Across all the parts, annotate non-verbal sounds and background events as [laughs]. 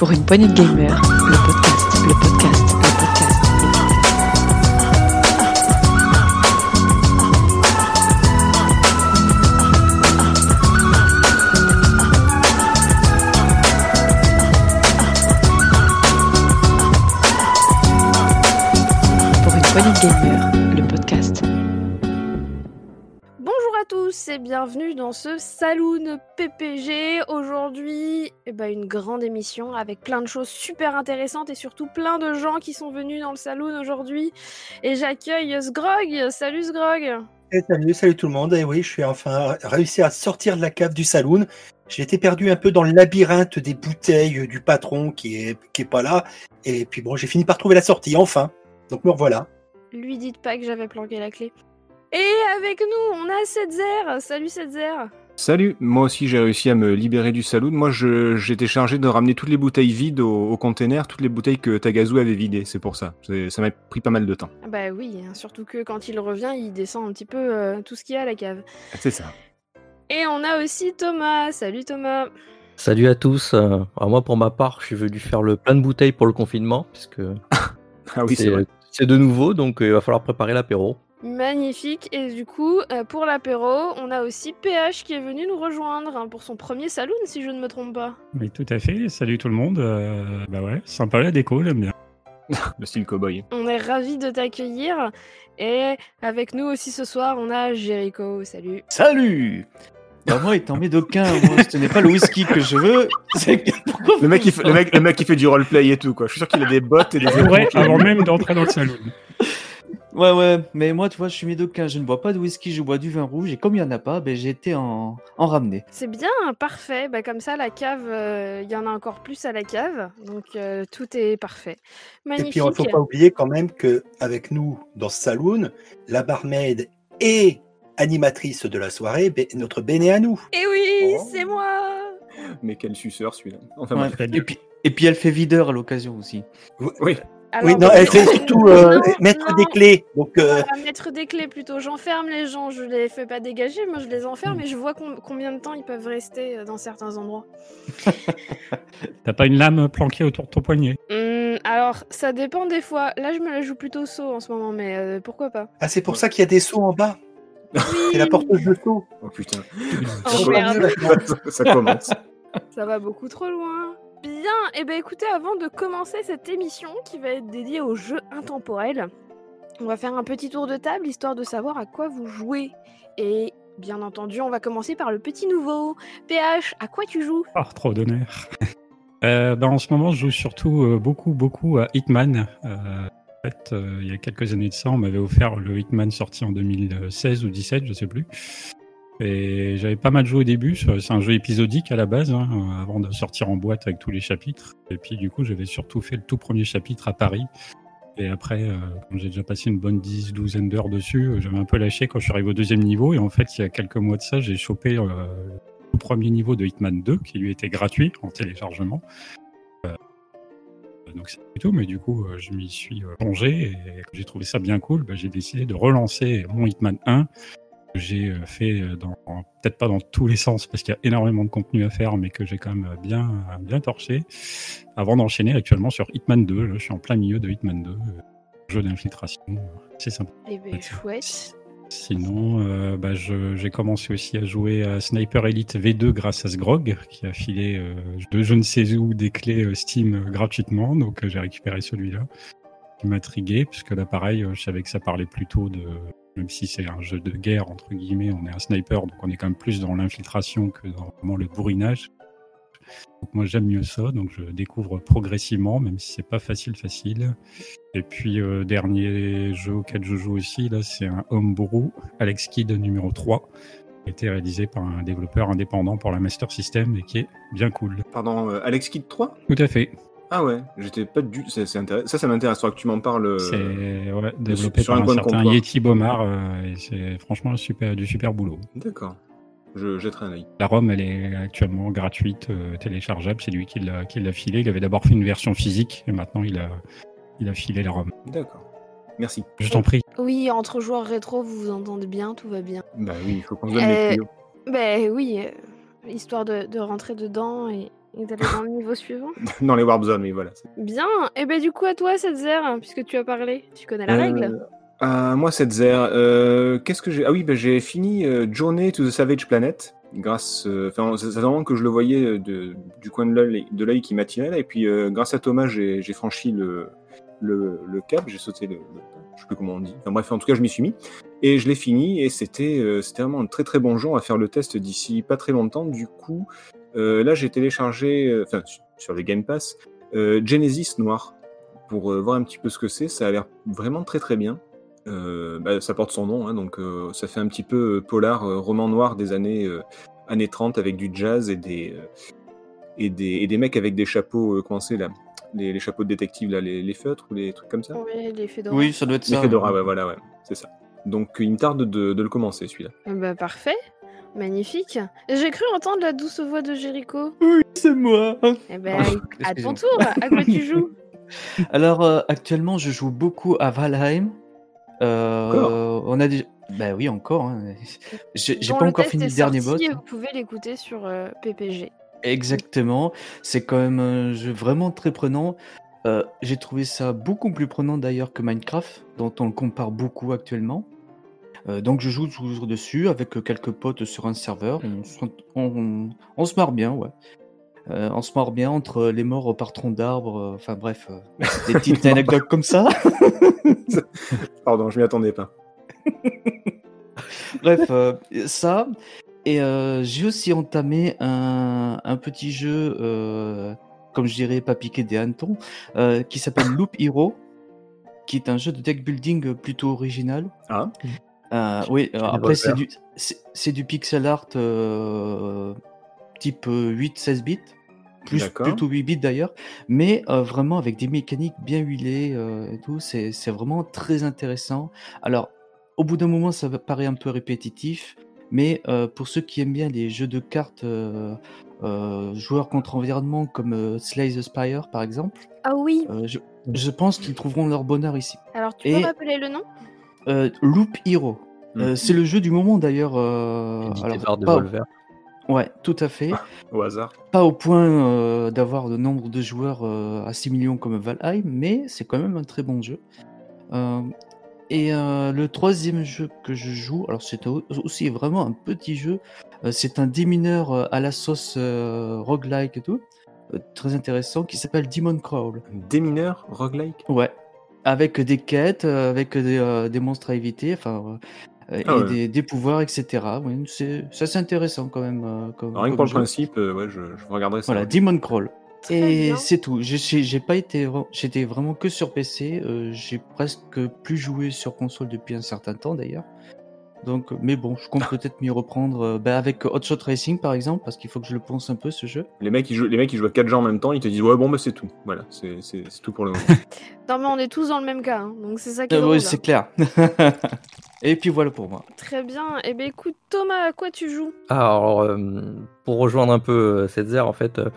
Pour une poignée de gamers, le podcast, le podcast, le podcast. Pour une poignée de gamers, dans ce Saloon PPG. Aujourd'hui, eh ben, une grande émission avec plein de choses super intéressantes et surtout plein de gens qui sont venus dans le Saloon aujourd'hui. Et j'accueille Sgrog. Salut Sgrog. Eh, salut, salut tout le monde. Et oui, je suis enfin réussi à sortir de la cave du saloon. J'ai été perdu un peu dans le labyrinthe des bouteilles du patron qui est, qui est pas là. Et puis bon, j'ai fini par trouver la sortie, enfin. Donc me revoilà. Lui dites pas que j'avais planqué la clé. Et avec nous, on a Setzer. Salut Setzer. Salut, moi aussi j'ai réussi à me libérer du saloon. Moi je- j'étais chargé de ramener toutes les bouteilles vides au, au container, toutes les bouteilles que Tagazu avait vidées, c'est pour ça. Ça m'a pris pas mal de temps. Ah Bah oui, hein, surtout que quand il revient, il descend un petit peu euh, tout ce qu'il y a à la cave. C'est ça. Et on a aussi Thomas. Salut Thomas. Salut à tous. Euh, alors moi, pour ma part, je suis venu faire le plein de bouteilles pour le confinement, puisque [laughs] Ah oui, c'est vrai. c'est de nouveau, donc euh, il va falloir préparer l'apéro. Magnifique. Et du coup, euh, pour l'apéro, on a aussi PH qui est venu nous rejoindre hein, pour son premier saloon, si je ne me trompe pas. Oui, tout à fait. Salut tout le monde. Euh, bah ouais, sympa la déco, j'aime bien. [laughs] Le style cowboy. On est ravis de t'accueillir. Et avec nous aussi ce soir, on a Jericho. Salut. Salut bah moi, étant médocain, moi, ce n'est pas le whisky que je veux. Le mec, il fait, le, mec, le mec qui fait du roleplay et tout, quoi. Je suis sûr qu'il a des bottes et des Ouais, avant même d'entrer dans le salon. Ouais, ouais, mais moi, tu vois, je suis médocain, je ne bois pas de whisky, je bois du vin rouge, et comme il n'y en a pas, ben, j'ai été en, en ramener. C'est bien, parfait. Bah, comme ça, la cave, euh, il y en a encore plus à la cave. Donc euh, tout est parfait. Et puis il ne faut pas oublier quand même que avec nous dans ce saloon, la barmaid et animatrice de la soirée, bé- notre Béné à nous. Et oui, Oh. c'est moi. Mais quel suceur celui-là. Enfin, Ouais, bref. Et, puis, et puis, elle fait videur à l'occasion aussi. Oui. Oui, non, elle fait surtout [laughs] euh, mettre non. des clés. Donc euh, des clés plutôt. J'enferme les gens, je les fais pas dégager, moi je les enferme et je vois com- combien de temps ils peuvent rester euh, dans certains endroits. [laughs] T'as pas une lame planquée autour de ton poignet? Hum, alors, ça dépend des fois. Là, je me la joue plutôt saut en ce moment, mais euh, pourquoi pas ah, c'est pour ça qu'il y a des seaux en bas. C'est la porteuse de seaux. Oh putain. Oh, merde. Ça commence. Ça va beaucoup trop loin. Bien, et ben écoutez, avant de commencer cette émission qui va être dédiée aux jeux intemporels, on va faire un petit tour de table histoire de savoir à quoi vous jouez. Et bien entendu, on va commencer par le petit nouveau. PH, à quoi tu joues? Oh, trop d'honneur. [laughs] Euh, bah, en ce moment, je joue surtout euh, beaucoup, beaucoup à Hitman. Euh, en fait, euh, il y a quelques années de ça, on m'avait offert le Hitman sorti en 2016 ou 2017, je sais plus. Et j'avais pas mal joué au début. C'est un jeu épisodique à la base, hein, euh, avant de sortir en boîte avec tous les chapitres. Et puis, du coup, j'avais surtout fait le tout premier chapitre à Paris. Et après, euh, comme j'ai déjà passé une bonne dix, douzaine d'heures dessus, euh, j'avais un peu lâché quand je suis arrivé au deuxième niveau. Et en fait, il y a quelques mois de ça, j'ai chopé le premier niveau de Hitman 2, qui lui était gratuit en téléchargement. Donc c'est tout, mais du coup, je m'y suis plongé et j'ai trouvé ça bien cool, bah, j'ai décidé de relancer mon Hitman 1 que j'ai euh, fait euh, dans peut-être pas dans tous les sens parce qu'il y a énormément de contenu à faire, mais que j'ai quand même euh, bien bien torché avant d'enchaîner actuellement sur Hitman 2. Là, je suis en plein milieu de Hitman 2, euh, jeu d'infiltration, c'est sympa. Eh ben chouette. Sinon, euh, bah, j'ai commencé aussi à jouer à Sniper Elite V2 grâce à Sgrog, qui a filé euh, de je ne sais où des clés Steam gratuitement. Donc j'ai récupéré celui-là, qui m'a intrigué, puisque là, pareil, euh, je savais que ça parlait plutôt de. Même si c'est un jeu de guerre, entre guillemets, on est un sniper, donc on est quand même plus dans l'infiltration que dans vraiment le bourrinage. Donc moi j'aime mieux ça, donc je découvre progressivement, même si c'est pas facile facile. Et puis euh, dernier jeu auquel je joue aussi, là c'est un homebrew, Alex Kidd numéro 3, qui a été réalisé par un développeur indépendant pour la Master System et qui est bien cool. Pardon, euh, Alex Kidd 3 Tout à fait. Ah ouais, j'étais pas du. c'est- c'est intéress- Ça, ça m'intéresse. Faudra que tu m'en parles. euh, C'est ouais, développé sur par un certain. Yeti Bomar euh, et c'est franchement super, du super boulot. D'accord. Je jetterai un œil. La ROM, elle est actuellement gratuite, euh, téléchargeable. C'est lui qui l'a qui l'a filé. Il avait d'abord fait une version physique et maintenant il a, il a filé la ROM. D'accord. Merci. Je t'en prie. Oui, entre joueurs rétro, vous vous entendez bien, tout va bien. Bah oui, il faut qu'on se donne Euh, les tuyaux. Ben oui, euh, histoire de, de rentrer dedans et, Et d'aller dans le niveau suivant. [laughs] Dans les Warp Zones, oui, voilà. Bien. Et ben du coup à toi cette Zer, puisque tu as parlé, tu connais la Euh, règle. ah, moi, cette Zer, euh, qu'est-ce que j'ai? Ah oui, bah, j'ai fini euh, Journey to the Savage Planet. Grâce, euh, enfin, ça fait vraiment que je le voyais euh, de, du coin de l'œil, qui m'attirait. là. Et puis, euh, grâce à Thomas, j'ai j'ai franchi le, le, le cap, j'ai sauté le, le- je sais plus comment on dit. Enfin, bref, en tout cas, je m'y suis mis et je l'ai fini. Et c'était, euh, c'était vraiment un très très bon jeu. On va faire le test d'ici pas très longtemps. Du coup, euh, là, j'ai téléchargé, euh, enfin, sur- sur les Game Pass, euh, Genesis Noir pour euh, voir un petit peu ce que c'est. Ça a l'air vraiment très très bien. Euh, bah, ça porte son nom, hein, donc euh, ça fait un petit peu euh, polar, euh, roman noir des années, euh, années 30 avec du jazz et des, euh, et des, et des mecs avec des chapeaux, euh, comment c'est là les, les chapeaux de détective, là, les, les feutres ou les trucs comme ça Oui, les Fedora. Oui, ça doit être Les ça. Fedora, ouais, voilà, ouais, c'est ça. Donc il me tarde de, de le commencer celui-là. Ben, parfait. Magnifique. J'ai cru entendre la douce voix de Jericho. C'est moi. Eh ben, Oh, à ton tour, à quoi tu joues [laughs] Alors euh, actuellement, je joue beaucoup à Valheim. Euh, Encore on a des... Bah oui, encore. hein. [laughs] J'ai pas le encore fini le dernier boss. Vous pouvez l'écouter sur euh, PPG. Exactement. C'est quand même un jeu vraiment très prenant. Euh, J'ai trouvé ça beaucoup plus prenant d'ailleurs que Minecraft, dont on le compare beaucoup actuellement. Euh, donc je joue toujours dessus avec euh, quelques potes sur un serveur. On, se- on- on se marre bien, ouais. Euh, on se marre bien entre les morts par tronc d'arbre. euh, Enfin bref, euh, [laughs] des petites anecdotes comme ça. [laughs] Pardon, je m'y attendais pas. [laughs] Bref, euh, ça. Et euh, j'ai aussi entamé un, un petit jeu, euh, comme je dirais, pas piqué des hannetons, euh, qui s'appelle Loop Hero, qui est un jeu de deck building plutôt original. Ah. Euh, oui, euh, après c'est du, c'est c'est du pixel art euh, type 8-16 bits, plus plutôt 8 bits d'ailleurs, mais euh, vraiment avec des mécaniques bien huilées euh, et tout, c'est vraiment très intéressant. Alors, au bout d'un moment, ça va- paraît un peu répétitif, mais euh, pour ceux qui aiment bien les jeux de cartes euh, euh, joueurs contre environnement comme euh, Slay the Spire par exemple, Ah oui. euh, je, je pense qu'ils trouveront leur bonheur ici. Alors, tu et- peux rappeler le nom? Euh, Loop Hero. Euh, Mhm. c'est le jeu du moment d'ailleurs. euh, alors, par pas, Devolver. ouais, tout à fait. [laughs] Au hasard. Pas au point euh, d'avoir le nombre de joueurs euh, à 6 millions comme Valheim, mais c'est quand même un très bon jeu. Euh, et euh, le troisième jeu que je joue, alors c'est au- aussi vraiment un petit jeu, euh, c'est un démineur euh, à la sauce euh, roguelike et tout, euh, très intéressant, qui s'appelle Demon Crawl. Des mineurs, roguelike? Ouais, avec des quêtes, euh, avec des, euh, des monstres à éviter, enfin, euh, Ah et ouais. des, des pouvoirs, etc. Ouais, c'est ça, c'est intéressant quand même. euh, comme, Alors, Rien comme que pour le principe, euh, ouais, je, je regarderai ça. Voilà, Demon Crawl. Très Et c'est tout. J'ai pas été, j'étais vraiment que sur PC. euh, j'ai presque plus joué sur console depuis un certain temps d'ailleurs. Donc, mais bon, je compte peut-être m'y reprendre euh, bah, avec Hot Shot Racing par exemple, parce qu'il faut que je le pense un peu ce jeu. Les mecs, ils jouent, les mecs, ils jouent à 4 jeux en même temps, ils te disent ouais bon bah c'est tout. Voilà, c'est c'est- c'est tout pour le moment. [laughs] Non, mais on est tous dans le même cas, hein, donc c'est ça qui est Euh, drôle. oui, c'est clair. [laughs] Et puis voilà pour moi. Très bien. Eh ben écoute, Thomas, à quoi tu joues? Alors, euh, pour rejoindre un peu euh, cette zère, en fait, euh,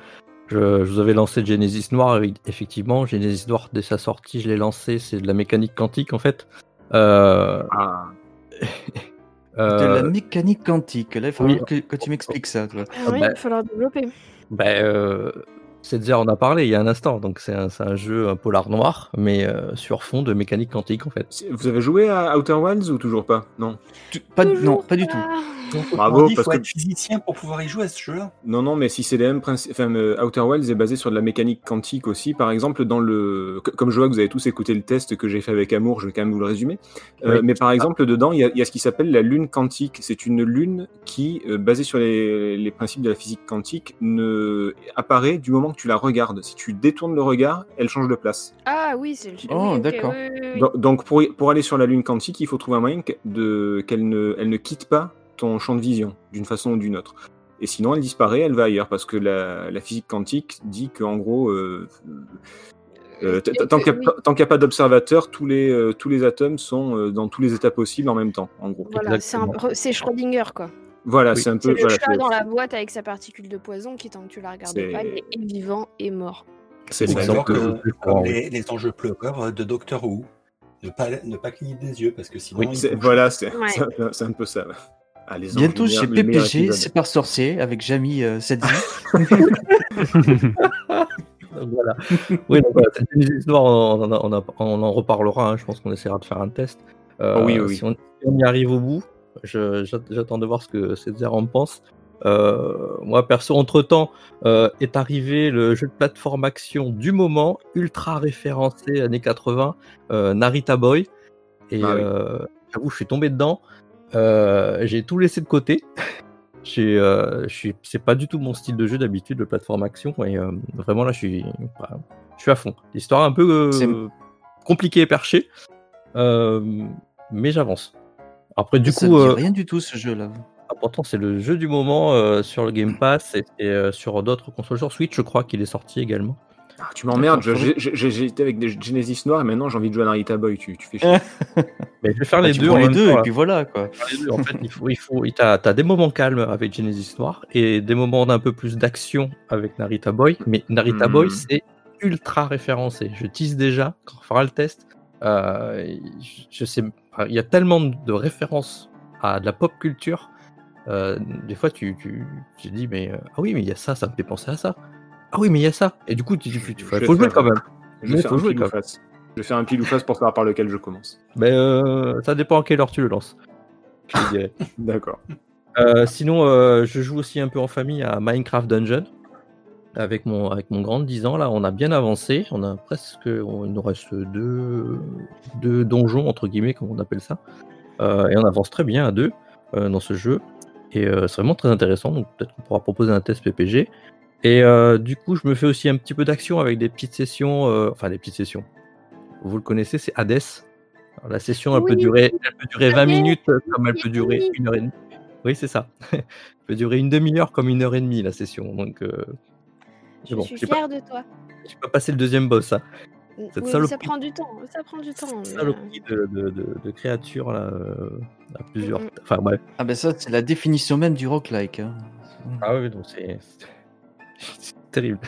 je, je vous avais lancé Genesis Noir, effectivement. Genesis Noir, dès sa sortie, je l'ai lancé, c'est de la mécanique quantique, en fait. Euh, Ah, [laughs] De euh, la mécanique quantique. Là, il faut oui. que, que tu m'expliques ça. toi. Ah oui, bah- il va falloir développer. bah, euh, cette zère, on a parlé il y a un instant, donc c'est un, c'est un jeu un polar noir, mais euh, sur fond de mécanique quantique, en fait. c'est- vous avez joué à Outer Wilds ou toujours pas? Non. Tu- pas, non, pas du tout. Bravo, il parce faut que- être physicien pour pouvoir y jouer à ce jeu-là. Non, non, mais si c'est les mêmes principes. Enfin, euh, Outer Wilds est basé sur de la mécanique quantique aussi. Par exemple, dans le. co- Comme je vois que vous avez tous écouté le test que j'ai fait avec Amour, je vais quand même vous le résumer. Euh, Oui. mais par exemple, dedans, il y, a- il y a ce qui s'appelle la lune quantique. C'est une lune qui, euh, basée sur les, les principes de la physique quantique, ne apparaît du moment que tu la regardes. Si tu détournes le regard, elle change de place. Ah oui, c'est le jeu. Oh, oui, d'accord. oui, oui, oui. Donc, pour, pour aller sur la lune quantique, il faut trouver un moyen de- qu'elle ne, elle ne quitte pas ton champ de vision d'une façon ou d'une autre. Et sinon, elle disparaît, elle va ailleurs, parce que la, la physique quantique dit qu'en gros, euh, euh, tant que- qu'il n'y a, tant qu'il y a pas d'observateur, tous les, euh, tous les atomes sont euh, dans tous les états possibles en même temps, en gros. Voilà, c'est Schrödinger quoi. Voilà, Oui. c'est un peu. le voilà, chat dans la boîte avec sa particule de poison qui, tant que tu la regardes pas, il est vivant et mort. c'est l'exemple. que- les, les enjeux pleureurs de Doctor Who. Ne pas, ne pas cligner des yeux parce que sinon. Oui, il voilà, c'est Ouais. [laughs] un peu ça. Ah, Bientôt chez PPG, c'est par sorcier avec Jamie euh, cette vie. Donc, [laughs] voilà. Oui, donc, voilà, Noire, on, en a- on, a- on en reparlera. hein, Je pense qu'on essaiera de faire un test. Euh, Oh oui, oui. Si, on, si on y arrive au bout, j'attends de voir ce que Césaire en pense. Euh, moi, perso, entre-temps, euh, est arrivé le jeu de plateforme action du moment, ultra référencé années 80, euh, Narita Boy. Et Ah oui. euh, j'avoue, je suis tombé dedans. Euh, J'ai tout laissé de côté. [laughs] Euh, c'est pas du tout mon style de jeu d'habitude, de plateforme action. Et euh, vraiment là, je suis, bah, je suis à fond. L'histoire est un peu euh, compliquée et perchée, mais j'avance. Après, du ça coup, me dit rien du tout ce jeu-là. ah, pourtant, c'est le jeu du moment sur le Game Pass et, et, sur d'autres consoles. Sur Switch, je crois qu'il est sorti également. Ah, tu m'emmerdes, j'ai- été avec des Genesis Noir et maintenant j'ai envie de jouer à Narita Boy, tu, tu fais chier. [laughs] Mais je vais faire Ah, les deux. en les et puis voilà quoi. deux. [laughs] En fait, il faut, il faut, t'as, t'as des moments calmes avec Genesis Noir et des moments d'un peu plus d'action avec Narita Boy. Mais Narita Hmm. Boy, c'est ultra référencé. Je tease déjà quand on fera le test. Euh, je- sais, il y a tellement de références à de la pop culture. Euh, des fois, tu, tu, tu te dis, mais euh, ah oui, mais il y a ça, ça me fait penser à ça. Ah oui, mais il y a ça. Et du coup, tu, tu, tu, faut jouer quand même. Je vais faire faut un jouer pile ou quand même. face. Je vais faire un pile ou face pour savoir par lequel je commence. Mais euh, ça dépend à quelle heure tu le lances. Je te dirais. [laughs] D'accord. Euh, sinon, euh, je joue aussi un peu en famille à Minecraft Dungeon. Avec mon, avec mon grand de 10 ans, là, on a bien avancé. On a presque. on- il nous reste deux, deux donjons, entre guillemets, comme on appelle ça. Euh, et on avance très bien à deux euh, dans ce jeu. Et euh, c'est vraiment très intéressant. Donc peut-être qu'on pourra proposer un test PPG. Et euh, du coup, je me fais aussi un petit peu d'action avec des petites sessions. euh, enfin, des petites sessions. Vous le connaissez, c'est Hades. Alors, la session, elle, peut Oui. durer, elle peut durer 20 Hades, minutes, euh, comme elle peut oui. durer une heure et demie. Oui, c'est ça. [laughs] elle peut durer une demi-heure comme une heure et demie, la session. Donc, euh, Je bon, suis j'ai pas, fière de toi. j'ai pas passé le deuxième boss. hein. Oui, Cette mais saloperie. ça prend du temps. Ça prend du temps. euh, Saloperie de, de, de, de créatures là, euh, à plusieurs. Mm, mm. Enfin, bref. Ah ben ça c'est la définition même du rock-like. hein. Ah oui, donc c'est c'est terrible.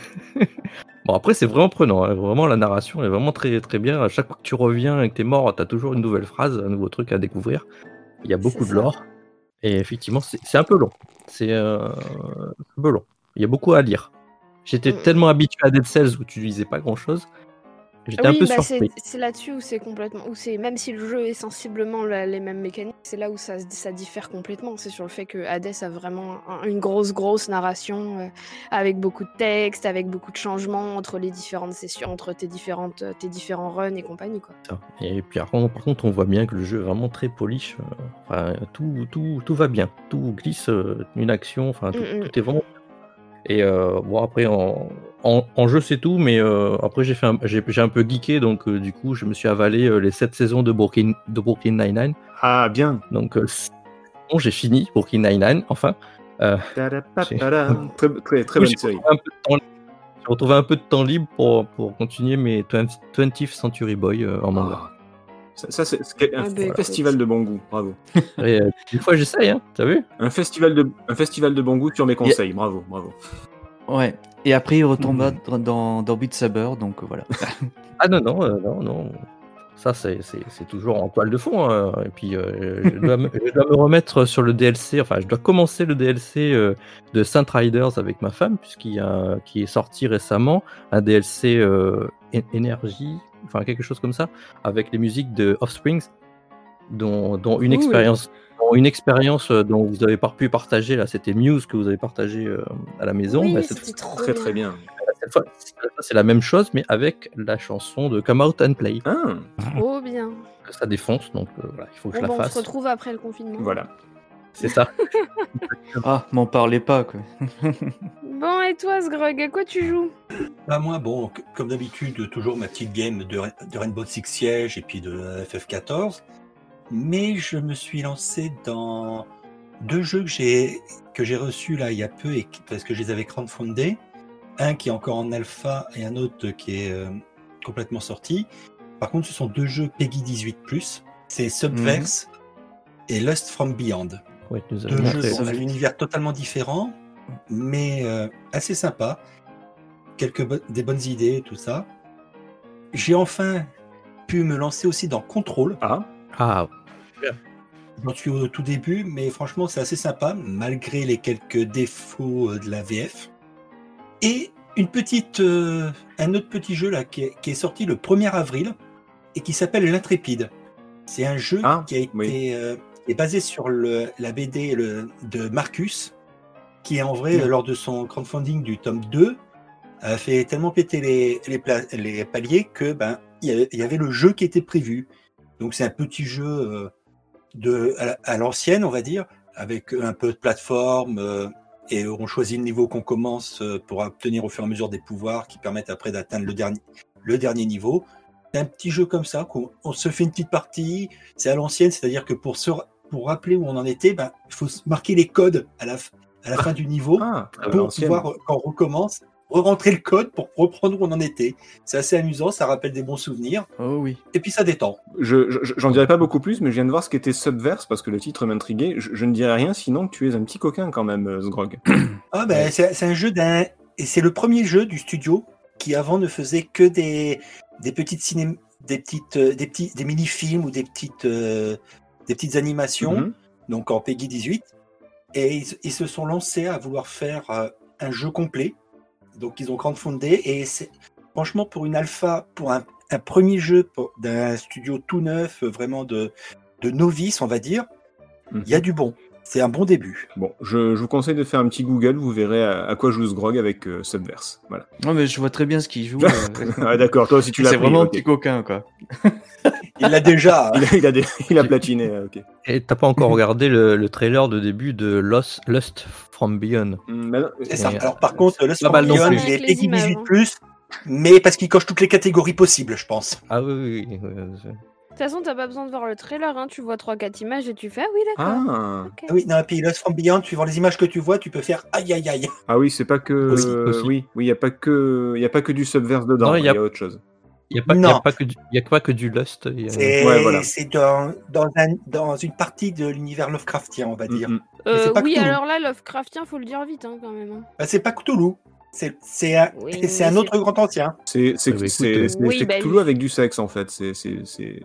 bon, après, c'est vraiment prenant. hein. Vraiment, la narration est vraiment très, très bien. À chaque fois que tu reviens et que tu es mort, tu as toujours une nouvelle phrase, un nouveau truc à découvrir. Il y a beaucoup de lore. Et effectivement, c'est c'est un peu long. C'est euh, un peu long. Il y a beaucoup à lire. J'étais Mm. tellement habitué à Dead Cells où tu lisais pas grand chose. J'étais oui, un peu bah, c'est surpris. c'est là-dessus où c'est complètement. Où c'est même si le jeu est sensiblement la- les mêmes mécaniques, c'est là où ça, ça diffère complètement. C'est sur le fait que Hades a vraiment un- une grosse grosse narration euh, avec beaucoup de texte, avec beaucoup de changements entre les différentes sessions, entre tes différentes tes différents runs et compagnie quoi. Et puis par contre, par contre, on voit bien que le jeu est vraiment très polish. euh, Enfin, tout, tout, tout va bien. Tout glisse, euh, une action, enfin, tout, Mm, mm. tout est vraiment. Et euh, bon, après, en, en, en jeu, c'est tout, mais euh, après, j'ai fait un- j'ai j'ai un peu geeké, donc euh, du coup, je me suis avalé euh, les 7 saisons de Brooklyn, de Brooklyn Nine-Nine. Ah, bien. Donc, euh, bon, j'ai fini Brooklyn Nine-Nine, enfin. Euh. Très, très, très bonne j'ai série. retrouvé un peu de temps libre- j'ai retrouvé un peu de temps libre pour, pour continuer mes 20 20th Century Boy euh, en manga. Ah. Ça, ça, c'est c'est un Ah, bah, écoute. festival de bon goût, bravo. [laughs] Et, euh, des fois, j'essaye, hein, t'as vu? Un festival de, un festival de bon goût sur mes conseils, bravo, bravo. Ouais. Et après il retombe Mhm. dans, dans, Beat Saber, donc euh, voilà. [laughs] Ah non, non, euh, non, non. Ça, c'est toujours en toile de fond. hein. Et puis, euh, je, dois me, je dois me remettre sur le DLC. Enfin, je dois commencer le DLC euh, de Saint Riders avec ma femme, puisqu'il y a qui est sorti récemment un DLC énergie, enfin quelque chose comme ça, avec les musiques de Offsprings, dont, dont une expérience. Une expérience euh, dont vous avez pas pu partager là, c'était Muse que vous avez partagé euh, à la maison. oui, Bah, cette c'était trop Très bien. très bien. cette fois, c'est la même chose, mais avec la chanson de Come Out and Play. Ah, Trop bien. Ça défonce, donc euh, voilà, il faut que Bon, je bah, la on se fasse. retrouve après le confinement. voilà. C'est ça. [laughs] Ah, m'en parlez pas quoi. Bon et toi Sgrug, à quoi tu joues? Bah moi, bon, comme d'habitude, toujours ma petite game de Rainbow Six Siege et puis de FF14. Mais je me suis lancé dans deux jeux que j'ai que j'ai reçus là il y a peu et parce que je les avais crowdfundés. Un qui est encore en alpha et un autre qui est euh, complètement sorti. Par contre, ce sont deux jeux Peggy 18+. C'est Subverse et Lust from Beyond. Ouais, Deux jeux dans un univers totalement différent, mais euh, assez sympa. Quelques bo- des bonnes idées, tout ça. J'ai enfin pu me lancer aussi dans Control. Ah, Ah, J'en suis au tout début, mais franchement, c'est assez sympa, malgré les quelques défauts euh, de la VF. Et une petite, euh, un autre petit jeu là qui est, qui est sorti le 1er avril et qui s'appelle l'Intrépide. C'est un jeu Ah, qui a été oui. euh, qui est basé sur le, la BD le- de Marcus, qui en vrai, lors de son crowdfunding du tome 2, a fait tellement péter les, les, pla- les paliers que ben il y avait le jeu qui était prévu. Donc c'est un petit jeu euh, de à, la- à l'ancienne, on va dire, avec un peu de plateforme euh, et on choisit le niveau qu'on commence euh, pour obtenir au fur et à mesure des pouvoirs qui permettent après d'atteindre le dernier le dernier niveau. C'est un petit jeu comme ça qu'on on se fait une petite partie. C'est à l'ancienne, c'est-à-dire que pour se pour rappeler où on en était, ben il faut marquer les codes à la à la fin du niveau Ah, pour pouvoir, quand on recommence, re-rentrer le code pour reprendre où on en était. C'est assez amusant, ça rappelle des bons souvenirs, Oh oui. et puis ça détend. Je- je- J'en dirais pas beaucoup plus, mais je viens de voir ce qu'était Subverse parce que le titre m'intriguait. Je, je ne dirais rien sinon que tu es un petit coquin quand même, euh, Sgrog. [coughs] Ah ben, c'est c'est un jeu d'un... Et c'est le premier jeu du studio qui avant ne faisait que des, des petites ciné... des petites euh, des petits des mini-films ou des petites euh, des petites animations, Mhm. donc en Peggy 18. Et ils, ils se sont lancés à vouloir faire euh, un jeu complet. Donc ils ont crowdfundé et c'est franchement pour une alpha, pour un, un premier jeu d'un studio tout neuf, euh, vraiment de, de novice, on va dire, Mhm. il y a du bon. C'est un bon début. Bon, je, je vous conseille de faire un petit Google, vous verrez à, à quoi joue Sgrog avec euh, Subverse. Voilà. Non, mais je vois très bien ce qu'il joue. [laughs] euh, ah, d'accord, toi aussi tu l'as c'est vraiment un petit coquin, quoi. [laughs] Il l'a déjà. [laughs] Il a, il a, des- il a platiné, euh, ok. Et t'as pas encore [laughs] regardé le, le trailer de début de Lost, Lust from Beyond? Non, C'est ça. Alors par contre, non Scorpion, plus. il est Avec les Peggy images, 18 hein. mais parce qu'il coche toutes les catégories possibles, je pense. Ah oui, oui, oui, oui, De toute façon, t'as pas besoin de voir le trailer, hein. tu vois 3-4 images et tu fais Ah oui, d'accord. Ah, ok. Ah oui, non, et puis Lost from Beyond, suivant les images que tu vois, tu peux faire aïe aïe aïe. ah oui, c'est pas que. Aussi, euh, aussi. Oui, oui, il y a pas que, y a pas que du Subverse dedans. Non, Il y, a- autre chose. Il n'y a, pas- y a, pas que du- y a pas que du Lust. a- C'est Ouais, voilà. c'est dans, dans, un- dans une partie de l'univers Lovecraftien, on va dire. Hum, hum. Euh, pas oui, Cthulhu. alors là, Lovecraftien, faut le dire vite hein, quand même. hein. Bah, c'est pas Cthulhu. C'est c'est un, Oui, [laughs] un autre grand ancien. C'est c'est Ah bah, euh, Oui, bah, Cthulhu avec du sexe en fait. C'est c'est c'est.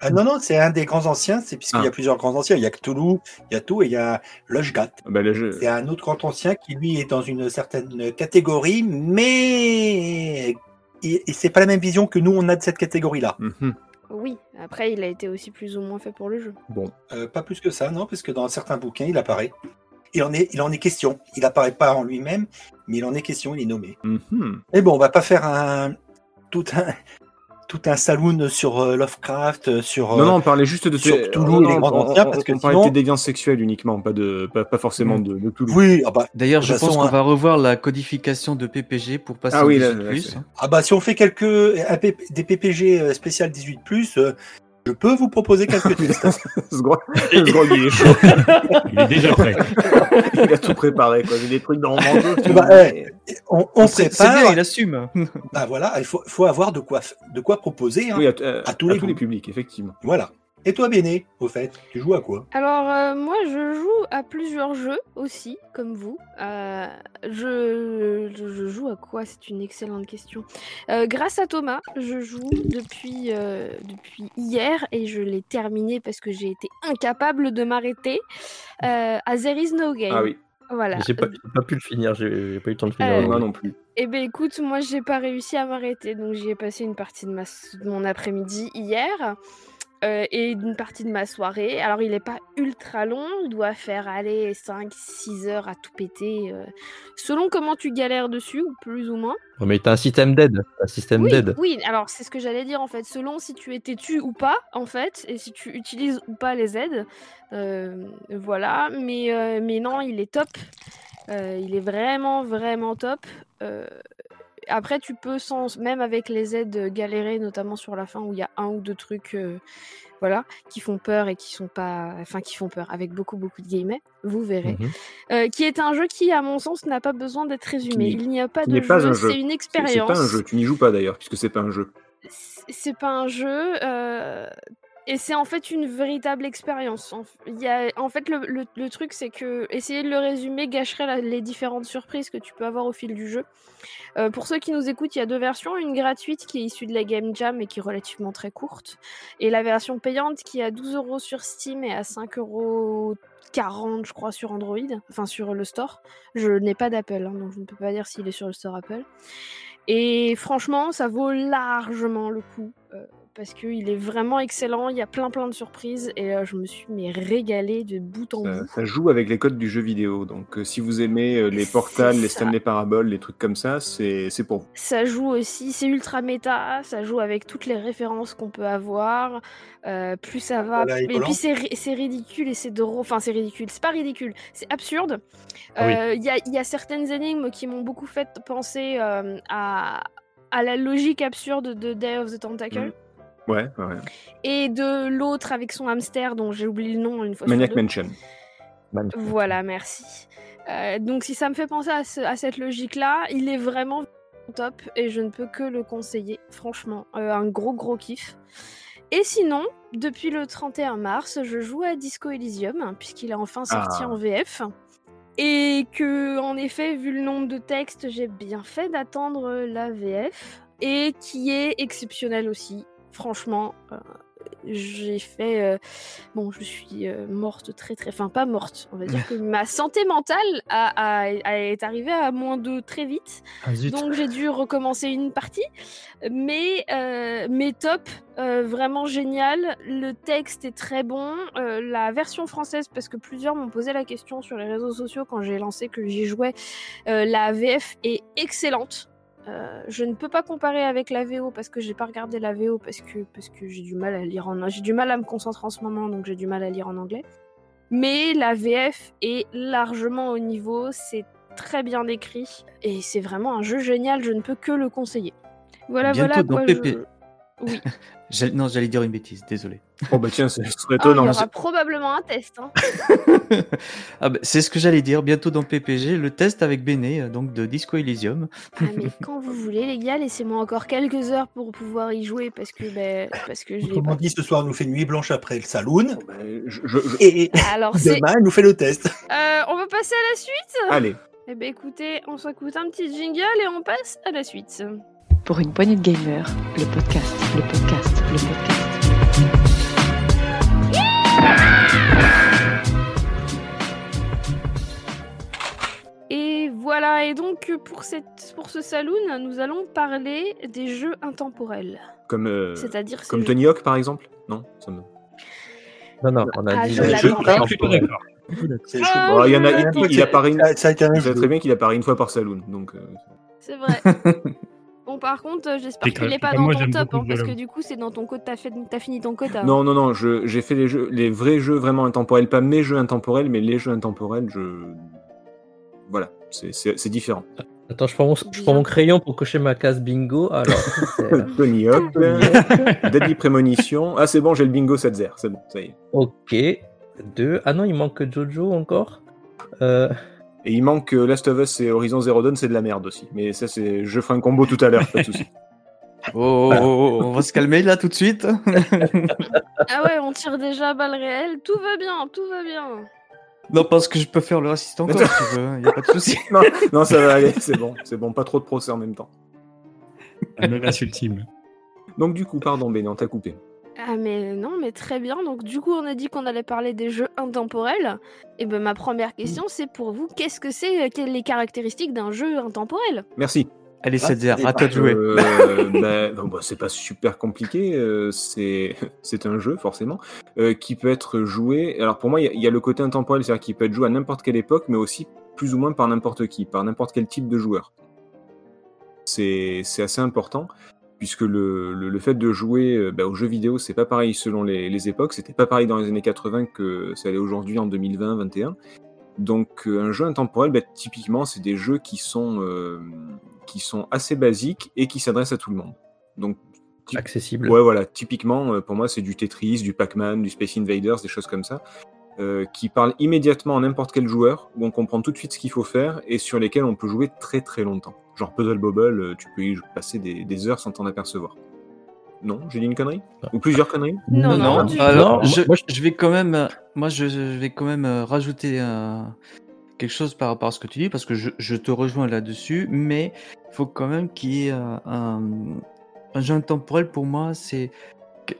Ah, non, non, c'est un des grands anciens, c'est puisqu'il y Ah. a plusieurs grands anciens. Il y a Cthulhu, il y a tout, et il y a Loshgat. Bah, là, je- C'est un autre grand ancien qui, lui, est dans une certaine catégorie, mais et, et c'est pas la même vision que nous, on a de cette catégorie-là. Mhm. Oui, après, il a été aussi plus ou moins fait pour le jeu. Bon, Euh, pas plus que ça, non, parce que dans certains bouquins, il apparaît. Il en est, il en est question. Il apparaît pas en lui-même, mais il en est question, il est nommé. Mhm. Mais bon, on va pas faire un tout un tout un saloon sur euh, Lovecraft, euh, sur. Non, euh, non, on parlait juste de sur non, non, grands on- anciens, on- parce que on parlait sinon- de tes déviances sexuelles uniquement, pas de, pas, pas forcément de, de Cthulhu. Oui, ah bah, D'ailleurs, je pense qu'on hein. va revoir la codification de PPG pour passer Ah oui, là, 18+. là, c'est- ah bah, si on fait quelques un des PPG euh, spécial 18 euh, je peux vous proposer quelques [laughs] Sgrog, [laughs] il est chaud. Il est déjà prêt. [laughs] Il a tout préparé, quoi. J'ai des trucs dans mon jeu. Bah, eh, on, on C'est c'est prépare. bien, il assume. Bah voilà, il faut, faut avoir de quoi, f- de quoi proposer. hein. Oui, à, tous à les tous les publics, effectivement. Voilà. Et toi, Béné, au fait, tu joues à quoi? Alors, euh, moi, je joue à plusieurs jeux aussi, comme vous. Euh, je, je- je joue à quoi? C'est une excellente question. Euh, grâce à Thomas, je joue depuis, euh, depuis hier et je l'ai terminé parce que j'ai été incapable de m'arrêter euh, à There is no game. Ah oui, Voilà. J'ai pas, pas pu le finir, j'ai pas eu le temps de finir. Euh, le- moi non plus. Eh ben écoute, moi j'ai pas réussi à m'arrêter, donc j'y ai passé une partie de, ma, de mon après-midi hier euh, et une partie de ma soirée. Alors il est pas ultra long, il doit faire aller 5-6 heures à tout péter, euh, selon comment tu galères dessus, ou plus ou moins. Mais t'as un système d'aide. Un système Oui, d'aide. oui, alors c'est ce que j'allais dire en fait, selon si tu es têtu ou pas, en fait, et si tu utilises ou pas les aides. Euh, voilà, mais, mais non, il est top. Il est vraiment, vraiment top. Après, tu peux, sans, même avec les aides, euh, galérer, notamment sur la fin où il y a un ou deux trucs euh, voilà, qui font peur et qui sont pas. Enfin, qui font peur, avec beaucoup, beaucoup de guillemets, vous verrez. Euh, qui est un jeu qui, à mon sens, n'a pas besoin d'être résumé. Il n'y a pas de un jeu. c'est une expérience c'est pas un jeu. Tu n'y joues pas d'ailleurs, puisque c'est pas un jeu. c'est- c'est pas un jeu. euh, Et c'est en fait une véritable expérience. En, en fait, le, truc, c'est que essayer de le résumer gâcherait les différentes surprises que tu peux avoir au fil du jeu. Euh, pour ceux qui nous écoutent, il y a deux versions. Une gratuite qui est issue de la Game Jam et qui est relativement très courte. Et la version payante qui est à 12 euros sur Steam et à 5 euros 40 je crois sur Android, enfin sur le store. Je n'ai pas d'Apple, hein, donc je ne peux pas dire s'il est sur le store Apple. Et franchement, ça vaut largement le coup. euh, parce qu'il est vraiment excellent, il y a plein plein de surprises et euh, je me suis mais régalée de bout en Ça, bout. ça joue avec les codes du jeu vidéo. Donc, euh, si vous aimez euh, les portals, les. Stanley Parable, les trucs comme ça, c'est c'est pour vous. Ça joue aussi, c'est ultra méta, ça joue avec toutes les références qu'on peut avoir. euh, plus ça va, Voilà, et Nicolas. puis c'est ri- c'est ridicule et c'est drôle. Enfin, c'est ridicule, c'est pas ridicule, c'est absurde. Ah oui. Euh, Il y, a, il y a certaines énigmes qui m'ont beaucoup fait penser euh, à, à la logique absurde de Day of the Tentacle. Mm. Ouais. Et de l'autre avec son hamster dont j'ai oublié le nom une fois Maniac. Mansion. Voilà, merci. Euh, donc si ça me fait penser à, ce- à cette logique-là, il est vraiment top et je ne peux que le conseiller. Franchement, Euh, un gros gros kiff. Et sinon, depuis le 31 mars, je joue à Disco Elysium puisqu'il est enfin sorti Ah. en VF. Et que, en effet, vu le nombre de textes, j'ai bien fait d'attendre la VF. Et qui est exceptionnel aussi. Franchement, euh, j'ai fait. euh, Bon, je suis euh, morte très très. Enfin, pas morte. On va dire [laughs] que ma santé mentale a, a- a- est arrivée à moins 2 très vite. Ah. Donc j'ai dû recommencer une partie. Mais, mais top, vraiment génial. Le texte est très bon. La version française, parce que plusieurs m'ont posé la question sur les réseaux sociaux quand j'ai lancé que j'y jouais, la VF est excellente. Euh, je ne peux pas comparer avec la VO parce que j'ai pas regardé la VO parce que, parce que j'ai du mal à lire en j'ai du mal à me concentrer en ce moment donc j'ai du mal à lire en anglais. Mais la VF est largement au niveau, c'est très bien écrit et c'est vraiment un jeu génial, je ne peux que le conseiller. Voilà, Bientôt voilà quoi. Je- Oui, [laughs] Non, j'allais dire une bêtise, désolé. Oh bah tiens, ce serait Ah, il y étonnant. aura probablement un test. hein. [laughs] ah bah, c'est ce que j'allais dire. Bientôt dans PPG, le test avec Béné, euh, donc de Disco Elysium. Ah, mais [laughs] quand vous voulez, les gars, laissez-moi encore quelques heures pour pouvoir y jouer parce que, ben, parce que je Autrement pas. dit, ce soir, nous fait nuit blanche après le saloon. Oh, bah, je- je- je- Et Alors, c'est. demain, elle nous fait le test. Euh, on va passer à la suite? Allez, Eh ben écoutez, on s'écoute un petit jingle et on passe à la suite. Pour une poignée de gamers, le podcast, le podcast, le podcast. Donc pour, cette, pour ce saloon, nous allons parler des jeux intemporels. comme, euh, C'est-à-dire ces comme jeux- Tony Hawk par exemple? Non ça me- Non, non, on a Ah, dit. je l'attendais. jeu Je suis plutôt intemporel. d'accord. C'est Ah, chaud. Bon, il y en a, il, il- il apparaît une... Ça, très bien qu'il apparaît une fois par saloon. Donc, euh, C'est vrai. [laughs] bon, par contre, j'espère qu'il n'est pas dans moi, ton top, hein, parce que du coup, c'est dans ton quota, t'as fait- t'as fini ton quota. hein. Non, non, non, je- j'ai fait les jeux, les vrais jeux vraiment intemporels, pas mes jeux intemporels, mais les jeux intemporels, je. Voilà, c'est- différent. Attends, je prends, mon, je prends mon crayon pour cocher ma case bingo. Alors, [laughs] euh, Tony Hawk, Deadly Prémonition. Ah, c'est bon, j'ai le bingo 7-0, c'est bon, ça y est. ok. Deux. Ah non, il manque Jojo encore. Euh, Et il manque euh, Last of Us et Horizon Zero Dawn, c'est de la merde aussi. Mais ça, c'est. Je ferai un combo tout à l'heure, pas de soucis. [laughs] Oh, oh, oh, on va se calmer là tout de suite. Ah ouais, on tire déjà à balles réelles. Tout va bien, tout va bien. Non, parce que je peux faire le raciste encore si tu veux, il n'y a pas de souci. non, non, ça va aller, c'est bon, c'est bon, pas trop de procès en même temps. La menace ultime. Donc, du coup, pardon, Béné, on t'a coupé. Ah mais non, mais très bien. Donc du coup, on a dit qu'on allait parler des jeux intemporels. Et ben ma première question, c'est pour vous, qu'est-ce que c'est, euh, quelles sont les caractéristiques d'un jeu intemporel? Merci. Allez, Ah, Setzer, c'est à toi de jouer. Euh, bah, bah, c'est pas super compliqué, euh, c'est un jeu forcément euh, qui peut être joué. Alors pour moi, il y a- il y, a le côté intemporel, c'est-à-dire qu'il peut être joué à n'importe quelle époque, mais aussi plus ou moins par n'importe qui, par n'importe quel type de joueur. C'est assez important puisque le, le, le fait de jouer euh, bah, aux jeux vidéo, c'est pas pareil selon les, les époques. C'était pas pareil dans les années 80 que ça allait aujourd'hui en 2020-21. Donc euh, un jeu intemporel, bah, typiquement, c'est des jeux qui sont euh, qui sont assez basiques et qui s'adressent à tout le monde. Donc accessible. ouais, voilà, typiquement euh, pour moi, c'est du Tetris, du Pac-Man, du Space Invaders, des choses comme ça, euh, qui parlent immédiatement à n'importe quel joueur, où on comprend tout de suite ce qu'il faut faire et sur lesquels on peut jouer très très longtemps. Genre Puzzle Bobble, euh, tu peux y passer des, des heures sans t'en apercevoir. Non, j'ai dit une connerie Ou plusieurs conneries? Non, non, Alors, je, Moi, je vais quand même, moi, je, je vais quand même rajouter euh, quelque chose par rapport à ce que tu dis, parce que je, je te rejoins là-dessus, mais faut quand même qu'il y ait euh, un, un jeu intemporel pour moi, c'est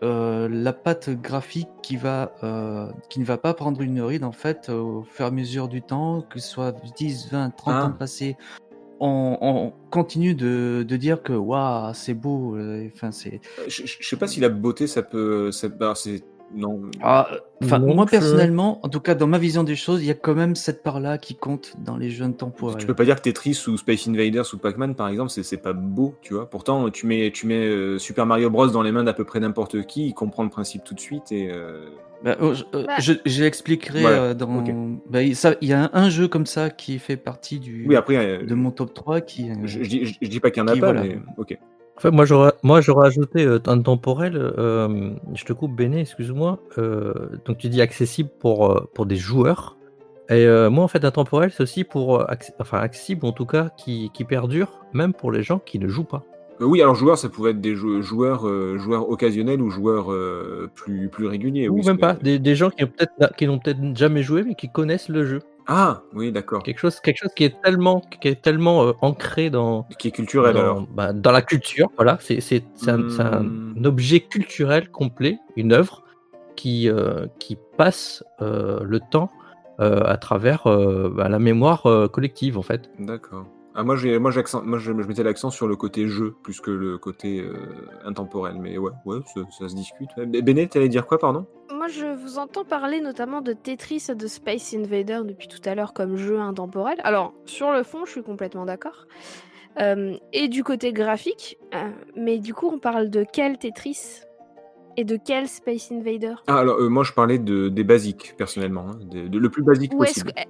euh, la patte graphique qui va, euh, qui ne va pas prendre une ride en fait au fur et à mesure du temps, que ce soit 10, 20, 30 Ah. ans passés. On, on continue de, de dire que waouh, c'est beau. Enfin, c'est je, je- sais pas si la beauté, ça peut. Ça, c'est. Non. Ah, Donc, moi personnellement, en tout cas dans ma vision des choses, il y a quand même cette part-là qui compte dans les jeux Tu intemporels. peux pas dire que Tetris ou Space Invaders ou Pac-Man, par exemple, c'est c'est pas beau, tu vois. Pourtant, tu mets, tu mets euh, Super Mario Bros dans les mains d'à peu près n'importe qui, il comprend le principe tout de suite et. euh, Bah, oh, je, euh, Bah. je- je l'expliquerai Voilà, euh, dans. ok. bah, il ça- il y a un, un jeu comme ça qui fait partie du Oui, après, euh, de mon top 3 qui. euh, je, je dis, je- je dis pas qu'il y en a qui, pas, voilà. mais ok. En fait, moi, j'aurais, moi, j'aurais ajouté euh, intemporel. euh, je te coupe, Béné, excuse-moi. euh, donc, tu dis accessible pour, euh, pour des joueurs. Et euh, moi, en fait, intemporel, c'est aussi pour. euh, acc- enfin, accessible, en tout cas, qui, qui perdure, même pour les gens qui ne jouent pas. Euh, oui, alors joueurs, ça pouvait être des jou- joueurs, euh, joueurs occasionnels ou joueurs euh, plus, plus réguliers. Ou oui, même pas. Des, des gens qui, ont peut-être, qui n'ont peut-être jamais joué, mais qui connaissent le jeu. Ah, oui, d'accord. Quelque chose, quelque chose qui est tellement, qui est tellement euh, ancré dans, Qui est culturel dans, alors. bah, dans la culture. Voilà, c'est c'est- c'est un, c'est un Hmm. objet culturel complet, une œuvre qui, euh, qui passe euh, le temps à travers bah, la mémoire collective en fait. D'accord. Ah, moi, j'ai, moi, je, je mettais l'accent sur le côté jeu plus que le côté euh, intemporel. Mais ouais, ouais, ça, ça se discute. Béné, t'allais dire quoi, pardon? Moi, je vous entends parler notamment de Tetris et de Space Invader depuis tout à l'heure comme jeu intemporel. Alors, sur le fond, je suis complètement d'accord. Euh, et du côté graphique, euh, mais du coup, on parle de quel Tetris et de quel Space Invader? Ah, alors, moi, je parlais de, des basiques, personnellement. hein, de, de- le plus basique Ou possible. que...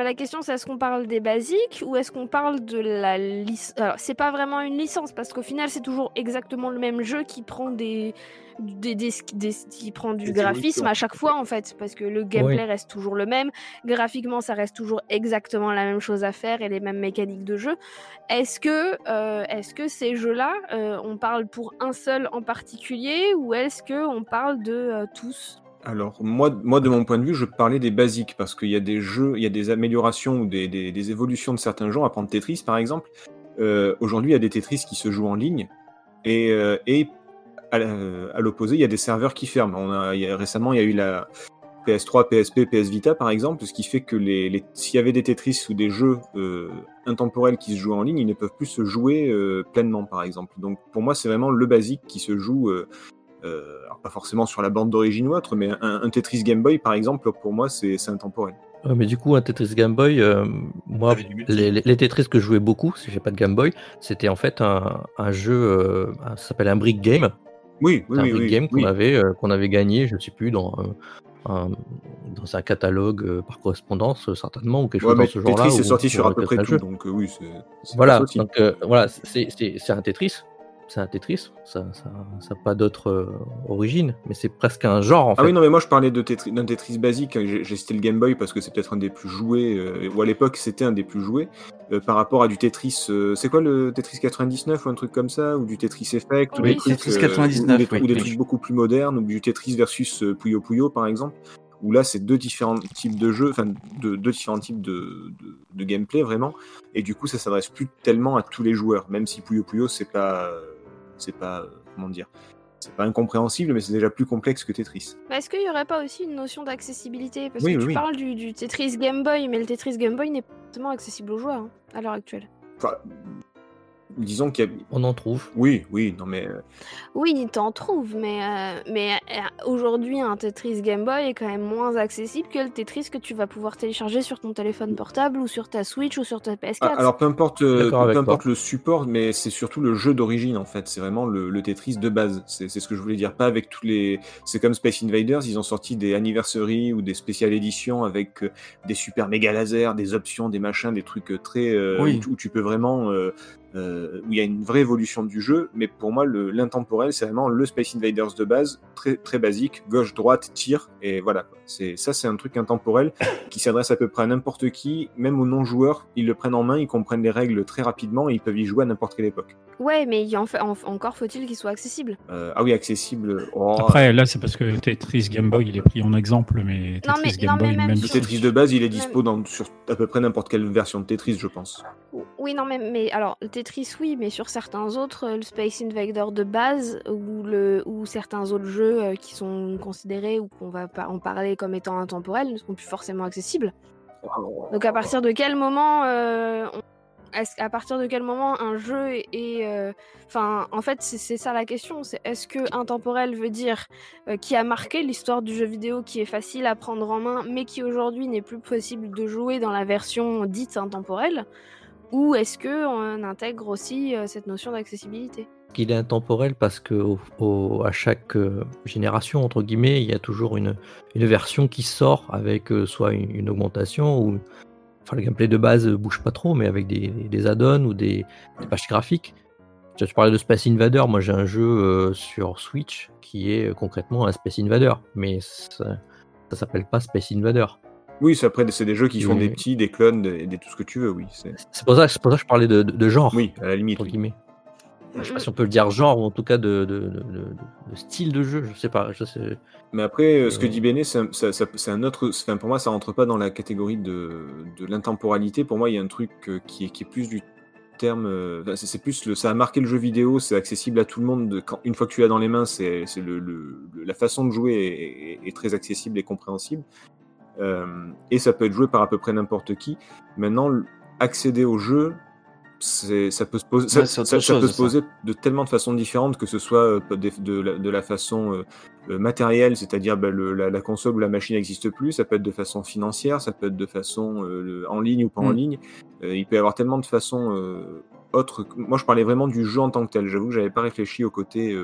Mais la question, c'est est-ce qu'on parle des basiques ou est-ce qu'on parle de la licence Alors, c'est pas vraiment une licence parce qu'au final, c'est toujours exactement le même jeu qui prend des, des, des- des- qui prend du graphisme à chaque fois en fait, parce que le gameplay reste toujours le même. Graphiquement, ça reste toujours exactement la même chose à faire et les mêmes mécaniques de jeu. Est-ce que, euh, est-ce que ces jeux-là, euh, on parle pour un seul en particulier ou est-ce que on parle de euh, tous? Alors, moi, moi, de mon point de vue, je parlais des basiques parce qu'il y a des jeux, il y a des améliorations ou des, des- évolutions de certains genres. À prendre Tetris, par exemple. Euh, Aujourd'hui, il y a des Tetris qui se jouent en ligne et, euh, et à, l'opposé, il y a des serveurs qui ferment. Récemment, il y a eu la PS3, PSP, PS Vita, par exemple, ce qui fait que les, s'il y avait des Tetris ou des jeux euh, intemporels qui se jouent en ligne, ils ne peuvent plus se jouer pleinement, par exemple. Donc, pour moi, c'est vraiment le basique qui se joue. Euh, alors pas forcément sur la bande d'origine ou autre, mais un, un Tetris Game Boy, par exemple, pour moi, c'est intemporel. Ouais, mais du coup, un Tetris Game Boy, euh, moi, multi. les, les- les Tetris que je jouais beaucoup, si j'ai pas de Game Boy, c'était en fait un, un jeu, euh, ça s'appelle un brick game. Oui, oui, un oui. brick oui, game qu'on avait, euh, qu'on avait gagné, je sais plus, dans, un, un- dans un catalogue euh, par correspondance, euh, certainement, ou quelque Ouais, chose dans ce genre-là. Tetris est sorti sur à peu près tout, jeu. donc euh, oui, c'est. Voilà, donc euh, voilà, c'est c'est- c'est un Tetris. C'est un Tetris, ça n'a pas d'autre euh, origine, mais c'est presque un genre en Ah fait. oui, non, mais moi je parlais de Tetris- d'un Tetris basique. J'ai j'ai cité le Game Boy parce que c'est peut-être un des plus joués, euh, ou à l'époque c'était un des plus joués, euh, par rapport à du Tetris. euh, c'est quoi le Tetris 99 ou un truc comme ça Ou du Tetris Effect ou des trucs, Tetris euh, 99, ou, des, oui. ou des Oui. trucs beaucoup plus modernes, ou du Tetris versus euh, Puyo Puyo par exemple, où là c'est deux différents types de jeux, enfin de, deux différents types de, de, de gameplay vraiment, et du coup ça s'adresse plus tellement à tous les joueurs, même si Puyo Puyo c'est pas, euh, c'est pas, euh, comment dire, c'est pas incompréhensible, mais c'est déjà plus complexe que Tetris. Mais Est-ce qu'il n'y aurait pas aussi une notion d'accessibilité? Parce Oui, que oui, tu oui. parles du, du Tetris Game Boy, mais le Tetris Game Boy n'est pas forcément accessible aux joueurs hein, à l'heure actuelle. Enfin, disons qu'il y a. On en trouve. Oui, oui, non mais. euh, Oui, t'en trouves, mais, euh, mais euh, aujourd'hui, un Tetris Game Boy est quand même moins accessible que le Tetris que tu vas pouvoir télécharger sur ton téléphone portable ou sur ta Switch ou sur ta PS4. ah, alors peu importe, euh, peu importe le support, mais c'est surtout le jeu d'origine en fait. C'est vraiment le, le Tetris de base. C'est c'est ce que je voulais dire. Pas avec tous les. C'est comme Space Invaders, ils ont sorti des anniversaries ou des spéciales éditions avec des super méga lasers, des options, des machins, des trucs très. euh, Oui. où, tu- où tu peux vraiment. Euh, où il y a une vraie évolution du jeu, mais pour moi, l'intemporel, c'est vraiment le Space Invaders de base, très, très basique, gauche, droite, tir, et voilà. ça, c'est un truc intemporel qui s'adresse à peu près à n'importe qui, même aux non-joueurs, ils le prennent en main, ils comprennent les règles très rapidement, et ils peuvent y jouer à n'importe quelle époque. Ouais, mais il en fait, en- encore faut-il qu'il soit accessible. Euh, ah oui, accessible. oh, Après, là, c'est parce que Tetris Game Boy, il est pris en exemple, mais Non, Tetris mais- Game non, mais Boy, même même Tetris de base, il est dispo dans, sur à peu près n'importe quelle version de Tetris, je pense. Oui, non, mais, mais alors, le Tetris, oui, mais sur certains autres, euh, le Space Invader de base, ou, certains autres jeux euh, qui sont considérés ou qu'on va en parler comme étant intemporels ne sont plus forcément accessibles. Donc, à partir de quel moment. euh, on- à partir de quel moment un jeu est. euh, Enfin, en fait, c'est ça la question. C'est est-ce que intemporel veut dire qui a marqué l'histoire du jeu vidéo, qui est facile à prendre en main, mais qui aujourd'hui n'est plus possible de jouer dans la version dite intemporelle? Ou est-ce que on intègre aussi euh, cette notion d'accessibilité? Qu'il est intemporel parce que chaque euh, génération entre guillemets il y a toujours une, version qui sort avec euh, soit une, augmentation ou enfin le gameplay de base euh, bouge pas trop mais avec des, add-ons ou des, des pages graphiques. Tu, parlais de Space Invader. Moi j'ai un jeu sur Switch qui est concrètement un Space Invader mais ça, ça s'appelle pas Space Invader Oui, c'est après, c'est des jeux qui font Oui. des petits, des clones, des, des- tout ce que tu veux, oui. c'est- c'est pour ça c'est pour ça que je parlais de, de- de genre Oui, à la limite. entre oui. guillemets je sais pas si on peut le dire genre ou en tout cas de, de- de- de- de style de jeu je sais pas je sais Mais après, euh, ce que Euh, dit Béné, c'est un, ça- ça- c'est un autre. Enfin, pour moi, ça rentre pas dans la catégorie de, de l'intemporalité. Pour moi, il y a un truc euh, qui, est, qui est plus du terme. c'est plus le, ça a marqué le jeu vidéo, c'est accessible à tout le monde. de- quand, une fois que tu l'as dans les mains, c'est c'est le, le- le- la façon de jouer est, est- est très accessible et compréhensible. Euh, et ça peut être joué par à peu près n'importe qui. Maintenant, accéder au jeu, ça peut se poser, Ouais, ça- peut se de tellement de façons différentes, que ce soit euh, de, de la, de la façon euh, matérielle, c'est-à-dire bah, la, la console ou la machine n'existe plus, ça peut être de façon financière, ça peut être de façon euh, en ligne ou pas en Mm. ligne. Euh, il peut y avoir tellement de façons autres. Moi, je parlais vraiment du jeu en tant que tel. J'avoue que j'avais pas réfléchi au côté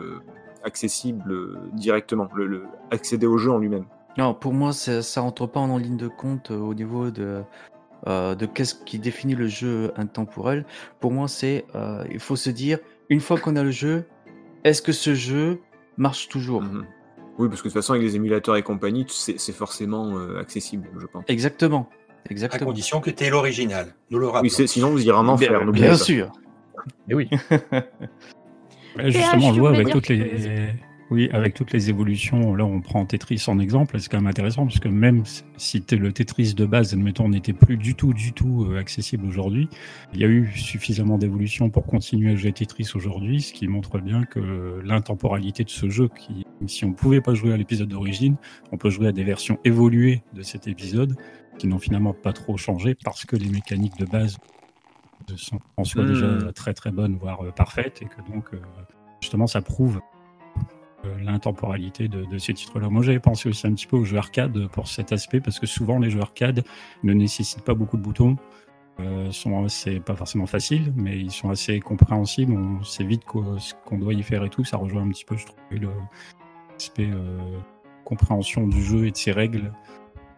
accessible directement, le, le- accéder au jeu en lui-même. Non, pour moi, ça, ça rentre pas en ligne de compte euh, au niveau de, euh, de qu'est-ce qui définit le jeu intemporel. Pour moi, c'est euh, il faut se dire une fois qu'on a le jeu, est-ce que ce jeu marche toujours? Mhm. Oui, parce que de toute façon, avec les émulateurs et compagnie, c'est forcément euh, accessible, je pense. Exactement, À exactement. condition que tu aies l'original. Nous le rappelons. Oui, sinon vous irez en enfer. Bien, bien sûr. et oui [laughs] justement, on tu voit avec toutes que- les, oui, avec toutes les évolutions. Là, on prend Tetris en exemple. C'est quand même intéressant parce que même si le Tetris de base, admettons, n'était plus du tout, du tout euh, accessible aujourd'hui, il y a eu suffisamment d'évolution pour continuer à jouer à Tetris aujourd'hui, ce qui montre bien que l'intemporalité de ce jeu, qui, si on pouvait pas jouer à l'épisode d'origine, on peut jouer à des versions évoluées de cet épisode qui n'ont finalement pas trop changé parce que les mécaniques de base sont en soi Hmm. déjà très très bonnes, voire euh, parfaites, et que donc euh, justement ça prouve l'intemporalité de, ces titres-là. Moi j'avais pensé aussi un petit peu aux jeux arcade pour cet aspect, parce que souvent les jeux arcade ne nécessitent pas beaucoup de boutons, euh, sont assez, pas forcément faciles, mais ils sont assez compréhensibles, on sait vite ce qu'on doit y faire et tout, ça rejoint un petit peu, je trouve, l'aspect euh, compréhension du jeu et de ses règles.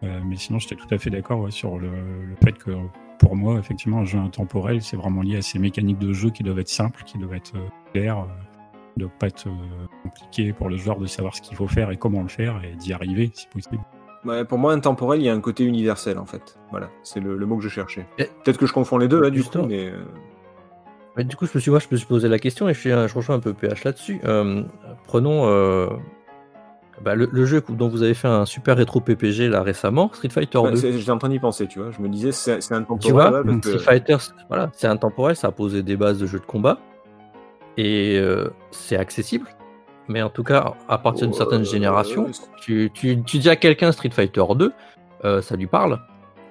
Euh, mais sinon, j'étais tout à fait d'accord sur le, le fait que pour moi, effectivement, un jeu intemporel, c'est vraiment lié à ces mécaniques de jeu qui doivent être simples, qui doivent être euh, claires, euh, ne pas être euh, compliquées pour le joueur de savoir ce qu'il faut faire et comment le faire et d'y arriver si possible. Ouais, pour moi, intemporel, il y a un côté universel en fait. Voilà, c'est le, le mot que je cherchais. Et- Peut-être que je confonds les deux, là, du coup, mais. euh, du coup, je me suis, moi, je me suis posé la question et je, suis, un- je rejoins un peu PH là-dessus. Euh, prenons euh, bah, le, le jeu dont vous avez fait un super rétro PPG là récemment, Street Fighter ouais, 2. c'est- J'étais en train d'y penser, tu vois. Je me disais, c'est intemporel. Tu vois, ouais, parce que- Street Fighter, c'est- voilà, c'est intemporel, ça a posé des bases de jeu de combat et euh, c'est accessible. Mais en tout cas, à partir d'une certaine Euh, génération, tu, tu, tu dis à quelqu'un Street Fighter 2, euh, ça lui parle.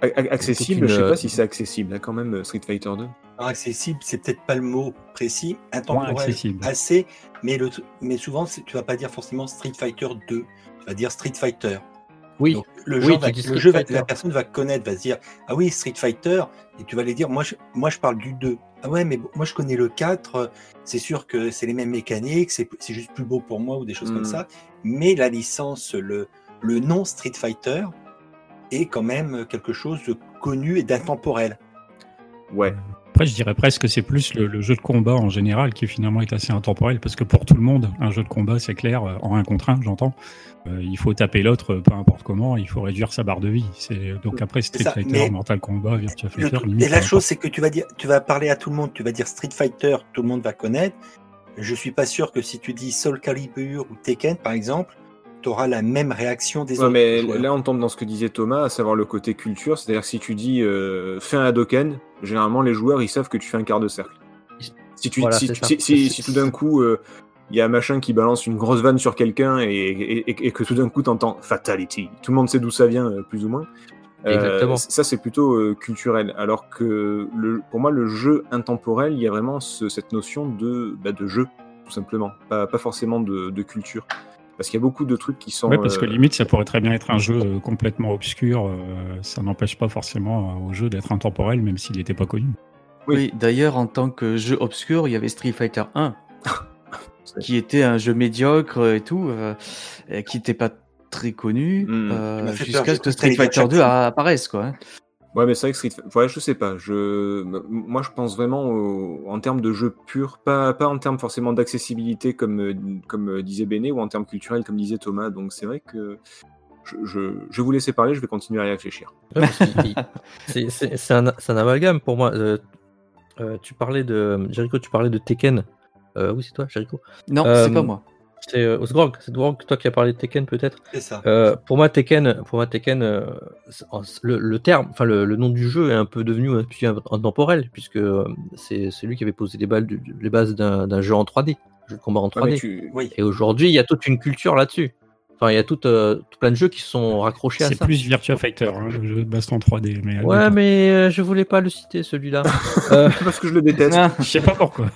A- Accessible, une, je sais euh, pas si c'est accessible, là, quand même, euh, Street Fighter 2. Alors, accessible, c'est peut-être pas le mot précis. Intemporel, accessible. assez. Mais, le, mais souvent, tu vas pas dire forcément Street Fighter 2. Tu vas dire Street Fighter. Oui, Donc, le, Oui, jeu va- le va- la personne va connaître, va se dire Ah oui, Street Fighter. Et tu vas aller dire Moi, je, moi, je parle du 2. Ah ouais, mais moi, je connais le 4. euh, C'est sûr que c'est les mêmes mécaniques. C'est c'est juste plus beau pour moi ou des choses Mm. comme ça. Mais la licence, le, le nom Street Fighter est quand même quelque chose de connu et d'intemporel. Ouais. Après, je dirais presque que c'est plus le, le jeu de combat en général qui finalement est assez intemporel parce que pour tout le monde, un jeu de combat, c'est clair, euh, en un contre un, j'entends. Euh, il faut taper l'autre, euh, peu importe comment, il faut réduire sa barre de vie. C'est donc après Street ça, Fighter, mais- Mortal Kombat, Virtua Fighter. truc- limite, et la chose, c'est que tu vas dire, tu vas parler à tout le monde, tu vas dire Street Fighter, tout le monde va connaître. Je suis pas sûr que si tu dis Soul Calibur ou Tekken, par exemple, tu auras la même réaction des Ouais, autres. mais joueurs. là, on tombe dans ce que disait Thomas, à savoir le côté culture. C'est-à-dire que si tu dis euh, fais un Hadoken, généralement les joueurs ils savent que tu fais un quart de cercle. Si, tu, Voilà, si, tout d'un coup euh, il y a un machin qui balance une grosse vanne sur quelqu'un et, et- et- et que tout d'un coup t'entends fatality, tout le monde sait d'où ça vient euh, plus ou moins. Euh, Exactement. ça c'est plutôt euh, culturel. Alors que le, pour moi le jeu intemporel, il y a vraiment ce- cette notion de, bah, de jeu tout simplement, pas, pas forcément de, de culture. Parce qu'il y a beaucoup de trucs qui sont. Ouais, parce que euh, limite, ça pourrait très bien être un jeu euh, complètement obscur. euh, ça n'empêche pas forcément euh, au jeu d'être intemporel, même s'il n'était pas connu. Oui. Oui, d'ailleurs, en tant que jeu obscur, il y avait Street Fighter 1, C'est- [laughs] qui était un jeu médiocre et tout, euh, et qui n'était pas très connu, Hmm. euh, jusqu'à ce que Street Fighter Jackson. 2 a- apparaisse, quoi. hein. Ouais, mais c'est vrai que Street Fighter, ouais, je sais pas. Je, moi, je pense vraiment au- en termes de jeu pur, pas, pas en termes forcément d'accessibilité comme, comme disait Béné, ou en termes culturels comme disait Thomas. Donc c'est vrai que je, je, vous laisser parler, je vais continuer à y réfléchir. [laughs] C'est- c'est c'est un, un amalgame pour moi. Euh, euh, tu parlais de. Jericho, tu parlais de Tekken. Euh, oui, c'est toi, Jericho. Non, Euh, c'est pas moi. C'est euh, Osgrog, c'est Osgrog, toi qui as parlé de Tekken peut-être. C'est ça. Euh, pour moi, Tekken, pour moi, Tekken, euh, c'est- le, le terme, enfin le, le nom du jeu est un peu devenu un peu intemporel puisque euh, c'est c'est lui qui avait posé les, balles du- les bases d'un d'un jeu en 3D, jeu de combat en Ouais, 3D. mais tu- Oui. Et aujourd'hui, il y a toute une culture là-dessus. Enfin, il y a tout, euh, tout plein de jeux qui sont raccrochés à C'est ça. plus Virtua Fighter, hein, le jeu de baston 3D. Mais Ouais, mais euh, je voulais pas le citer celui-là [laughs] Euh, Parce que je le déteste. Ah, je sais pas pourquoi.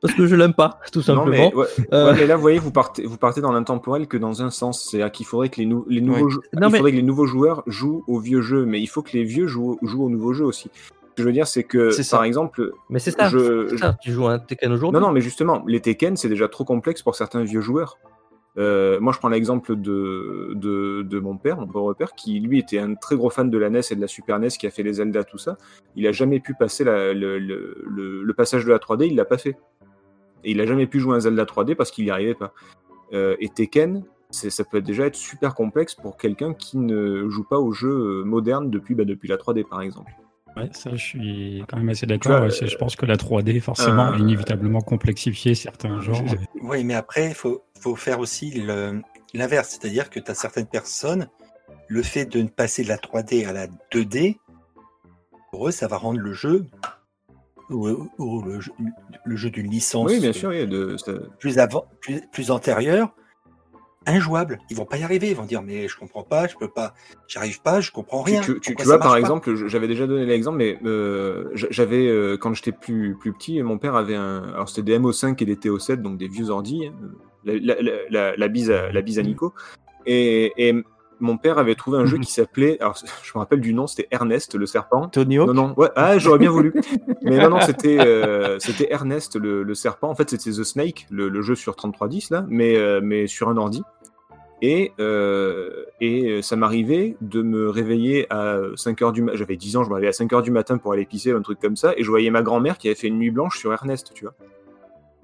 Parce que je l'aime pas, tout Non, simplement. mais, ouais, Euh, ouais, mais là, vous voyez, vous partez, vous partez dans l'intemporel que dans un sens. C'est-à-dire qu'il faudrait que les, nou- les nouveaux, Ouais. Non, il mais- faudrait que les nouveaux joueurs jouent au vieux jeu, mais il faut que les vieux jouent, jouent au nouveau jeu aussi. Ce que je veux dire, c'est que, par exemple, Mais c'est ça, je- c'est ça, tu joues à un Tekken aujourd'hui. Non, non, mais justement, les Tekken, c'est déjà trop complexe pour certains vieux joueurs. Euh, moi, je prends l'exemple de, de, de mon père, mon pauvre père, qui lui était un très gros fan de la NES et de la Super NES, qui a fait les Zelda, tout ça. Il a jamais pu passer la- le, le- le- le passage de la 3D, il l'a pas fait. Et il a jamais pu jouer un Zelda 3D parce qu'il n'y arrivait pas. Euh, et Tekken, c'est- ça peut déjà être super complexe pour quelqu'un qui ne joue pas aux jeux modernes depuis, bah, depuis la 3D, par exemple. Ouais, ça, je suis quand même assez d'accord. vois, ouais, c'est- je pense que la 3D, forcément, euh, a inévitablement complexifié certains genres. Oui, mais après, il faut, faut faire aussi le- l'inverse. C'est-à-dire que tu as certaines personnes, le fait de passer de la 3D à la 2D, pour eux, ça va rendre le jeu, ou, ou le, jeu le jeu d'une licence Oui, bien sûr, oui, de, plus, avant, plus, plus antérieure, injouable. Ils vont pas y arriver. Ils vont dire, mais je comprends pas, je peux pas, j'arrive pas, je comprends rien. tu- tu- Pourquoi tu vois, par exemple, j'avais déjà donné l'exemple, mais euh, j'avais, euh, quand j'étais plus, plus petit, mon père avait un. Alors, c'était des MO5 et des TO7, donc des vieux ordi. hein, La, la- la- la- la bise, à, la bise à Nico. Et, et mon père avait trouvé un jeu [laughs] qui s'appelait. Alors, [laughs] je me rappelle du nom, c'était Ernest, le serpent. Tony Hawk? Non, non, ouais, ah, j'aurais bien voulu. Mais non, non, c'était euh, c'était Ernest, le, le serpent. En fait, c'était The Snake, le, le jeu sur 3310, là, mais, euh, mais sur un ordi. Et, euh, et ça m'arrivait de me réveiller à 5h du matin. J'avais 10 ans, je me réveillais à 5h du matin pour aller pisser, un truc comme ça. Et je voyais ma grand-mère qui avait fait une nuit blanche sur Ernest, tu vois.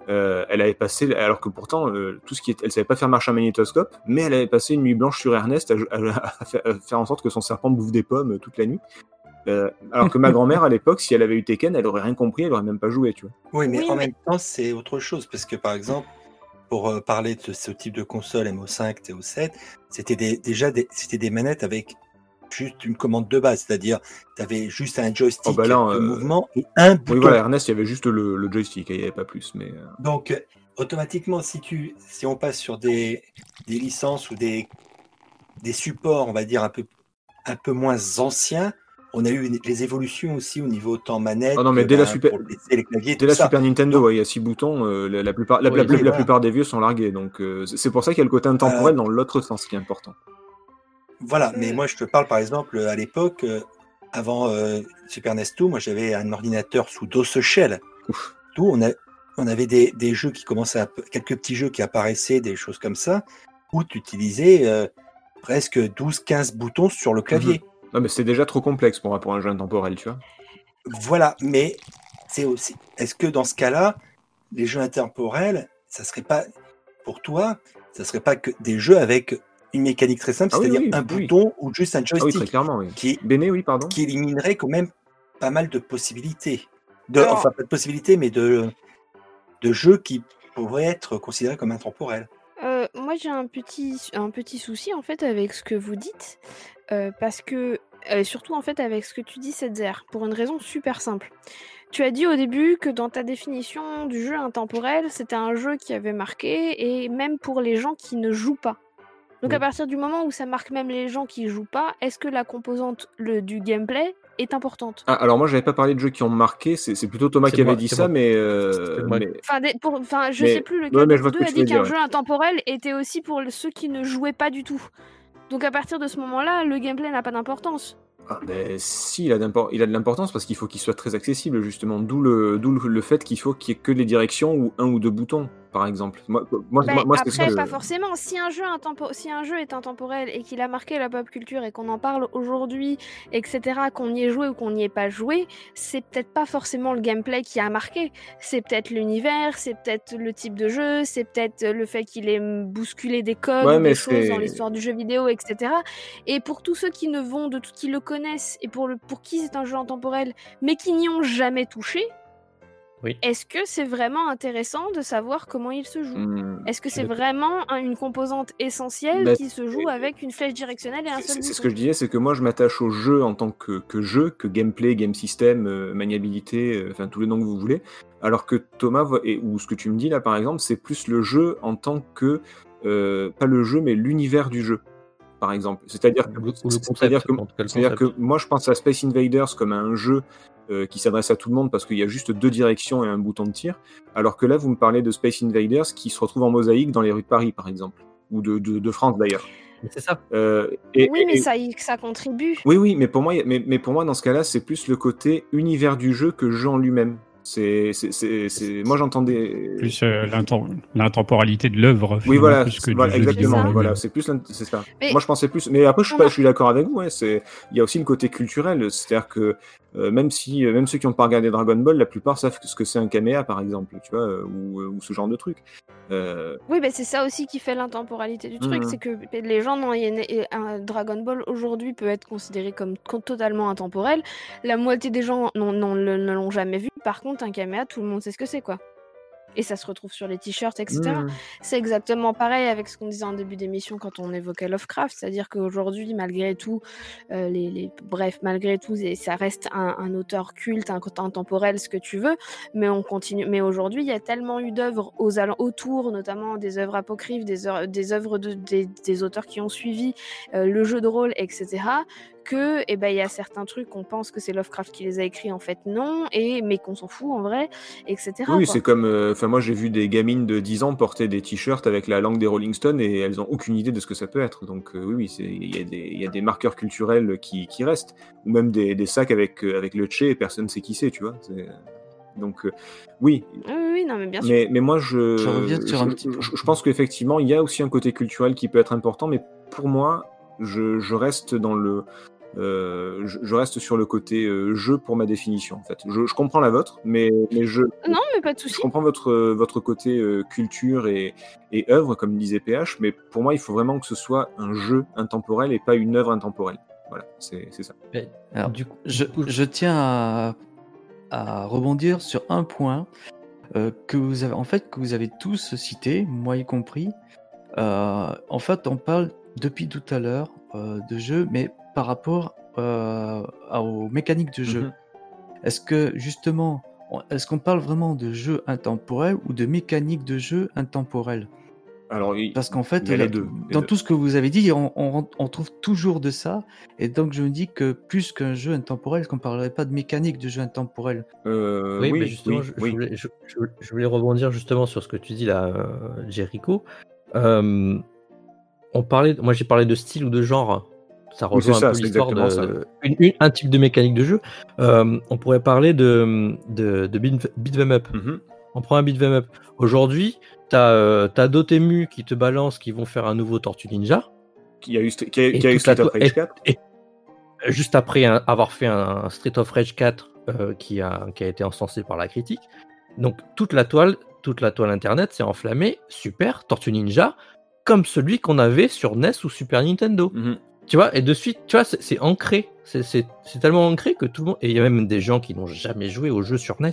Euh, elle avait passé, alors que pourtant, euh, tout ce qui est, elle savait pas faire marche un magnétoscope, mais elle avait passé une nuit blanche sur Ernest à, à- à faire- à faire en sorte que son serpent bouffe des pommes euh, toute la nuit. Euh, alors que ma [laughs] grand-mère à l'époque, si elle avait eu Tekken, elle aurait rien compris, elle aurait même pas joué, tu vois. Oui, mais Oui, en mais- même temps, c'est autre chose. Parce que, par exemple, pour euh, parler de ce type de console MO5, TO7, c'était déjà des, c'était des manettes avec juste une commande de base. C'est-à-dire, tu avais juste un joystick Oh, bah là, de euh, mouvement et un bouton. Oui, voilà, Ernest, il y avait juste le, le joystick, il n'y avait pas plus. Mais euh, Donc, euh, automatiquement, si, tu, si on passe sur des, des licences ou des, des supports, on va dire, un peu, un peu moins anciens, on a eu les évolutions aussi au niveau temps manette. Ah non, mais euh, dès la ben, Super- le PC, les claviers, dès la ça. Super Nintendo, ouais, il y a 6 boutons, euh, la, la plupart, la, Oui, la- la plupart des vieux sont largués. Donc euh, c'est c'est pour ça qu'il y a le côté intemporel Euh, dans l'autre sens qui est important. Voilà, mais moi je te parle par exemple à l'époque, euh, avant euh, Super NES 2, moi j'avais un ordinateur sous DOS Shell. Tout, on, a, on avait des, des jeux qui commençaient, à, quelques petits jeux qui apparaissaient, des choses comme ça, où tu utilisais euh, presque 12-15 boutons sur le clavier. Non, mais c'est déjà trop complexe pour, pour un jeu intemporel, tu vois. Voilà, mais c'est aussi. Est-ce que dans ce cas-là, les jeux intemporels, ça serait pas pour toi, ça serait pas que des jeux avec une mécanique très simple, Ah c'est-à-dire oui, un oui. bouton ou juste un Ah oui, joystick, très clairement, oui. qui, Béné, oui, pardon. qui éliminerait quand même pas mal de possibilités. De, Alors- enfin, pas de possibilités, mais de, de jeux qui pourraient être considérés comme intemporels. Euh, moi, j'ai un petit, un petit souci en fait avec ce que vous dites, euh, parce que euh, surtout en fait avec ce que tu dis, Setzer, pour une raison super simple. Tu as dit au début que dans ta définition du jeu intemporel, c'était un jeu qui avait marqué, et même pour les gens qui ne jouent pas. Donc à partir du moment où ça marque même les gens qui jouent pas, est-ce que la composante le, du gameplay est importante? Ah, alors moi, j'avais pas parlé de jeux qui ont marqué. C'est c'est plutôt Thomas qui avait moi, dit ça, moi. mais, euh, mais- Enfin, des- pour- enfin, je Mais- sais plus lequel ouais, des deux a dit qu'un dire, jeu intemporel était aussi pour ceux qui ne jouaient pas du tout. Donc à partir de ce moment-là, le gameplay n'a pas d'importance. Ah, ben, si, il a, il a de l'importance parce qu'il faut qu'il soit très accessible, justement. D'où le, d'où le, fait qu'il faut qu'il y ait que les directions ou un ou deux boutons, par exemple. Moi, moi, c'est après, ça. pas forcément. Si un, jeu intempo- si un jeu est intemporel et qu'il a marqué la pop culture et qu'on en parle aujourd'hui, etc., qu'on y ait joué ou qu'on n'y ait pas joué, c'est peut-être pas forcément le gameplay qui a marqué. C'est peut-être l'univers, c'est peut-être le type de jeu, c'est peut-être le fait qu'il ait bousculé des codes, Ouais, des choses dans l'histoire du jeu vidéo, etc. Et pour tous ceux qui ne vont, de tout, qui le connaissent et pour, le, pour qui c'est un jeu intemporel, mais qui n'y ont jamais touché, Oui. est-ce que c'est vraiment intéressant de savoir comment il se joue? Hmm. est-ce que c'est vraiment un- une composante essentielle Bah, qui se joue avec une flèche directionnelle et un C'est seul c'est ce que je disais, c'est que moi je m'attache au jeu en tant que, que jeu, que gameplay, game system, euh, maniabilité, euh, enfin tous les noms que vous voulez. Alors que Thomas, et, ou ce que tu me dis là par exemple, c'est plus le jeu en tant que, euh, pas le jeu, mais l'univers du jeu, par exemple. C'est-à-dire que, que, que moi je pense à Space Invaders comme à un jeu euh, qui s'adresse à tout le monde parce qu'il y a juste deux directions et un bouton de tir. Alors que là, vous me parlez de Space Invaders qui se retrouve en mosaïque dans les rues de Paris, par exemple, ou de, de- de France d'ailleurs. Mais C'est ça. Euh, et- Oui, mais et- ça, y- ça contribue. oui, oui, mais pour moi, mais, mais pour moi dans ce cas-là, c'est plus le côté univers du jeu que jeu en lui-même. C'est, c'est, c'est, c'est- moi j'entendais. Plus euh, l'intem- l'intemporalité de l'œuvre. Oui, voilà, plus que du voilà, jeu exactement. ça. vidéo. Voilà, c'est plus, c'est ça. Mais- Moi, je pensais plus. Mais après, je suis, On pas, a- je suis d'accord avec vous. Ouais, c'est, il y a aussi le côté culturel, c'est-à-dire que euh, même si, euh, même ceux qui n'ont pas regardé Dragon Ball, la plupart savent ce que c'est un caméa, par exemple, tu vois, ou, ou ce genre de truc. Euh, Oui, mais c'est ça aussi qui fait l'intemporalité du truc, Mhm. c'est que les gens, non, il y a une- et un Dragon Ball aujourd'hui peut être considéré comme co- totalement intemporel. La moitié des gens ne l'ont jamais vu. Par contre, un caméa, tout le monde sait ce que c'est, quoi. Et ça se retrouve sur les t-shirts, etc. hmm. C'est exactement pareil avec ce qu'on disait en début d'émission quand on évoquait Lovecraft, c'est-à-dire qu'aujourd'hui, malgré tout, euh, les, les- bref, malgré tout, ça reste un, un auteur culte, un intemporel, ce que tu veux, mais on continue. Mais aujourd'hui, il y a tellement eu d'œuvres aux al- autour, notamment des œuvres apocryphes, des, œuvres- des œuvres de, des, des auteurs qui ont suivi euh, le jeu de rôle, etc. Que, eh ben, il y a certains trucs qu'on pense que c'est Lovecraft qui les a écrits, en fait non, et mais qu'on s'en fout en vrai, etc. Oui, c'est comme. euh, Enfin, moi, j'ai vu des gamines de 10 ans porter des t-shirts avec la langue des Rolling Stones et elles ont aucune idée de ce que ça peut être. Donc, euh, oui, oui, il y, a des- il y a des marqueurs culturels qui, qui restent. Ou même des, des sacs avec, euh, avec le Che et personne ne sait qui c'est, tu vois. Donc, euh, oui. Oui, non, mais bien sûr. Mais, mais moi, je. Je reviens sur un je- petit point. je- je pense qu'effectivement, il y a aussi un côté culturel qui peut être important, mais pour moi, je, je reste dans le. Euh, je, je reste sur le côté euh, jeu pour ma définition en fait. Je, je comprends la vôtre, mais, mais je, Non, mais pas de je souci. comprends votre, votre côté euh, culture et, et œuvre, comme disait PH, mais pour moi, il faut vraiment que ce soit un jeu intemporel et pas une œuvre intemporelle. Voilà, c'est c'est ça. Mais, Alors, du coup, Je, je tiens à, à rebondir sur un point euh, que vous avez en fait que vous avez tous cité, moi y compris. Euh, en fait, on parle depuis tout à l'heure euh, de jeu, mais par rapport euh, aux mécaniques de jeu. Mhm. Est-ce que justement, on- est-ce qu'on parle vraiment de jeu intemporel ou de mécanique de jeu intemporelle Alors, il- Parce qu'en fait, il y a les là, deux, les dans deux. tout ce que vous avez dit, on, on- on trouve toujours de ça. Et donc, je me dis que plus qu'un jeu intemporel, qu'on ne parlerait pas de mécanique de jeu intemporel. euh, oui, oui, mais justement, oui, je, voulais, je- je- je voulais rebondir justement sur ce que tu dis là, euh, Jericho. Euh, on parlait, moi j'ai parlé de style ou de genre. Ça Oui, rejoint ça, un peu l'histoire de, exactement ça. de- une- une- un type de mécanique de jeu. Euh, on pourrait parler de, de, de beat, up. Mhm. On prend un beat up. Aujourd'hui, t'as euh, t'as Dotemu qui te balance, qui vont faire un nouveau Tortue Ninja. Qui a eu, qui a, Et qui a eu Street of Rage et- 4. Juste après un- avoir fait un Street of Rage 4 euh, qui, a, qui a été encensé par la critique. Donc toute la toile, toute la toile internet s'est enflammée. Super, Tortue Ninja, comme celui qu'on avait sur NES ou Super Nintendo. Mhm. Tu vois, et de suite, tu vois, c'est ancré. C'est tellement ancré que tout le monde. Et il y a même des gens qui n'ont jamais joué au jeu sur NES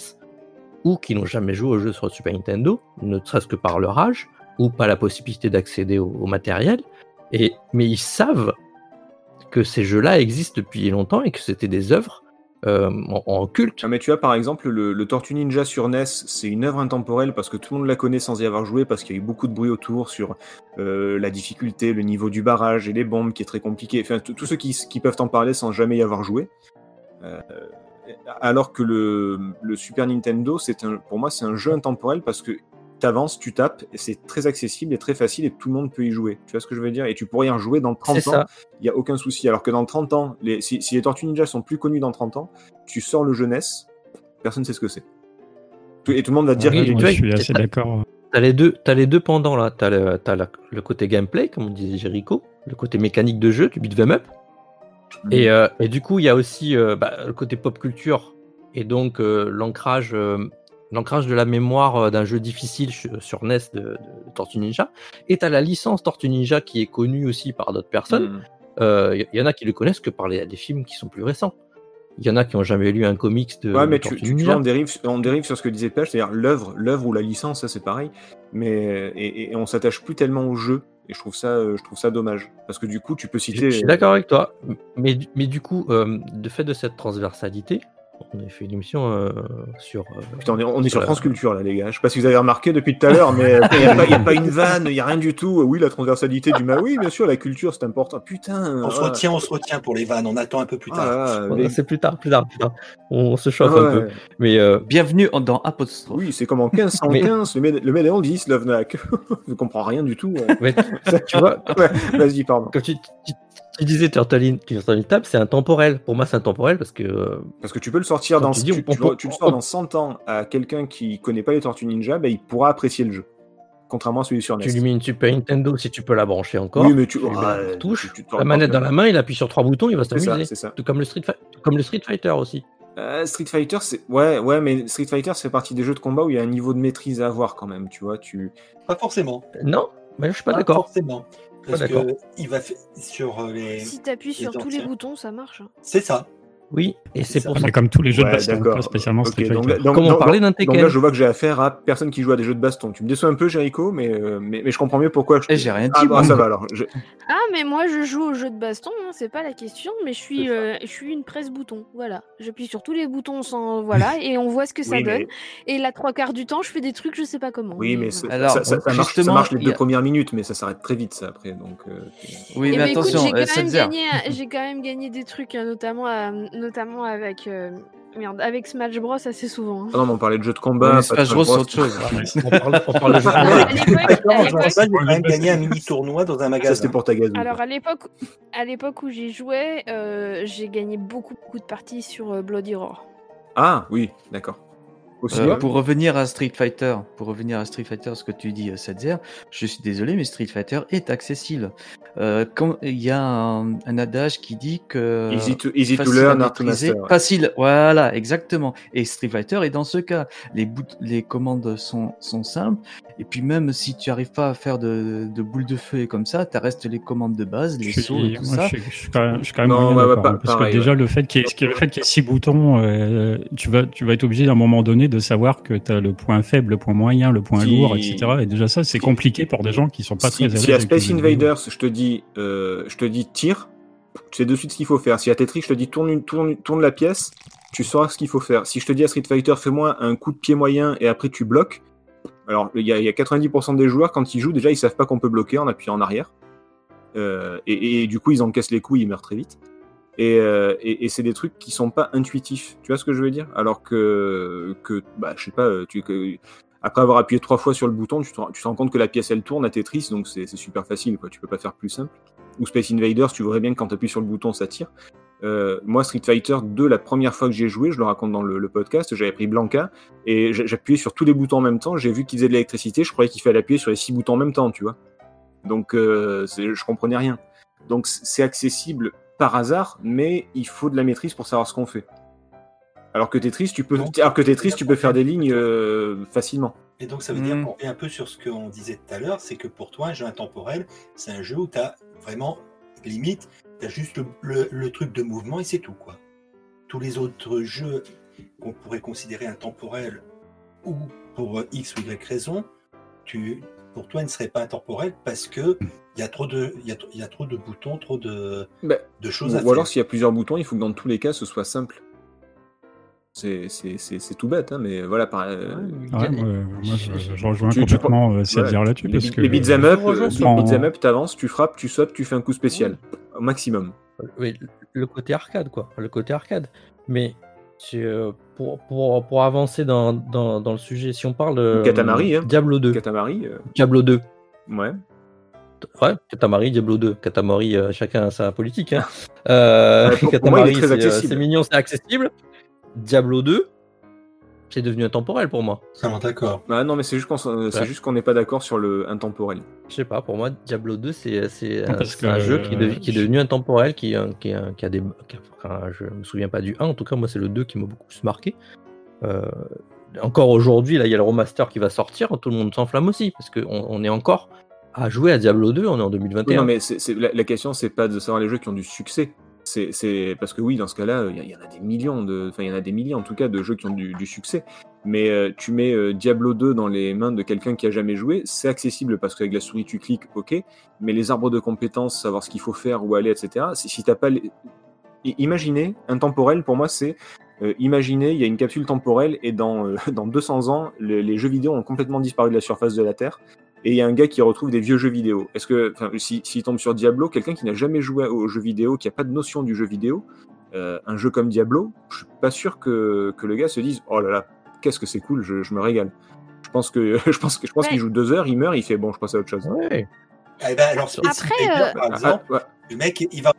ou qui n'ont jamais joué au jeu sur Super Nintendo, ne serait-ce que par leur âge ou pas la possibilité d'accéder au, au matériel. Et, mais ils savent que ces jeux-là existent depuis longtemps et que c'était des œuvres euh, en, culte. Ah, mais tu vois, par exemple, le, Tortue Ninja sur NES, c'est une œuvre intemporelle parce que tout le monde la connaît sans y avoir joué, parce qu'il y a eu beaucoup de bruit autour sur euh, la difficulté, le niveau du barrage et les bombes qui est très compliqué. Enfin, tous ceux qui, qui peuvent en parler sans jamais y avoir joué. Euh, alors que le, Super Nintendo, pour moi, c'est un jeu intemporel parce que tu avances, tu tapes, et c'est très accessible et très facile et tout le monde peut y jouer. Tu vois ce que je veux dire? Et tu pourrais y en jouer dans 30 C'est ans ça. il n'y a aucun souci. Alors que dans 30 ans, les, si, si les Tortues Ninja sont plus connus dans 30 ans, tu sors le jeunesse, personne ne sait ce que c'est. Et tout le monde va te dire Oui, que tu je suis t'as- assez d'accord. T'as les deux, t'as les deux pendants là. T'as le, la- le côté gameplay, comme on disait Jericho, le côté mécanique de jeu, du beat'em up. Et, euh, et du coup, il y a aussi euh, bah, le côté pop culture et donc euh, l'ancrage, euh, l'ancrage de la mémoire euh, d'un jeu difficile sur, NES de, de Tortue Ninja. Et t'as la licence Tortue Ninja qui est connue aussi par d'autres personnes. Mm. Euh, Il y, y en a qui le connaissent que par les, des films qui sont plus récents. Il y en a qui ont jamais lu un comics de, Ouais, mais tu, Tortue tu- tu Ninja. vois, on dérive, on dérive sur ce que disait Pêche, c'est-à-dire l'œuvre, l'œuvre ou la licence, ça c'est pareil. Mais et, et on s'attache plus tellement au jeu. Et je trouve ça, euh, je trouve ça dommage, parce que du coup, tu peux citer. je suis d'accord avec toi, mais, du- mais du coup, euh, de fait de cette transversalité, on a fait une émission euh, sur. euh, Putain, on est, on est sur France Culture là, les gars. Je sais pas si vous avez remarqué depuis tout à l'heure, mais il n'y a, pas- y a pas une vanne, il y a rien du tout. Oui, la transversalité du ma. Oui, bien sûr, la culture c'est important. Putain. On se ah. retient, on se retient pour les vannes. On attend un peu plus Ah tard. mais- C'est plus tard, plus tard, plus tard. On se chauffe Ah un ouais. peu. Mais euh, Bienvenue en- dans Apostrophe. Oui, c'est comme en 1515, le, Méd- le Médéon dit Slovnak. Je comprends rien du tout. mais tu vois, Ouais, Vas-y, pardon. tu, tu- tu disais Turtle Turtle Tap, c'est intemporel. Pour moi, c'est intemporel parce que. euh, Parce que tu peux le sortir dans, tu dis, tu, on- le- on- tu le on- sors dans 100 ans à quelqu'un qui connaît pas les Tortues Ninja, ben, il pourra apprécier le jeu. Contrairement à celui sur NES. tu lui mets une Super Nintendo si tu peux la brancher encore. oui, mais tu, ah, la touche, manette dans la main, il appuie sur trois boutons, il va C'est ça, s'amuser. c'est ça. Tout comme le Street, comme le Street Fighter aussi. Euh, Street Fighter, c'est ouais, ouais, mais Street Fighter, c'est partie des jeux de combat où il y a un niveau de maîtrise à avoir quand même, tu vois. Tu Pas forcément. Non, mais je suis pas Pas d'accord. Forcément. Pas Parce que il va fa- sur euh, les. Si t'appuies sur les tous les boutons, ça marche. hein. C'est ça. Oui, et c'est ça. pour ça Mais comme tous les jeux Ouais, de baston, d'accord. pas spécialement Ok, Street donc, Fighter. donc- Comme on donc- parlait d'un donc Tekken. là, je vois que j'ai affaire à personne qui joue à des jeux de baston. Tu me déçois un peu, Jericho, mais, euh, mais, mais je comprends mieux pourquoi. Je... Eh, j'ai rien dit, Ah, bah, moi. ça va alors. Ah, mais moi je joue au jeu de baston, hein, c'est pas la question, mais je suis, euh, je suis une presse bouton. Voilà, j'appuie sur tous les boutons sans. Voilà, [laughs] et on voit ce que ça Oui, mais- donne. Et la trois quarts du temps, je fais des trucs, je sais pas comment. Oui, mais voilà. Alors, ça, ça- ça marche, ça justement, marche les deux a- premières minutes, mais ça s'arrête très vite, ça après. Donc, euh, Oui, Eh mais ben, attention, j'ai quand, même Setzer. gagné, [laughs] j'ai quand même gagné des trucs, hein, notamment, notamment avec, euh, merde, avec Smash Bros assez souvent. hein. Ah non, mais on parlait de jeux de combat. Smash Bros, c'est autre chose. [laughs] on [laughs] parle, on parle de jeux de Alors, combat. gagné un mini tournoi dans un Ça, magasin. c'était pour ta gazou. alors à l'époque, à l'époque où j'y jouais, euh, j'ai gagné beaucoup, beaucoup de parties sur euh, Bloody Roar. Ah, oui, d'accord. Euh, pour revenir à Street Fighter, pour revenir à Street Fighter, ce que tu dis, euh, Setzer, je suis désolé, mais Street Fighter est accessible. Euh, quand il y a un, un adage qui dit que Easy to, easy to facile learn, à master. ouais. facile, voilà, exactement. Et Street Fighter est dans ce cas. Les, commandes sont, sont simples, et puis même si tu arrives pas à faire de, de boules de feu et comme ça, tu restes les commandes de base, les sauts et tout moi, ça. je suis- je suis quand même, je suis quand même Non, moyen ouais, ouais, d'accord, pas- parce pareil, que déjà ouais. le fait qu'il y, ait- y six boutons, euh, tu vas, tu vas être obligé à un moment donné de savoir que tu as le point faible, le point moyen, le point Si- lourd, etc. Et déjà ça, c'est si- compliqué pour des gens qui sont pas si, très si à Space. Invaders, je te dis, euh, je te dis tire, tu sais de suite ce qu'il faut faire. Si à Tetris, je te dis tourne, une, tourne, tourne la pièce, tu sauras ce qu'il faut faire. Si je te dis à Street Fighter, fais-moi un coup de pied moyen et après tu bloques. Alors, il y, a, il y a 90% des joueurs, quand ils jouent, déjà, ils savent pas qu'on peut bloquer en appuyant en arrière. Euh, et, du coup, ils encaissent les coups, ils meurent très vite. Et, euh, et, c'est des trucs qui sont pas intuitifs. Tu vois ce que je veux dire? Alors que, que bah, je sais pas, que, après avoir appuyé trois fois sur le bouton, tu te, tu te rends compte que la pièce elle tourne à Tetris, donc c'est c'est super facile, quoi. Tu peux pas faire plus simple. Ou Space Invaders, tu verrais bien que quand tu appuies sur le bouton, ça tire. Euh, moi, Street Fighter 2, la première fois que j'ai joué, je le raconte dans le, le podcast, j'avais pris Blanca et j'a- j'appuyais sur tous les boutons en même temps. J'ai vu qu'ils faisaient de l'électricité, je croyais qu'il fallait appuyer sur les six boutons en même temps, tu vois. Donc, euh, je comprenais rien. Donc, c'est accessible par hasard, mais il faut de la maîtrise pour savoir ce qu'on fait. Alors que Tetris, tu peux, Donc, alors que Tetris, tu peux faire des lignes euh, facilement. Et donc, ça veut dire Mm. qu'on revient un peu sur ce qu'on disait tout à l'heure, c'est que pour toi, un jeu intemporel, c'est un jeu où tu as vraiment, limite, tu as juste le, le- le truc de mouvement et c'est tout, quoi. Tous les autres jeux qu'on pourrait considérer intemporels ou pour euh, X ou Y raison, tu, pour toi, ils ne seraient pas intemporels parce que il y a trop de, y a, il y a trop de boutons, trop de, Bah, de choses à Ou faire. alors, s'il y a plusieurs boutons, il faut que dans tous les cas, ce soit simple. C'est c'est- c'est- c'est tout bête, hein, mais voilà. Par, euh, Ouais, moi, moi, je, je rejoins Tu- tu complètement euh, voilà, dire là-dessus. les, parce que les beat'em up, euh, up, t'avances, tu frappes, tu sautes, tu fais un coup spécial. Au maximum. Oui, le côté arcade, quoi. Le côté arcade. Mais euh, pour, pour, pour avancer dans, dans, dans le sujet, si on parle de Katamari, hein. Diablo 2, Katamari, euh, Diablo 2, ouais. ouais, Katamari, Diablo 2, Katamari, euh, chacun a sa politique. Hein. [laughs] Euh, Katamari, très c'est, euh, accessible. c'est mignon, c'est accessible. Diablo 2, c'est devenu intemporel pour moi. Totalement d'accord. Ah non, mais c'est juste qu'on n'est pas d'accord sur le intemporel. Je sais pas, pour moi, Diablo 2, c'est, un- jeu qui, est qui devenu intemporel, qui, euh, qui, euh, qui a des. qui a- enfin, je me souviens pas du 1, en tout cas, moi, c'est le 2 qui m'a beaucoup plus marqué. Euh, encore aujourd'hui, là, il y a le remaster qui va sortir, tout le monde s'enflamme aussi, parce qu'on on est encore à jouer à Diablo 2, on est en Oui, 2021. non, mais c'est c'est- la, la question, c'est pas de savoir les jeux qui ont du succès. C'est parce que oui, dans ce cas-là, il y, en a des millions de, enfin, il y en a des milliers en tout cas de jeux qui ont du, succès. Mais euh, tu mets euh, Diablo 2 dans les mains de quelqu'un qui a jamais joué, c'est accessible parce qu'avec la souris tu cliques, ok. Mais les arbres de compétences, savoir ce qu'il faut faire, où aller, etc. Si, t'as pas, les... Imaginez, intemporel pour moi, c'est euh, imaginez, il y a une capsule temporelle et dans euh, [laughs] dans 200 ans, le- les jeux vidéo ont complètement disparu de la surface de la Terre et il y a un gars qui retrouve des vieux jeux vidéo. Est-ce que, enfin, si- s'il tombe sur Diablo, quelqu'un qui n'a jamais joué aux jeux vidéo, qui n'a pas de notion du jeu vidéo, euh, un jeu comme Diablo, je suis pas sûr que, que le gars se dise Oh là là, qu'est-ce que c'est cool, je, je me régale. Je pense que [laughs] je pense que je pense Ouais. qu'il joue deux heures, il meurt, il fait bon, je passe à autre chose. Ouais. Eh ben, alors, Après, euh, par Ah, exemple, ah, ouais. Le mec, il va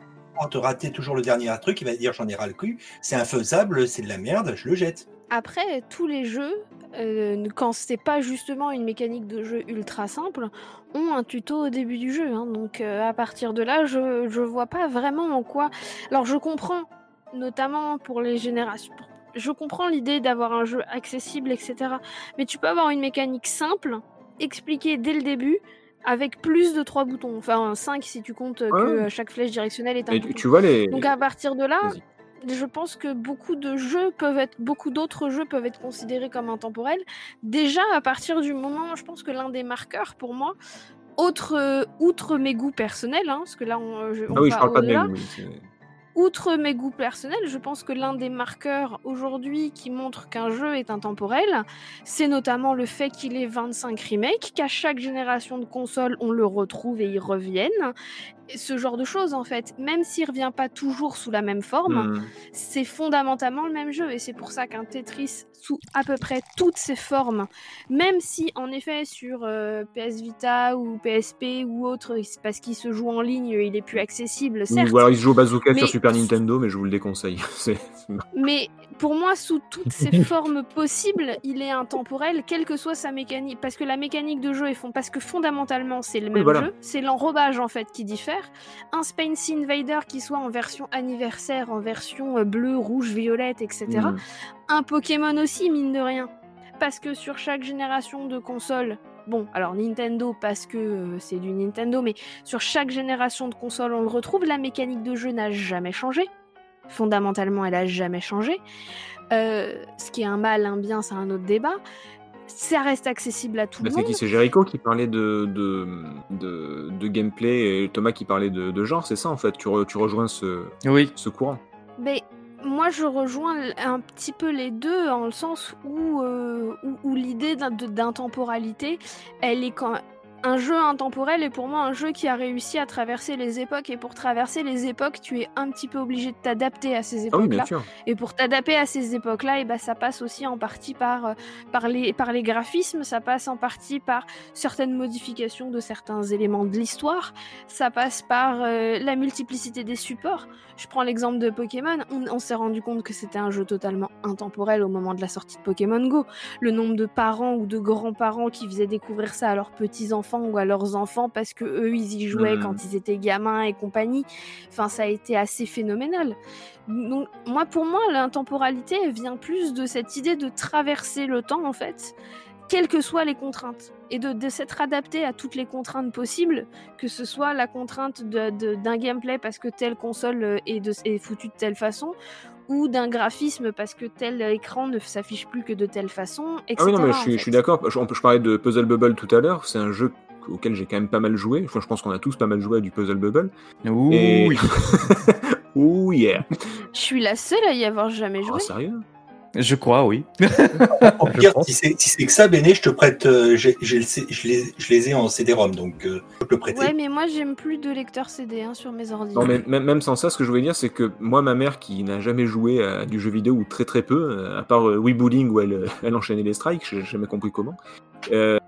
te rater toujours le dernier truc, il va dire j'en ai ras le cul, c'est infaisable, c'est de la merde, je le jette. Après, tous les jeux, euh, quand c'est pas justement une mécanique de jeu ultra simple, ont un tuto au début du jeu. hein. donc euh, à partir de là, je, je vois pas vraiment en quoi. Alors je comprends, notamment pour les générations. Je comprends l'idée d'avoir un jeu accessible, etc. Mais tu peux avoir une mécanique simple, expliquée dès le début, avec plus de trois boutons. Enfin, 5 si tu comptes euh, que Ouais. euh, chaque flèche directionnelle est un Et bouton. tu, vois les. Donc à partir de là. Je pense que beaucoup de jeux peuvent être, beaucoup d'autres jeux peuvent être considérés comme intemporels. Déjà à partir du moment, je pense que l'un des marqueurs pour moi, autre, euh, outre mes goûts personnels, hein, parce que là on, je, on Ah oui, je va parle pas de mes goûts, outre mes goûts personnels, je pense que l'un des marqueurs aujourd'hui qui montre qu'un jeu est intemporel, c'est notamment le fait qu'il ait 25 remakes, qu'à chaque génération de consoles, on le retrouve et il revienne. Ce genre de choses, en fait, même s'il revient pas toujours sous la même forme, Hmm. c'est fondamentalement le même jeu. Et c'est pour ça qu'un Tetris, sous à peu près toutes ses formes, même si, en effet, sur euh, PS Vita ou PSP ou autre, parce qu'il se joue en ligne, il est plus accessible, certes. ou alors il se joue au bazooka Mais- sur Super Nintendo, mais je vous le déconseille. [laughs] Mais pour moi, sous toutes ses [laughs] formes possibles, il est intemporel, quelle que soit sa mécanique. Parce que la mécanique de jeu est fond. Parce que fondamentalement, c'est le même voilà. jeu. C'est l'enrobage en fait qui diffère. Un Space Invader qui soit en version anniversaire, en version euh, bleue, rouge, violette, etc. Hmm. Un Pokémon aussi, mine de rien. Parce que sur chaque génération de consoles, bon, alors Nintendo parce que euh, c'est du Nintendo, mais sur chaque génération de consoles, on le retrouve. La mécanique de jeu n'a jamais changé. Fondamentalement, elle a jamais changé. Euh, ce qui est un mal, un bien, c'est un autre débat. Ça reste accessible à tout Bah, le c'est monde. qui C'est Jericho qui parlait de, de, de, de gameplay et Thomas qui parlait de, de genre, c'est ça en fait? Tu, re- tu rejoins ce, Oui, ce courant? Mais moi, je rejoins un petit peu les deux, en le sens où, euh, où, où l'idée d'intemporalité, elle est quand un jeu intemporel est pour moi un jeu qui a réussi à traverser les époques. Et pour traverser les époques, tu es un petit peu obligé de t'adapter à ces Ah oui, époques-là. Et pour t'adapter à ces époques-là, et ben, ça passe aussi en partie par, euh, par, les, par les graphismes, ça passe en partie par certaines modifications de certains éléments de l'histoire, ça passe par euh, la multiplicité des supports. Je prends l'exemple de Pokémon, on, on s'est rendu compte que c'était un jeu totalement intemporel au moment de la sortie de Pokémon Go. Le nombre de parents ou de grands-parents qui faisaient découvrir ça à leurs petits-enfants enfants ou à leurs enfants parce que eux ils y jouaient quand ils étaient gamins et compagnie. Enfin, ça a été assez phénoménal. Donc, moi, pour moi, l'intemporalité elle vient plus de cette idée de traverser le temps en fait, quelles que soient les contraintes, et de, de s'être adapté à toutes les contraintes possibles, que ce soit la contrainte de- de- d'un gameplay parce que telle console euh, est, de, est foutue de telle façon, ou d'un graphisme parce que tel écran ne s'affiche plus que de telle façon, etc. Ah oui, non, mais je suis, je suis d'accord. Je, je parlais de Puzzle Bubble tout à l'heure. C'est un jeu auquel j'ai quand même pas mal joué. Enfin, je pense qu'on a tous pas mal joué à du Puzzle Bubble. Ouh, Et- oui. [laughs] Ouh, yeah. Je suis la seule à y avoir jamais joué. Oh, sérieux? Je crois, oui. [laughs] Au pire, si c'est si que ça, Béné, je te prête. euh, je, les, je les ai en CD-ROM, donc euh, je peux te le prêter. Ouais, mais moi j'aime plus de lecteur CD hein, sur mes ordi. Non, mais même, même sans ça, ce que je voulais dire, c'est que moi, ma mère, qui n'a jamais joué à du jeu vidéo ou très très peu, euh, à part euh, Wii Bowling où elle, elle enchaînait les strikes, j'ai jamais compris comment. euh,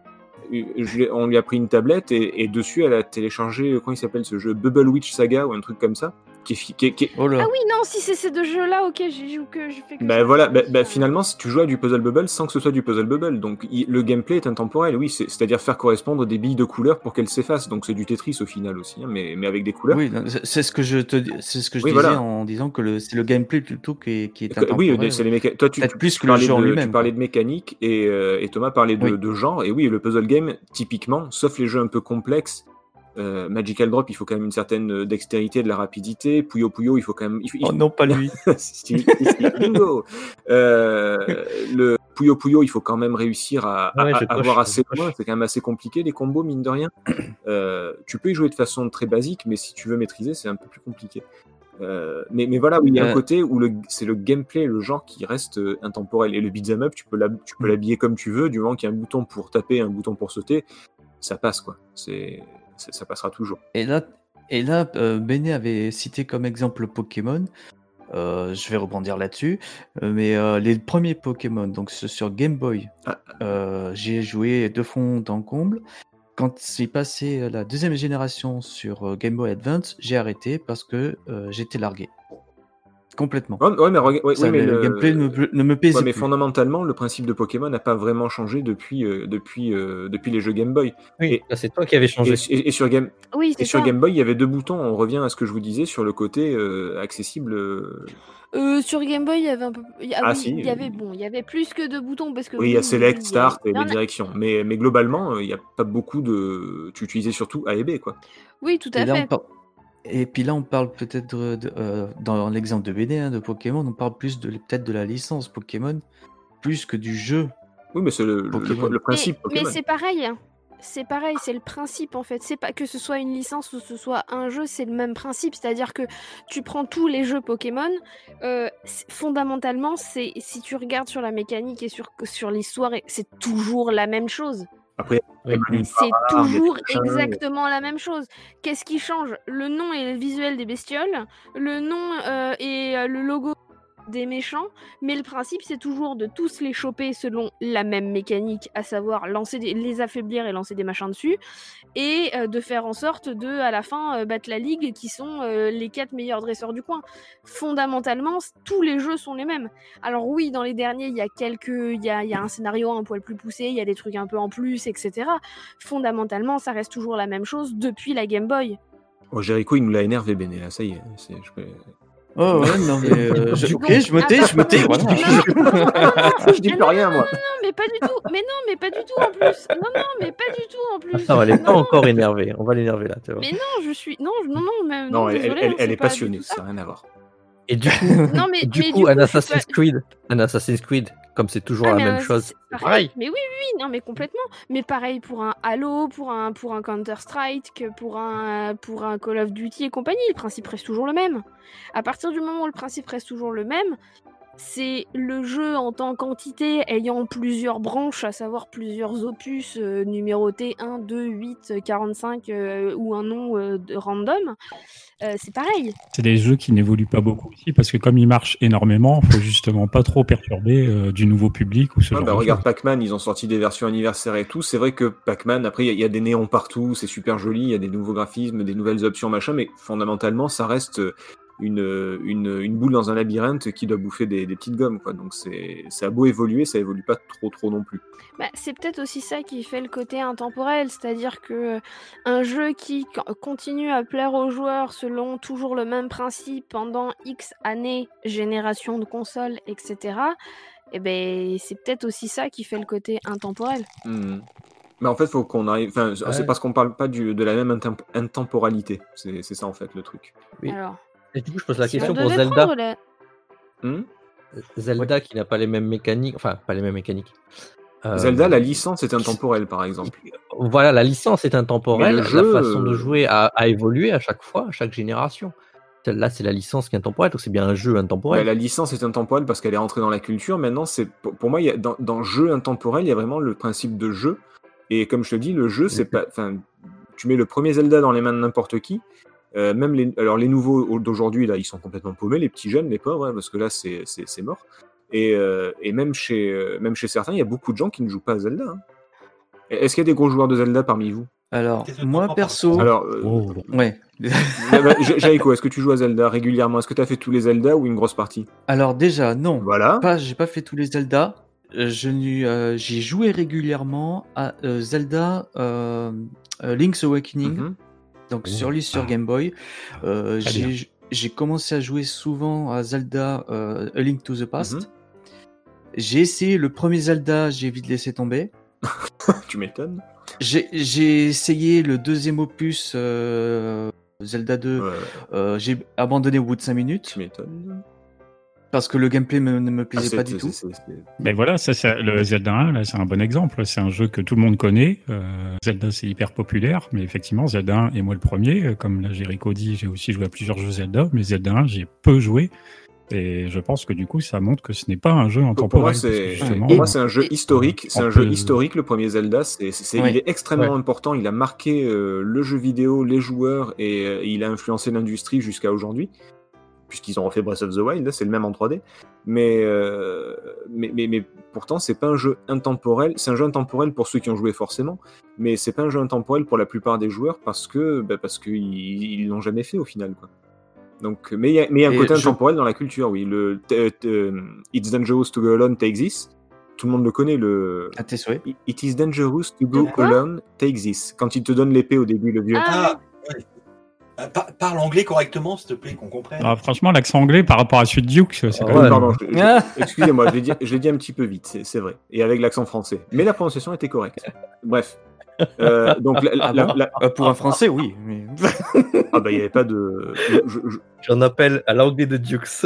on lui a pris une tablette et, et dessus, elle a téléchargé, euh, comment il s'appelle ce jeu, Bubble Witch Saga ou un truc comme ça, qui qui qui Oh là. Ah oui, non, si c'est ces deux jeux-là, ok, j'y joue que je fais que Bah voilà, bah, bah, finalement, si tu joues à du Puzzle Bubble sans que ce soit du Puzzle Bubble, donc il- le gameplay est intemporel, oui, c'est- c'est-à-dire faire correspondre des billes de couleurs pour qu'elles s'effacent, donc c'est du Tetris au final aussi, hein, mais, mais avec des couleurs. Oui, c'est- ce que je te, c'est ce que je Oui, disais voilà. en disant que le- c'est le gameplay plutôt qui est, qui est Que- Oui, intemporel. c'est les méca- Toi, tu, tu- plus tu que le en lui-même, tu parlais de mécanique et, euh, et Thomas parlait de, Oui. de genre. Et oui, le puzzle game, typiquement, sauf les jeux un peu complexes, euh, Magical Drop, il faut quand même une certaine euh, dextérité, de la rapidité. Puyo Puyo, il faut quand même. il faut- Oh non, pas lui. Si, si, si, bingo. Euh, le Puyo Puyo, il faut quand même réussir à, Ouais, coche, avoir je assez coche. loin. C'est quand même assez compliqué les combos, mine de rien. Euh, tu peux y jouer de façon très basique, mais si tu veux maîtriser, c'est un peu plus compliqué. Euh, mais, mais voilà, oui, il y a un côté où c'est le gameplay, le genre qui reste euh, intemporel. Et le beat'em up, tu peux, peux l'habiller comme tu veux, du moment qu'il y a un bouton pour taper, un bouton pour sauter, ça passe quoi. C'est- ça passera toujours. Et là, et là euh, Béné avait cité comme exemple Pokémon. Euh, je vais rebondir là-dessus. Euh, mais euh, les premiers Pokémon, donc sur Game Boy, Ah. j'ai joué de fond en comble. Quand c'est passé la deuxième génération sur Game Boy Advance, j'ai arrêté parce que j'étais largué. Complètement. Ouais, ouais, mais, rega- ouais, Ça, oui, mais le, le- gameplay ne, me- ne me plaisait Ouais, mais plus. fondamentalement, le principe de Pokémon n'a pas vraiment changé depuis, euh, depuis, euh, depuis les jeux Game Boy. Oui, c'est toi qui avais changé. et- et sur Game, Oui, et sur. Game Boy, il y avait deux boutons. On revient à ce que je vous disais sur le côté euh, accessible. sur Game Boy, il y avait un peu. il y a- Ah, oui, si. il y avait bon, il y avait plus que deux boutons parce que. Oui, il y a Select, il y a- Start et les directions. Mais, mais globalement, il n'y a pas beaucoup de. Tu utilisais surtout A et B, quoi. Oui, tout à Et, là, on fait. par- et puis là, on parle peut-être euh, dans l'exemple de BD hein, de Pokémon, on parle plus de peut-être de la licence Pokémon plus que du jeu. Oui, mais c'est le, le- Pokémon. le principe mais, mais c'est pareil. hein. C'est pareil, c'est le principe en fait. C'est pas que ce soit une licence ou ce soit un jeu, c'est le même principe. C'est-à-dire que tu prends tous les jeux Pokémon, euh, fondamentalement, c'est si tu regardes sur la mécanique et sur, sur l'histoire, c'est toujours la même chose. Après, Oui. C'est Ah, toujours exactement la même chose. Qu'est-ce qui change? Le nom et le visuel des bestioles, le nom euh, et euh, le logo des méchants, mais le principe c'est toujours de tous les choper selon la même mécanique, à savoir lancer les affaiblir et lancer des machins dessus, et euh, de faire en sorte de, à la fin, euh, battre la ligue qui sont euh, les quatre meilleurs dresseurs du coin. Fondamentalement, tous les jeux sont les mêmes. Alors oui, dans les derniers, il y a quelques, il y a, un scénario un poil plus poussé, il y a des trucs un peu en plus, etc. Fondamentalement, ça reste toujours la même chose depuis la Game Boy. Oh, Jericho, il nous l'a énervé, Béné, là, ça y est. Oh ouais, non mais euh, je- ok, je me tais, je me tais. voilà. je dis Ah plus non, rien, moi. Non, mais pas du tout. Mais non, mais pas du tout en plus. Non, non, mais pas du tout en plus. Non, elle est pas Non, encore énervée. On va l'énerver là, tu vois. Mais non, je suis. Non, non, non, mais, Non, elle, désolé, elle- hein, elle est pas passionnée, ça. n'a rien à voir. Et du coup, Non, mais, du mais coup, un Assassin's pas- Creed, un Assassin's Creed, comme c'est toujours Ah, la mais même un- chose. pareil. pareil. Mais oui, oui, oui, non, mais complètement. Mais pareil pour un Halo, pour un, pour un Counter-Strike, pour un, pour un Call of Duty et compagnie, le principe reste toujours le même. À partir du moment où le principe reste toujours le même, c'est le jeu en tant qu'entité ayant plusieurs branches, à savoir plusieurs opus euh, numérotés 1, 2, 8, 45 euh, ou un nom euh, de random. Euh, c'est pareil. C'est des jeux qui n'évoluent pas beaucoup aussi parce que comme ils marchent énormément, faut justement pas trop perturber euh, du nouveau public ou ce Ah, genre bah, de regarde. Pac-Man, ils ont sorti des versions anniversaires et tout. C'est vrai que Pac-Man, après, il y a- il y, a des néons partout, c'est super joli, il y a des nouveaux graphismes, des nouvelles options, machin, mais fondamentalement, ça reste. Une, une, une boule dans un labyrinthe qui doit bouffer des, des petites gommes. Quoi. Donc c'est ça a beau évoluer, ça évolue pas trop trop non plus. Bah, c'est peut-être aussi ça qui fait le côté intemporel, c'est-à-dire que euh, un jeu qui co- continue à plaire aux joueurs selon toujours le même principe pendant X années, génération de consoles, etc. Et ben c'est peut-être aussi ça qui fait le côté intemporel. Hmm. Mais en fait, faut qu'on arrive. Enfin, c'est parce qu'on parle pas du, de la même intem- intemporalité. C'est c'est ça en fait le truc. Oui. Alors, Et du coup, je pose la question pour Zelda. prendre Hmm? Zelda qui n'a pas les mêmes mécaniques, enfin pas les mêmes mécaniques. Euh, Zelda, la licence est intemporelle, par exemple. Voilà, la licence est intemporelle, le jeu, la façon de euh, jouer a, a évolué à chaque fois, à chaque génération. Celle-là, c'est la licence qui est intemporelle, donc c'est bien un jeu Bah, intemporel. la licence est intemporelle parce qu'elle est rentrée dans la culture. Maintenant, c'est pour, moi, il y a, dans, dans jeu intemporel, il y a vraiment le principe de jeu. Et comme je te dis, le jeu, c'est pas. Enfin, tu mets le premier Zelda dans les mains de n'importe qui. Euh, même les, alors les nouveaux d'aujourd'hui, là, ils sont complètement paumés, les petits jeunes, les pauvres, hein, parce que là, c'est c'est- c'est mort. Et, euh, et même, chez, euh, même chez certains, il y a beaucoup de gens qui ne jouent pas à Zelda. hein. Est-ce qu'il y a des gros joueurs de Zelda parmi vous? Alors, moi perso, Alors, euh, Oh. ouais. [laughs] bah, bah, Jaiko, est-ce que tu joues à Zelda régulièrement? Est-ce que tu as fait tous les Zelda ou une grosse partie? Alors déjà, non. Voilà. Pas, j'ai pas fait tous les Zelda. Je euh, j'ai joué régulièrement à euh, Zelda euh, euh, Link's Awakening, Mhm. Donc Oh. sur lui sur Game Boy. Euh, bien. j'ai, commencé à jouer souvent à Zelda euh, A Link to the Past. Mhm. J'ai essayé le premier Zelda, j'ai vite laissé tomber. [laughs] Tu m'étonnes. J'ai, essayé le deuxième opus euh, Zelda 2. Ouais, Euh, j'ai abandonné au bout de 5 minutes tu m'étonnes. Parce que le gameplay me- ne me Ah, plaisait pas du tout. Mais voilà, ça, le Zelda 1, là, c'est un bon exemple. C'est un jeu que tout le monde connaît. Euh, Zelda, c'est hyper populaire, mais effectivement, Zelda 1 est moi le premier. Euh, Comme là, Jericho dit, j'ai aussi joué à plusieurs jeux Zelda, mais Zelda 1, j'ai peu joué. Et je pense que du coup, ça montre que ce n'est pas un jeu intemporel. pour moi, c'est justement, pour moi, c'est un jeu Et- historique. C'est un jeu historique. Le premier Zelda, c'est, il est extrêmement Ouais. important. Il a marqué euh, le jeu vidéo, les joueurs, et euh, il a influencé l'industrie jusqu'à aujourd'hui, puisqu'ils ont refait Breath of the Wild. C'est le même en 3D. Mais, euh, mais, mais, mais pourtant, c'est pas un jeu intemporel. C'est un jeu intemporel pour ceux qui ont joué forcément, mais c'est pas un jeu intemporel pour la plupart des joueurs parce que bah, parce qu'ils ils l'ont jamais fait au final, quoi. Donc, mais il y a, mais il y a un côté je- intemporel dans la culture, oui. Le t- t- euh, It's dangerous to go alone, take this. Tout le monde le connaît, le À tes souhaits. It is dangerous to go alone, take this. Quand il te donne l'épée au début, le vieux. Ah, Ah. Euh, par- parle anglais correctement, s'il te plaît, qu'on comprenne. Ah, franchement, l'accent anglais par rapport à celui de Duke, c'est Ah quand ouais. je- je- Ah excusez-moi, je l'ai dit, un petit peu vite, c'est vrai. Et avec l'accent français. Mais la prononciation était correcte. Bref. Euh, donc, la- Ah la- bon la- Euh, Pour un français, oui. Mais... ah bah, il n'y avait pas de. Je, je- J'en appelle à l'anglais de Dukes.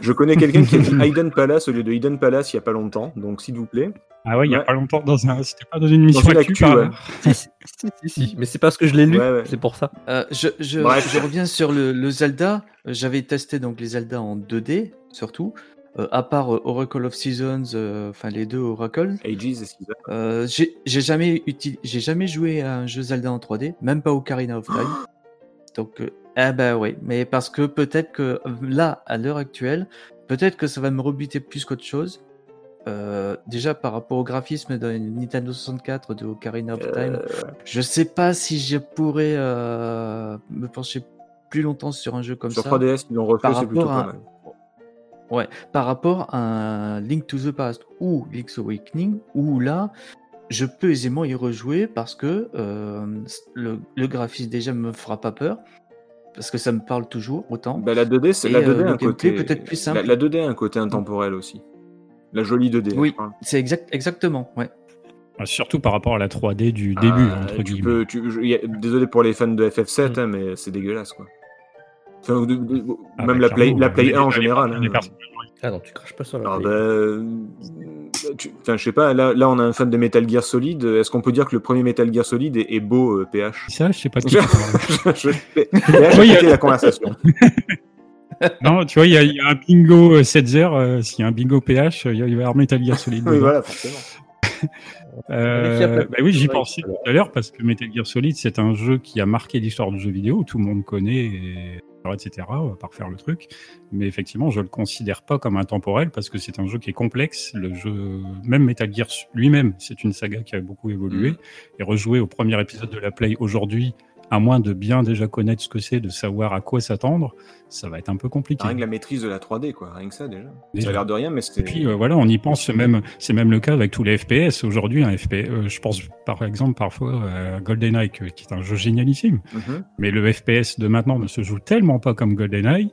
Je connais quelqu'un qui a dit [laughs] Hayden Palace au lieu de Hayden Palace il n'y a pas longtemps, donc s'il vous plaît. Ah ouais, il y a Ouais. pas longtemps, dans un... c'était pas dans une mission une actu, ouais. si, si, si, si, mais c'est parce que je l'ai lu, Ouais, ouais. c'est pour ça. Euh, je, je, Bref. je reviens sur le, le Zelda. J'avais testé donc les Zelda en 2D, surtout. Euh, à part euh, Oracle of Seasons, euh, enfin les deux Oracle. Ages et Seasons. Euh, j'ai jamais, uti- j'ai jamais joué à un jeu Zelda en 3D, même pas Ocarina of Time. [gasps] Donc, euh, ah bah ouais, mais parce que peut-être que là, à l'heure actuelle, peut-être que ça va me rebuter plus qu'autre chose. Euh, déjà par rapport au graphisme de Nintendo 64 de Ocarina of Time, Euh, je sais pas si je pourrais euh, me pencher plus longtemps sur un jeu comme sur ça. 3DS, ils l'ont refait, c'est plutôt pas mal. Ouais, par rapport à Link to the Past ou Link's Awakening, où là, je peux aisément y rejouer parce que euh, le, le graphisme déjà me fera pas peur, parce que ça me parle toujours autant. Bah, la 2D, c'est la euh, 2D le a un côté. gameplay peut-être plus simple. La, la 2D a un côté intemporel aussi. La jolie 2D. Oui. parle. C'est exact, exactement, ouais. Ah, Surtout par rapport à la 3D du début, Ah, entre tu guillemets. peux, tu- je- y a- désolé pour les fans de FF7, Mm. hein, mais c'est dégueulasse quoi. Enfin, de- de- Ah, même bah, la Play, la Play les- 1 en général. hein. Ah non, tu craches pas sur la Play. bah, tu- je sais pas, là, là on a un fan de Metal Gear Solid. Est-ce qu'on peut dire que le premier Metal Gear Solid est, est beau, euh, PH Ça, je sais pas qui [laughs] je, PH [laughs] euh, la conversation. [laughs] Non, tu vois, il y, a- il y a un bingo euh, 7 heures. euh, S'il y a un bingo PH, euh, il va y avoir Metal Gear Solid. oui, voilà, forcément. Euh, bah oui, j'y pensais tout à l'heure. tout à l'heure parce que Metal Gear Solid, c'est un jeu qui a marqué l'histoire du jeu vidéo, tout le monde connaît, et, etc. On va pas refaire le truc. Mais effectivement, je le considère pas comme intemporel parce que c'est un jeu qui est complexe. Le jeu, même Metal Gear lui-même, c'est une saga qui a beaucoup évolué. Mhm. Et rejouer au premier épisode de la Play aujourd'hui, à moins de bien déjà connaître ce que c'est, de savoir à quoi s'attendre, ça va être un peu compliqué. Rien que la maîtrise de la 3D, quoi. Rien que ça, déjà. Déjà. Ça a l'air de rien, mais c'est. Et puis euh, voilà, on y pense, c'est même, c'est même le cas avec tous les FPS. Aujourd'hui, un FPS, euh, je pense par exemple parfois à GoldenEye, qui est un jeu génialissime. Mhm. Mais le FPS de maintenant ne se joue tellement pas comme GoldenEye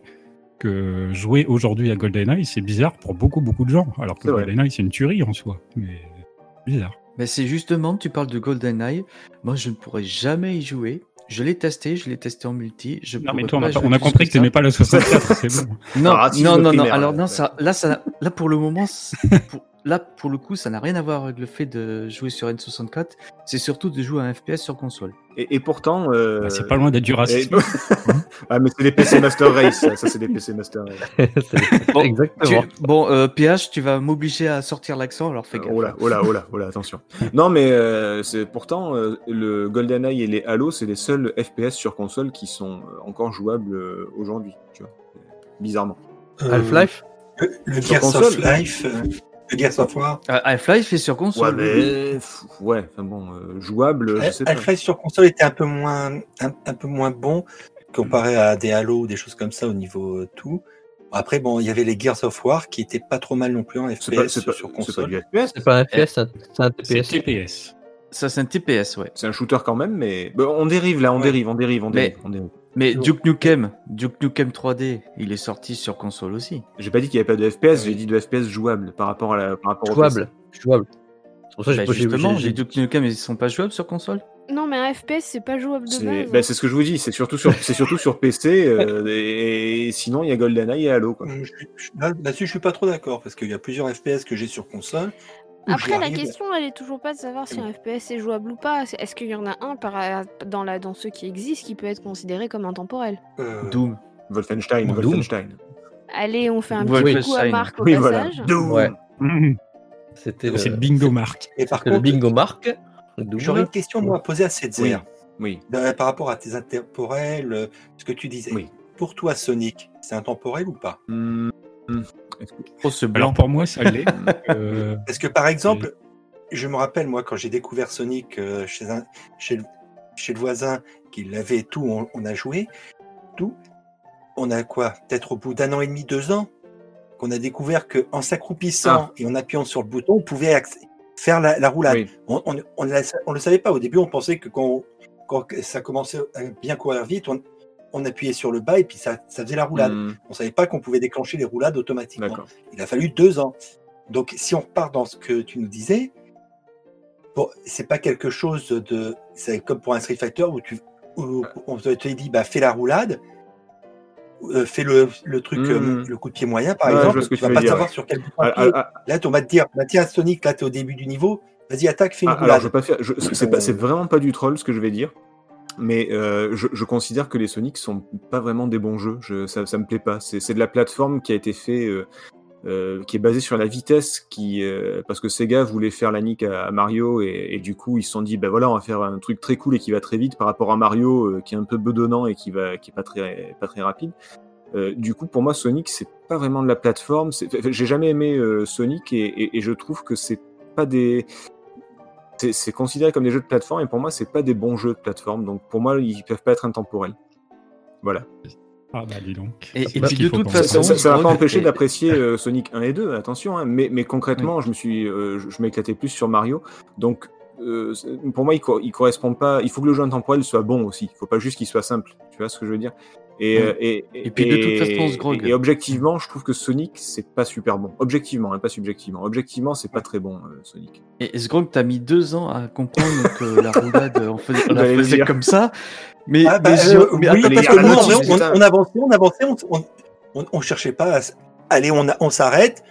que jouer aujourd'hui à GoldenEye, c'est bizarre pour beaucoup, beaucoup de gens. Alors que C'est vrai. GoldenEye, c'est une tuerie en soi. Mais bizarre. Mais c'est justement, tu parles de GoldenEye. Moi, je ne pourrais jamais y jouer. Je l'ai testé, je l'ai testé en multi. Je Non, mais toi, on a, on compris que tu n'aimais pas la 64, [laughs] c'est bon. Non, Ah, non, non, non. Alors non, ça, là, ça, là pour le moment, pour, là pour le coup, ça n'a rien à voir avec le fait de jouer sur N64. C'est surtout de jouer à un FPS sur console. Et, et pourtant. euh, Bah, c'est pas loin d'être du et- racisme. [laughs] ah, mais c'est des PC Master Race, ça, Ça, c'est des PC Master Race. [laughs] Bon, Exactement. Tu- bon, euh, PH, tu vas m'obliger à sortir l'accent, alors fais gaffe. Oh là, oh là, oh là, oh là, attention. Non, mais euh, c'est pourtant euh, le GoldenEye et les Halo, c'est les seuls FPS sur console qui sont euh, encore jouables euh, aujourd'hui, tu vois. Bizarrement. Euh, Half-Life Le, Gears of. Life, euh, Gears of War. Euh, Half-Life est sur console. mais ouais, enfin bon, euh, jouable, je sais pas. Half-Life sur console était un peu moins, un, un peu moins bon comparé à des Halo ou des choses comme ça au niveau euh, tout. Après, bon, il y avait les Gears of War qui étaient pas trop mal non plus en FPS C'est pas, sur pas console. C'est pas un FPS, c'est un- TPS. TPS. Ça, c'est un TPS, ouais. c'est un shooter quand même, mais bon, on dérive là, on Ouais. dérive, on dérive, on Mais- dérive. on dérive. Mais Donc- Duke Nukem, Duke Nukem 3D, il est sorti sur console aussi. J'ai pas dit qu'il y avait pas de FPS, j'ai dit de FPS jouable par rapport à la, par rapport au Jouable. Jouable. C'est pour ça que Bah, justement, j'ai- les Duke Nukem, ils sont pas jouables sur console? Non, mais un FPS, c'est pas jouable de C'est base. bah, c'est ce que je vous dis, c'est surtout sur, c'est surtout sur PC, euh, [laughs] et, et sinon il y a GoldenEye et Halo. Quoi. Hum, je- je- là- Là-dessus, je suis pas trop d'accord parce qu'il y a plusieurs FPS que j'ai sur console. Après, la question, elle est toujours pas de savoir si un FPS est jouable ou pas. Est-ce qu'il y en a un par, dans, la, dans ceux qui existent qui peut être considéré comme intemporel? Euh, Doom. Wolfenstein, Doom. Wolfenstein. Allez, on fait un petit coup à. Marc au Oui, voilà. passage. Doom. Ouais. [laughs] C'était le, C'est le bingo marque. Et par c'était le contre, bingo. Doom. j'aurais une question moi à poser à Setzer Oui. Euh, par rapport à tes intemporels, euh, ce que tu disais. Oui. Pour toi, Sonic, c'est intemporel ou pas? Hum, Est-ce que- Oh, ce Alors blanc. pour moi, ça l'est. [laughs] Euh, Parce que par exemple, je me rappelle moi quand j'ai découvert Sonic euh, chez, un, chez, le, chez le voisin qui l'avait tout, on, on a joué tout. On a quoi? Peut-être au bout d'un an et demi, deux ans, qu'on a découvert que en s'accroupissant et en appuyant sur le bouton, on pouvait faire la, la roulade. Oui. On, on, on, la- on le savait pas au début. On pensait que quand, quand ça commençait à bien courir vite, on, on appuyait sur le bas et puis ça, ça faisait la roulade. Hum, On savait pas qu'on pouvait déclencher les roulades automatiquement. Il a fallu deux ans. Donc, si on repart dans ce que tu nous disais, bon, c'est pas quelque chose de. C'est comme pour un Street Fighter où, tu, où on te dit, bah, fais la roulade, euh, fais le, le truc, euh, Mhm. le coup de pied moyen, par exemple. tu tu vas pas dire, savoir ouais. sur quel bouton Ah, ah, ah, Là, on va te dire, bah, tiens, Sonic, là, tu es au début du niveau, vas-y, attaque, fais une ah, alors, roulade. je veux pas faire. je- C'est pas- c'est vraiment pas du troll ce que je vais dire. Mais euh, je, considère que les Sonic sont pas vraiment des bons jeux. Je, ça, ça me plaît pas. C'est de la plateforme qui a été fait, euh, euh, qui est basée sur la vitesse, parce que Sega voulait faire la nique à, Mario et, du coup ils se sont dit ben voilà on va faire un truc très cool et qui va très vite par rapport à Mario qui est un peu bedonnant et qui va pas très rapide. Du coup pour moi Sonic c'est pas vraiment de la plateforme. J'ai jamais aimé Sonic et- et je trouve que c'est pas des c'est- considéré comme des jeux de plateforme et pour moi c'est pas des bons jeux de plateforme donc pour moi ils peuvent pas être intemporels. Voilà. Ah bah dis donc. Et- puis de toute façon, ça- ça m'a pas empêché d'apprécier euh, Sonic 1 et 2, attention, hein, mais, mais concrètement, je me suis, euh, je, m'éclatais plus sur Mario. Donc, euh, pour moi, il, co- il correspond pas. Il faut que le jeu intemporel soit bon aussi. Il faut pas juste qu'il soit simple. Tu vois ce que je veux dire? Et, euh, et, Et puis, de toute façon, Grog- et, et objectivement, je trouve que Sonic, c'est pas super bon. Objectivement, hein, pas subjectivement. Objectivement, c'est pas très bon, euh, Sonic. Et Sgrog, t'as mis deux ans à comprendre que la [laughs] roulade, on, faisait, on la faisait comme ça. Mais, Ah, bah, euh, oui, parce que nous, on, on avançait, on avançait, on, on, on- on cherchait pas à Allez, on, a- on s'arrête,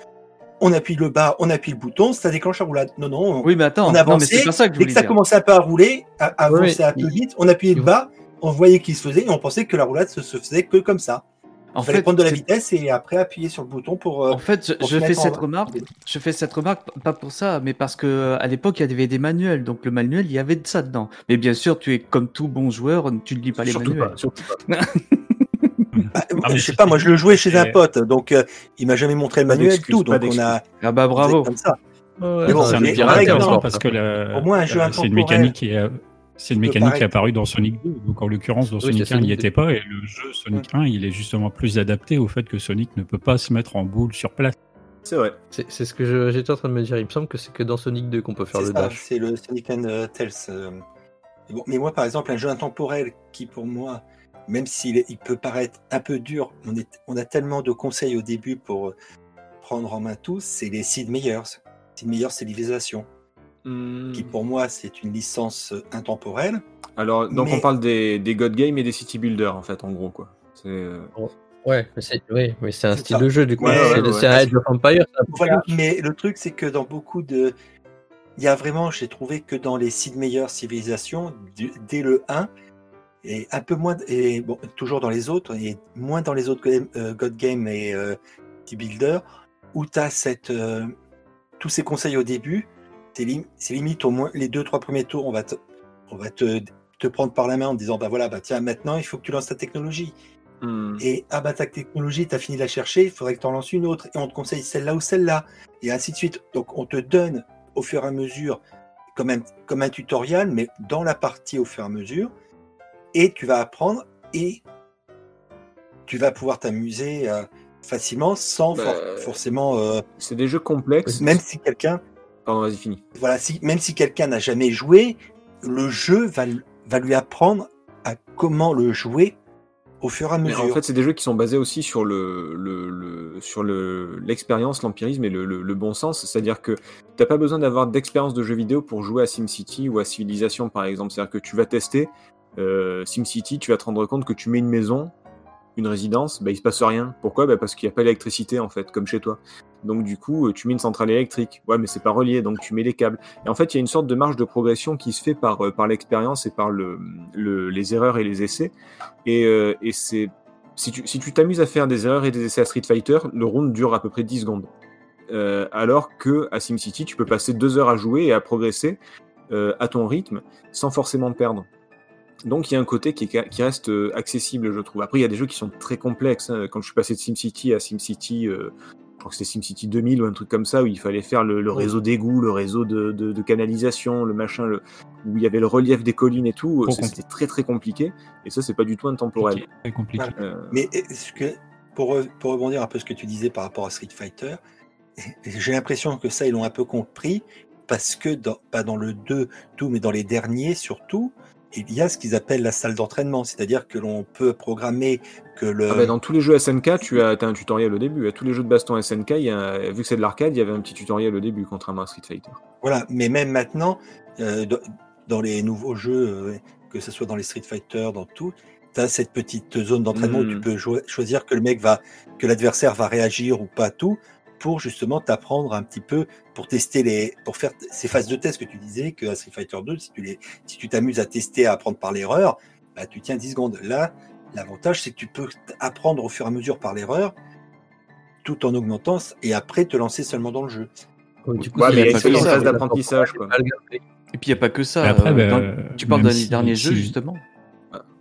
on appuie le bas, on appuie le bouton, ça déclenche la roulade. Non, non, on- Oui, mais attends, on non, mais avançait, c'est pas ça que je dès que ça dire. commençait un peu à rouler, à, à avancer oui. un peu vite, on appuyait le bas, on voyait qu'il se faisait et on pensait que la roulade se, se faisait que comme ça. En Il fallait fait, prendre de la vitesse et après appuyer sur le bouton pour. euh, En fait, je, pour je se fais en- cette remarque. Je fais cette remarque pas pour ça, mais parce que à l'époque il y avait des manuels, donc le manuel il y avait de ça dedans. Mais bien sûr, tu es comme tout bon joueur, tu ne lis pas les surtout manuels. pas. Surtout pas. bah, [laughs] Ah, je sais pas, moi je le jouais chez un pote, donc euh, il m'a jamais montré le manuel tout, donc on a. Ah bah bravo. faisait Comme ça. Ouais, Mais bon, c'est un parce que la- Au moins, un jeu euh, c'est une mécanique qui est, C'est une mécanique qui est apparue dans Sonic 2. Donc en l'occurrence, dans Oui, Sonic c'est 1, il n'y était pas. Et le jeu Sonic 1, il est justement plus adapté au fait que Sonic ne peut pas se mettre en boule sur place. C'est vrai. C'est c'est ce que j'étais en train de me dire. Il me semble que c'est que dans Sonic 2 qu'on peut faire C'est le ça, dash. c'est le Sonic and euh, Tails. euh. Mais, bon, mais moi, par exemple, un jeu intemporel qui, pour moi, même s'il il peut paraître un peu dur, on, est, on a tellement de conseils au début pour euh, prendre en main tout, c'est les Sid Meier's. Sid Meier's Civilisation, Hmm. qui pour moi, c'est une licence euh, intemporelle. Alors, donc Mais- on parle des, des God Games et des City Builders, en fait, en gros, quoi. C'est, euh, Ouais, mais c'est oui, mais c'est un style ça. de jeu du coup. Ouais, c'est ouais, c'est un ouais. Age of Empire. Voilà, mais le truc, c'est que dans beaucoup de. Il y a vraiment, j'ai trouvé que dans les Sid Meier's Civilisation, du- dès le 1, et un peu moins, et bon, toujours dans les autres, et moins dans les autres game- euh, God Game et euh, City Builder, où tu as cette, euh, tous ces conseils au début, c'est lim- c'est limite au moins les deux, trois premiers tours, on va te, on va te, te prendre par la main en te disant, bah voilà, bah tiens, maintenant, il faut que tu lances ta technologie. hmm. Et ah bah ta technologie, tu as fini de la chercher, il faudrait que tu en lances une autre, et on te conseille celle-là ou celle-là, et ainsi de suite. Donc on te donne au fur et à mesure comme un, comme un tutoriel, mais dans la partie au fur et à mesure, et tu vas apprendre, et tu vas pouvoir t'amuser euh, facilement sans Bah, for- forcément, euh, C'est des jeux complexes. même si quelqu'un, Pardon, vas-y, fini. voilà, si, même si quelqu'un n'a jamais joué, le jeu va, lui apprendre à comment le jouer au fur et à Mais mesure. en fait, c'est des jeux qui sont basés aussi sur le, le, le- sur le l'expérience, l'empirisme et le bon sens. C'est-à-dire que t'as pas besoin d'avoir d'expérience de jeu vidéo pour jouer à SimCity ou à Civilization, par exemple. C'est-à-dire que tu vas tester euh, SimCity, tu vas te rendre compte que tu mets une maison, une résidence, bah, il se passe rien. Pourquoi? Bah, Parce qu'il n'y a pas d'électricité, en fait, comme chez toi. Donc, du coup, euh, tu mets une centrale électrique. Ouais, mais c'est pas relié, donc tu mets les câbles. Et en fait, il y a une sorte de marge de progression qui se fait par, euh, par l'expérience et par le, le- les erreurs et les essais. Et, euh, et c'est si tu si t'amuses à faire des erreurs et des essais à Street Fighter, le round dure à peu près 10 secondes. Alors que à SimCity, tu peux passer deux heures à jouer et à progresser à ton rythme sans forcément perdre. Donc il y a un côté qui, qui reste accessible, je trouve. Après, il y a des jeux qui sont très complexes. hein. Quand je suis passé de SimCity à SimCity, je crois que c'était SimCity 2000 ou un truc comme ça, où il fallait faire le, réseau d'égout, le réseau de, de- de canalisation, le machin, le, où il y avait le relief des collines et tout. C'était très très compliqué. Et ça, c'est pas du tout intemporel. Très compliqué. Euh, Mais est-ce que, pour, re- pour rebondir un peu ce que tu disais par rapport à Street Fighter, [laughs] j'ai l'impression que ça, ils l'ont un peu compris, parce que, dans, pas dans le 2, tout, mais dans les derniers surtout, il y a ce qu'ils appellent la salle d'entraînement, c'est-à-dire que l'on peut programmer que le... Ah bah, dans tous les jeux SNK, tu as, as un tutoriel au début. À tous les jeux de baston SNK, il y a un- vu que c'est de l'arcade, il y avait un petit tutoriel au début, contrairement à Street Fighter. Voilà, mais même maintenant, euh, dans- les nouveaux jeux, euh, que ce soit dans les Street Fighter, dans tout, tu as cette petite zone d'entraînement où tu Mhm. peux choisir que le mec va, que l'adversaire va réagir ou pas tout, pour justement t'apprendre un petit peu, pour tester les, pour faire ces phases de test que tu disais, que à Street Fighter 2, si tu les, si tu t'amuses à tester, à apprendre par l'erreur, bah, tu tiens 10 secondes. Là, l'avantage, c'est que tu peux apprendre au fur et à mesure par l'erreur, tout en augmentant, et après te lancer seulement dans le jeu. Ouais, du coup, Ouais, c'est mais il y a pas une phase d'apprentissage, quoi. Et puis il n'y a pas que ça. Après, euh, bah, dans- tu parles d'un si- dernier jeu, si- justement.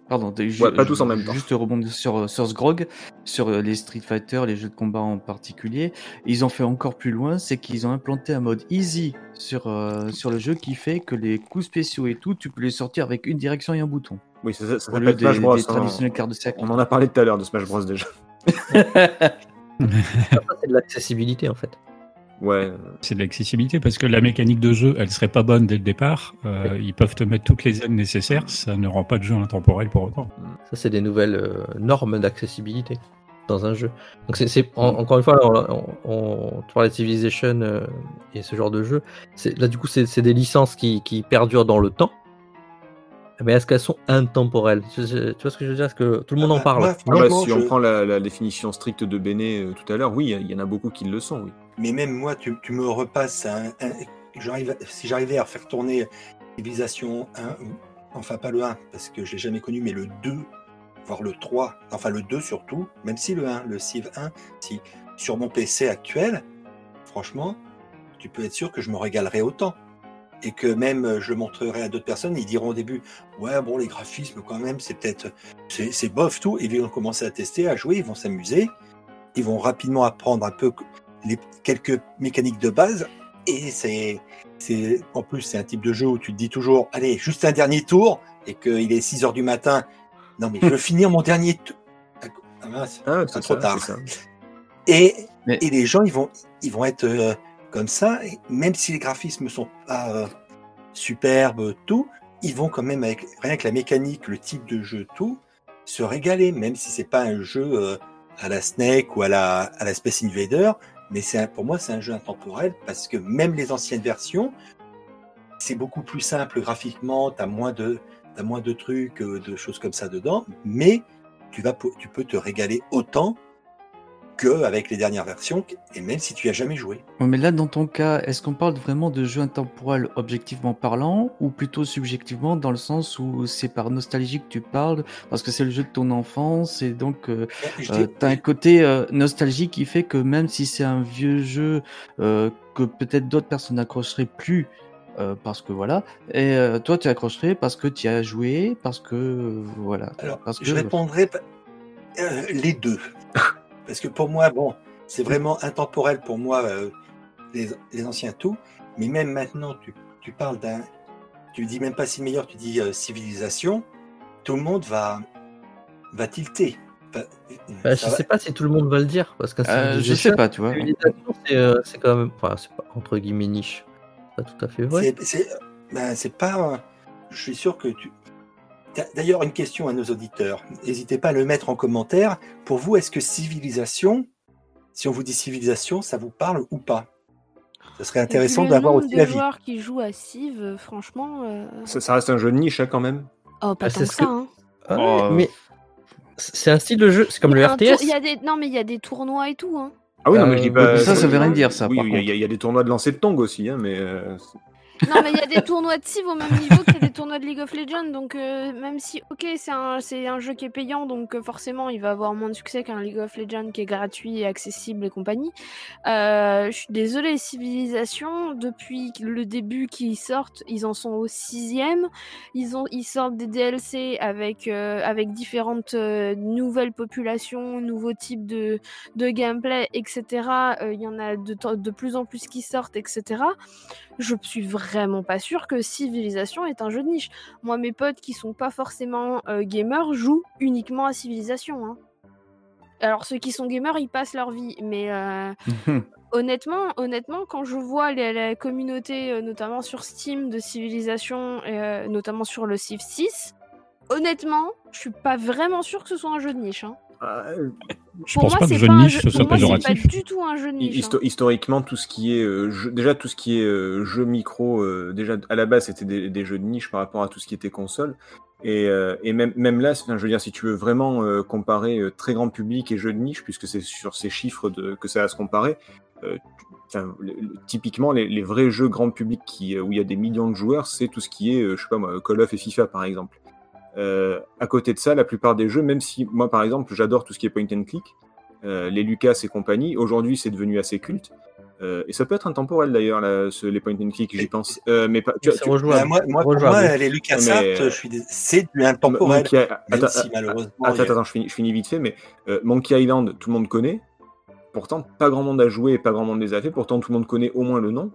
Pardon, Ouais, pas tous en même temps. Juste rebondir sur, sur ce grog, sur euh, les Street Fighter, les jeux de combat en particulier. Ils ont fait encore plus loin, c'est qu'ils ont implanté un mode easy sur, euh, sur le jeu qui fait que les coups spéciaux et tout, tu peux les sortir avec une direction et un bouton. Oui, ça, ça, ça Au lieu s'appelle des, Smash Bros. des hein. traditionnels quarts de cercle. On en a parlé tout à l'heure de Smash Bros déjà. [laughs] [laughs] C'est de l'accessibilité en fait. Ouais. C'est de l'accessibilité parce que la mécanique de jeu, elle serait pas bonne dès le départ. Euh, Ils peuvent te mettre toutes les aides nécessaires, ça ne rend pas de jeu intemporel pour autant. Ça, c'est des nouvelles euh, normes d'accessibilité dans un jeu. Donc, c'est, c'est- en- encore une fois, là, on, on, on- tu parlais de Civilization euh, et ce genre de jeu. C'est, là, du coup, c'est, c'est des licences qui, qui perdurent dans le temps. Mais est-ce qu'elles sont intemporelles? Tu, tu vois ce que je veux dire? Est-ce que tout le monde Ah en bah, parle? moi, Ah bah, si on je- prend la, la définition stricte de Béné euh, tout à l'heure, oui, il y en a beaucoup qui le sont, oui. Mais même moi, tu, tu me repasses un, un- j'arrive, si j'arrivais à faire tourner Civilization 1, ou- enfin pas le 1, parce que je l'ai jamais connu, mais le 2, voire le 3, enfin le 2 surtout, même si le 1, le Civ 1, si sur mon PC actuel, franchement, tu peux être sûr que je me régalerai autant. Et que même euh, je montrerai à d'autres personnes, ils diront au début, ouais, bon, les graphismes quand même, c'est peut-être, c'est bof tout, et ils vont commencer à tester, à jouer, ils vont s'amuser, ils vont rapidement apprendre un peu les quelques mécaniques de base Et c'est, c'est, en plus, c'est un type de jeu où tu te dis toujours, allez, juste un dernier tour, et qu'il est 6 heures du matin. Non, mais je veux [laughs] finir mon dernier tour. Ah mince, Ah, c'est trop ça, tard. Et, Mais- et les gens, ils vont, ils vont être euh, comme ça, même si les graphismes sont pas euh, superbes, tout, ils vont quand même avec rien que la mécanique, le type de jeu, tout, se régaler, même si c'est pas un jeu euh, à la Snake ou à la, à la Space Invader, mais c'est pour moi c'est un jeu intemporel parce que même les anciennes versions, c'est beaucoup plus simple graphiquement, t'as moins t'as moins de trucs, euh, de choses comme ça dedans, mais tu vas tu peux te régaler autant que avec les dernières versions et même si tu y as jamais joué. Ouais, mais là, dans ton cas, est-ce qu'on parle vraiment de jeu intemporel objectivement parlant ou plutôt subjectivement dans le sens où c'est par nostalgie que tu parles parce que c'est le jeu de ton enfance et donc euh, euh, dis- t'as un côté euh, nostalgie qui fait que même si c'est un vieux jeu euh, que peut-être d'autres personnes n'accrocheraient plus euh, parce que voilà, et euh, toi tu accrocherais parce que tu as joué, parce que euh, voilà. Alors, parce que je répondrai les deux. Parce que pour moi, bon, c'est vraiment intemporel pour moi, euh, les, les anciens tout. Mais même maintenant, tu, tu parles d'un. Tu dis même pas si meilleur, tu dis euh, civilisation. Tout le monde va, va tilter. Bah, je va- sais pas si tout le monde va le dire parce que Euh, je sais pas, tu vois. Civilisation, c'est euh, c'est quand même, enfin, c'est pas entre guillemets niche. Pas tout à fait vrai. C'est- ben, c'est pas. euh, Je suis sûr que tu. D'ailleurs, une question à nos auditeurs. N'hésitez pas à le mettre en commentaire. Pour vous, est-ce que civilisation, si on vous dit civilisation, ça vous parle ou pas? Ce serait intéressant d'avoir aussi nombre la de vie. joueurs qui jouent à Civ, euh, franchement. euh, Ça, ça reste un jeu de niche hein, quand même. Oh, pas Ah, tant c'est que ce ça. que- hein. Ah Oh, mais c'est un style de jeu, c'est comme le tour- RTS. il y a des... Non, mais il y a des tournois et tout. Hein. Ah oui, non, Euh, mais je dis pas. ça, ça veut rien dire, ça, Oui, par il y, a- contre. il y a- il y a des tournois de lancer de tongs aussi, hein, mais. euh, Non, mais il y a des tournois de Civ au même niveau a des tournois de League of Legends. Donc, euh, même si, ok, c'est un, c'est un jeu qui est payant, donc euh, forcément, il va avoir moins de succès qu'un League of Legends qui est gratuit et accessible et compagnie. Euh, je suis désolée, Civilisation, depuis le début qu'ils sortent, ils en sont au sixième. Ils, ont, ils sortent des DLC avec, euh, avec différentes euh, nouvelles populations, nouveaux types de, de gameplay, etc. Il y en a de, de plus en plus qui sortent, etc je suis vraiment pas sûre que Civilisation est un jeu de niche. Moi, mes potes qui sont pas forcément euh, gamers jouent uniquement à Civilisation. hein. Alors, ceux qui sont gamers, ils passent leur vie. Mais euh, [laughs] honnêtement, honnêtement, quand je vois les- la communauté, euh, notamment sur Steam, de Civilisation, euh, notamment sur le Civ 6, honnêtement, je suis pas vraiment sûre que ce soit un jeu de niche. hein. Euh, Je Pour pense moi, pas que jeu de niche jeu- ce soit moi, péjoratif. pas du tout un jeu de niche. histo- hein. historiquement, tout ce qui est euh, jeu- déjà tout ce qui est euh, jeu micro, euh, déjà à la base c'était des, des jeux de niche par rapport à tout ce qui était console. Et, euh, et même, même là, enfin, je veux dire, si tu veux vraiment euh, comparer euh, très grand public et jeu de niche, puisque c'est sur ces chiffres de, que ça va se comparer, euh, tu- enfin, le- le- typiquement les, les vrais jeux grand public qui, euh, où il y a des millions de joueurs, c'est tout ce qui est, euh, je sais pas moi, Call of et FIFA par exemple. Euh, à côté de ça, la plupart des jeux, même si moi par exemple j'adore tout ce qui est point and click, euh, les Lucas et compagnie, aujourd'hui c'est devenu assez culte. Euh, et ça peut être intemporel d'ailleurs, là, ce- les point and click, j'y pense. Euh, mais pas, tu, C'est tu-. Ben, moi, moi, pour Rejouable. moi, les Mais, dé- c'est du intemporel. Monkey- Même attends, si malheureusement. Attends, je finis, je finis vite fait, mais euh, Monkey Island, tout le monde connaît. Pourtant, pas grand monde a joué et pas grand monde les a fait. Pourtant, tout le monde connaît au moins le nom.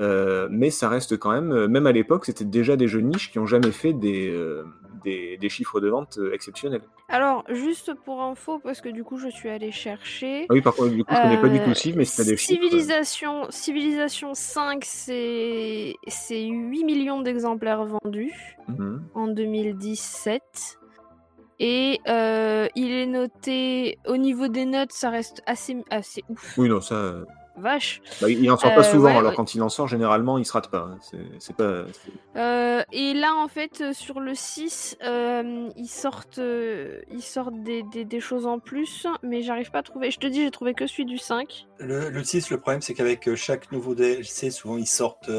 Euh, mais ça reste quand même, euh, même à l'époque, c'était déjà des jeux de niche qui ont jamais fait des, euh, des, des chiffres de vente exceptionnels. Alors, juste pour info, parce que du coup, je suis allée chercher. Ah oui, par contre, du coup, je connais pas du tout Civ, mais t'as des chiffres. euh, Civilisation, Civilisation 5, c'est c'est 8 millions d'exemplaires vendus mhm. en 2017. Et euh, il est noté au niveau des notes, ça reste assez, assez ouf. Oui, non, ça. Vache. bah, il en sort pas Euh, souvent, ouais, alors ouais. quand il en sort, généralement, il se rate pas. hein. C'est- pas. Euh, et là, en fait, euh, sur le 6, euh, ils sortent, euh, ils sortent des, des- des choses en plus, mais j'arrive pas à trouver. Je te dis, j'ai trouvé que celui du 5. Le, le 6, le problème, c'est qu'avec chaque nouveau DLC, souvent ils sortent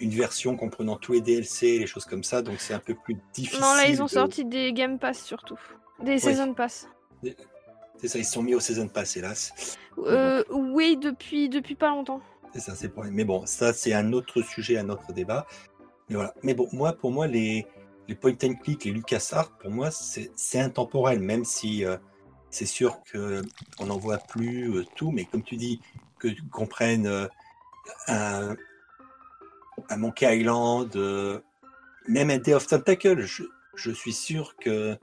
une version comprenant tous les DLC, les choses comme ça, donc c'est un peu plus difficile. Non, là, ils ont de- sorti des Game Pass surtout. Des Season Pass. C'est ça, ils se sont mis au Season Pass, hélas. Euh, oui, depuis, depuis pas longtemps. C'est ça, c'est le problème. Mais bon, ça, c'est un autre sujet, un autre débat. Mais voilà. Mais bon, moi, pour moi, les, les point and click, les LucasArts, pour moi, c'est c'est intemporel, même si euh, c'est sûr qu'on n'en voit plus euh, tout, mais comme tu dis, que qu'on prenne euh, un, un Monkey Island, même un Day of Tentacle. Je, je suis sûr que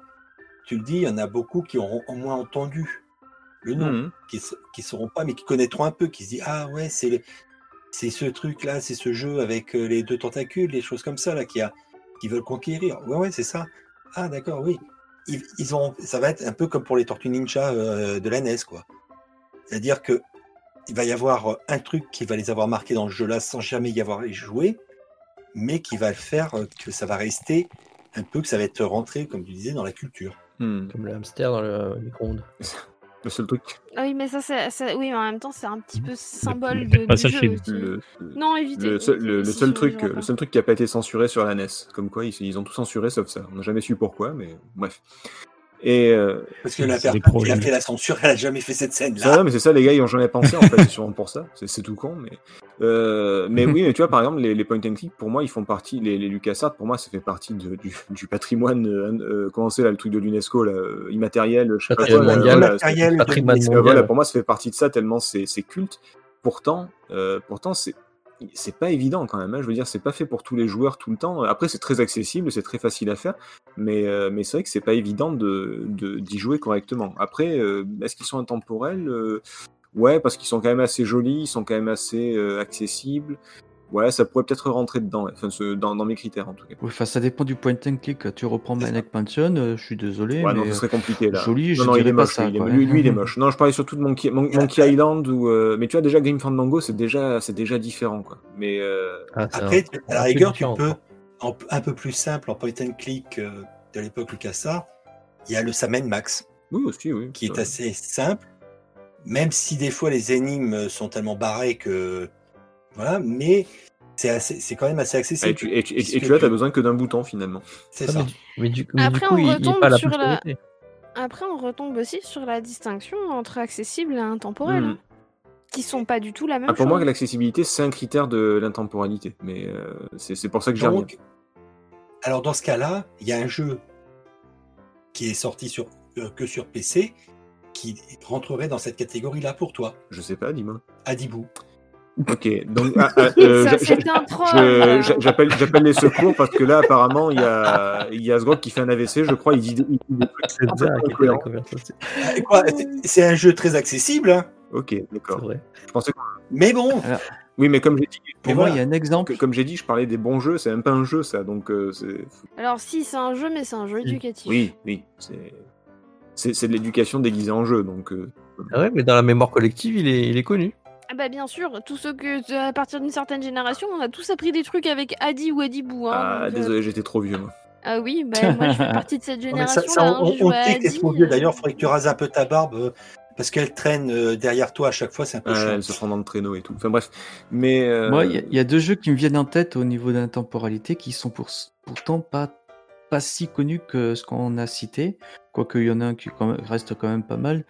tu le dis, il y en a beaucoup qui auront au moins entendu le nom, Mhm. qui ne sauront pas, mais qui connaîtront un peu, qui se disent Ah ouais, c'est ce truc-là, c'est ce jeu avec euh, les deux tentacules, les choses comme ça, là, qui, a, qui veulent conquérir. Ouais, ouais, c'est ça. Ah d'accord, oui. Ils, ils ont, ça va être un peu comme pour les Tortues Ninja euh, de la NES, quoi. C'est-à-dire que il va y avoir un truc qui va les avoir marqués dans le jeu-là sans jamais y avoir joué, mais qui va faire euh, que ça va rester un peu, que ça va être rentré, comme tu disais, dans la culture. Hmm. Comme le hamster dans le micro-ondes. [laughs] Le seul truc, Ah oui, mais ça, c'est, ça- oui, mais en même temps, c'est un petit peu symbole de, pas du ça jeu chez le, Non, évitez. le seul, évitez, le- le si, seul si, truc, dira le seul truc qui a pas été censuré sur la NES. Comme quoi, ils, ils ont tout censuré sauf ça. On n'a jamais su pourquoi, mais bref. Et euh, Parce que la personne qui a fait la censure, elle a jamais fait cette ça, scène-là. mais c'est ça, les gars, ils ont jamais pensé en fait. C'est sûrement pour ça. C'est c'est tout con, mais euh, mais [laughs] oui, mais tu vois, par exemple, les, les point and click, pour moi, ils font partie. Les, les LucasArts, pour moi, ça fait partie de- du, [laughs] du patrimoine. Euh, euh, comment c'est là, le truc de l'UNESCO, euh, immatériel, je sais pas quoi, mondial. voilà, Matériel de Patrimoine voilà, pour moi, ça fait partie de ça tellement c'est culte. Pourtant, euh, pourtant, c'est c'est pas évident quand même. hein. Je veux dire, c'est pas fait pour tous les joueurs tout le temps. Après, c'est très accessible, c'est très facile à faire, mais euh, mais c'est vrai que c'est pas évident de de- d'y jouer correctement. Après, euh, est-ce qu'ils sont intemporels? Ouais, parce qu'ils sont quand même assez jolis, ils sont quand même assez euh, accessibles. Ouais, ça pourrait peut-être rentrer dedans, ouais. enfin, ce- dans, dans mes critères en tout cas. Oui, enfin, ça dépend du point and click. Tu reprends. Maniac Mansion, euh, je suis désolé, Ouais, non, ce serait compliqué là. joli, je non, non, il dirais est pas moche. ça, lui, il est- quoi. lui, lui, il est moche. [laughs] Non, je parlais surtout de Monkey, Mon- [laughs] Monkey Island euh, Mais tu vois, déjà Grim Fandango, c'est déjà, c'est déjà différent, quoi. Mais euh, Ah, Après, tu- à la rigueur, tu peux, en, un peu plus simple, en point and click euh, de l'époque LucasArts, il y a le Samen Max, oui, aussi, oui. qui est assez simple, même si des fois les énigmes sont tellement barrées que. Voilà, mais c'est quand même assez Et accessible. tu, et tu, et- tu t'as besoin que d'un bouton finalement. C'est Ah, ça. mais, du- mais du, mais du Après, coup, on il, il est retombe pas à la sur la-. Après, on retombe aussi sur la distinction entre accessible et intemporel, Hmm. hein, qui sont pas du tout la même Ah, pour moi, chose. l'accessibilité, c'est un critère de l'intemporalité. Mais euh, c'est c'est pour ça que. Donc, alors dans ce cas-là, il y a un jeu qui est sorti sur, euh, que sur PC qui rentrerait dans cette catégorie-là pour toi, Je sais pas, dis-moi. Adibou. Ok, donc ah, ah, euh, j'appelle j'appelle les secours parce que là, apparemment, il y a, il y a qui fait un AVC, je crois. Il dit, il C'est quoi, un jeu très accessible, hein, Ok, d'accord. Je pensais mais bon, Oui, mais comme j'ai dit, pour moi, il y a un exemple. comme j'ai dit, je parlais des bons jeux. C'est même pas un jeu, ça. Donc, euh, c'est Alors, si, c'est un jeu, mais c'est un jeu éducatif. oui, oui, c'est c'est c'est de l'éducation déguisée en jeu. Donc, euh, Ah ouais, mais dans la mémoire collective, il est, il est connu. Ah bah bien sûr, tous ceux que à partir d'une certaine génération, on a tous appris des trucs avec Adi ou Adibou. Hein, ah, donc, euh, désolé, j'étais trop vieux. Moi. Ah oui, bah moi je fais [laughs] partie de cette Non, mais ça- génération ça, là. on, hein, on sait que t'es trop vieux. euh, D'ailleurs, il faudrait que tu rases un peu ta barbe euh, parce qu'elle traîne derrière toi à chaque fois. C'est un peu Ah, chiant. elle se prend dans le traîneau et tout. Enfin bref, mais euh, Moi, il y, a- il y a deux jeux qui me viennent en tête au niveau d'intemporalité qui sont pour- pourtant pas, pas si connus que ce qu'on a cité, quoique il y en a un qui quand même- reste quand même pas mal.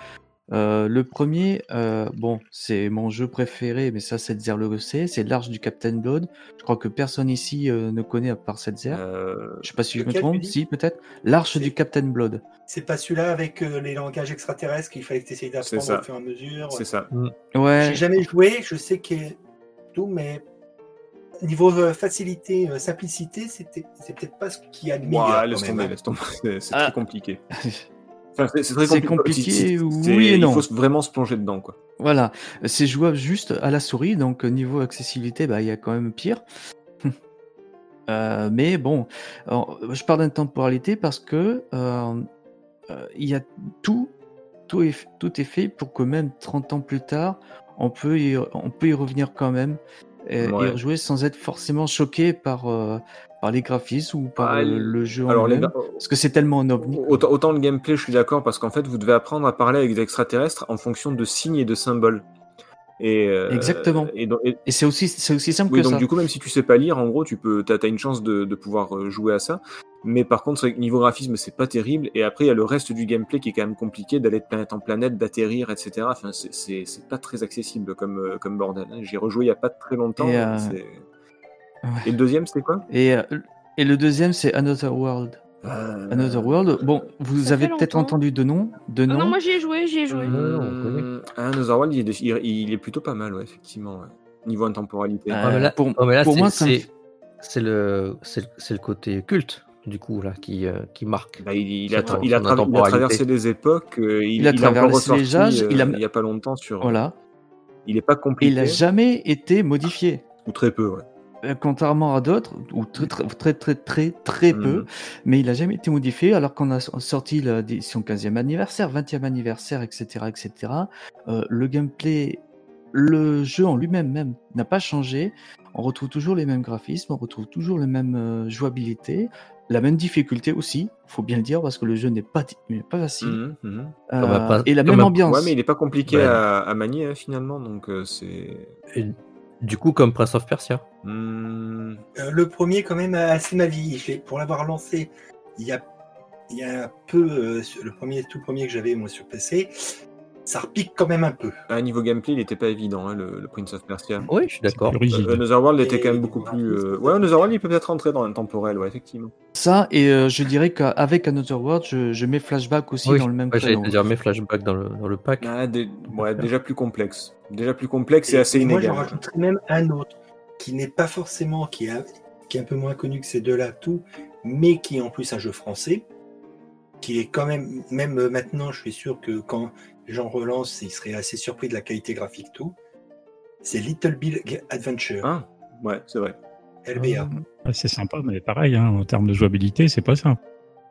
Euh, le premier, euh, bon, c'est mon jeu préféré, mais ça, Setzer le sait, c'est l'Arche du Captain Blood. Je crois que personne ici euh, ne connaît à part Setzer. euh, Je sais pas si je me trompe, si peut-être. L'Arche C'est- du Captain Blood. C'est pas celui-là avec euh, les langages extraterrestres qu'il fallait que tu essayes C'est d'apprendre au fur et à mesure. c'est ça. Ouais. J'ai jamais joué, je sais qu'il est tout, mais niveau euh, facilité, euh, simplicité, c'était c'est peut-être pas ce qu'il y a de meilleur. Ouah, laisse tomber, laisse [laughs] tomber. C'est c'est Ah. très compliqué. [laughs] Enfin, c'est c'est très compliqué. compliqué, C'est- c'est- oui et non. Il faut vraiment se plonger dedans, quoi. Voilà, c'est jouable juste à la souris, donc euh, niveau accessibilité, bah, il y a quand même pire. [laughs] Euh, mais bon, alors, je parle d'intemporalité parce que euh, euh, il y a tout, tout est, tout est fait pour que même 30 ans plus tard, on peut y, on peut y revenir quand même et, Ouais. et rejouer sans être forcément choqué par, euh, par les graphismes ou par Ah, le, le- jeu en Alors, les lui-même, gars, parce que c'est tellement un ovni. autant, autant le gameplay, je suis d'accord, parce qu'en fait, vous devez apprendre à parler avec des extraterrestres en fonction de signes et de symboles. Et, euh, Exactement. Et, et- Et c'est aussi, aussi simple oui, que donc ça. du coup, même si tu sais pas lire, en gros, tu peux, t'as, t'as une chance de, de pouvoir euh, jouer à ça. Mais par contre, niveau graphisme, c'est pas terrible. Et après, il y a le reste du gameplay qui est quand même compliqué, d'aller de planète en planète, d'atterrir, etc. Enfin, c'est, pas très accessible comme, euh, comme bordel. hein. J'y ai rejoué il y a pas très longtemps. Et, euh, Ouais. le deuxième, c'était quoi? Et, et le deuxième, c'est Another World. Euh, Another World. Bon, vous Ça avez peut-être entendu de nom, de Ah nom. non, moi j'y ai joué, j'y ai joué. Connaît. Hum, Another World, il est, il, il est plutôt pas mal, ouais, effectivement. ouais. Niveau intemporalité. Euh, Ouais, mais là- pour, ouais, mais là, pour c'est- moi, c'est- le, côté culte, du coup, là, qui, euh, qui marque. Bah, il, il a, Son- tra- il, a son tra- il a intemporalité. traversé les époques. euh, il, Il a traversé les ressorti, âges, euh, il a- il y a pas longtemps sur. Voilà. Il est pas compliqué. il n'a jamais été modifié. Ou très peu, ouais. Euh, Contrairement à d'autres, ou très très très très très, très peu, Mhm. mais il n'a jamais été modifié alors qu'on a sorti son 15e anniversaire, 20e anniversaire, etc. etc. euh, le gameplay, le jeu en lui-même même n'a pas changé. On retrouve toujours les mêmes graphismes, on retrouve toujours la même euh, jouabilité, la même difficulté aussi, faut bien le dire, parce que le jeu n'est pas, n'est pas facile. Mhm, mhm. Euh, et la même ambiance. Ouais, mais il est pas compliqué à, à manier hein, finalement, donc euh, c'est. Du coup, comme Prince of Persia. Hmm, Euh, le premier, quand même, a assez ma vie. Pour l'avoir lancé il y a, il y a peu, euh, le premier, tout premier que j'avais moi sur PC, ça repique quand même un peu. À niveau gameplay, il était pas évident, hein, le, le Prince of Persia. Oui, je suis d'accord. Euh, Another World était Et quand même beaucoup plus. euh, Ouais, Another World, il peut peut-être rentrer dans l'intemporel, ouais, effectivement. Ça, et euh, je dirais qu'avec Another World, je, je mets Flashback aussi Oui, dans le même ouais, j'allais dire mes flashbacks dans le, dans le pack. Ah, ouais, déjà plus complexe. Déjà plus complexe et, assez Et moi, j'en inégal. rajouterais même un autre, qui n'est pas forcément, qui est, un- qui est un peu moins connu que ces deux-là, tout, mais qui est en plus un jeu français, qui est quand même, même euh, maintenant, je suis sûr que quand les gens relancent, ils seraient assez surpris de la qualité graphique, tout. C'est Little Big Adventure, Ah, ouais, c'est vrai. LBA. Ah, c'est sympa, mais pareil, hein, en termes de jouabilité, c'est pas ça.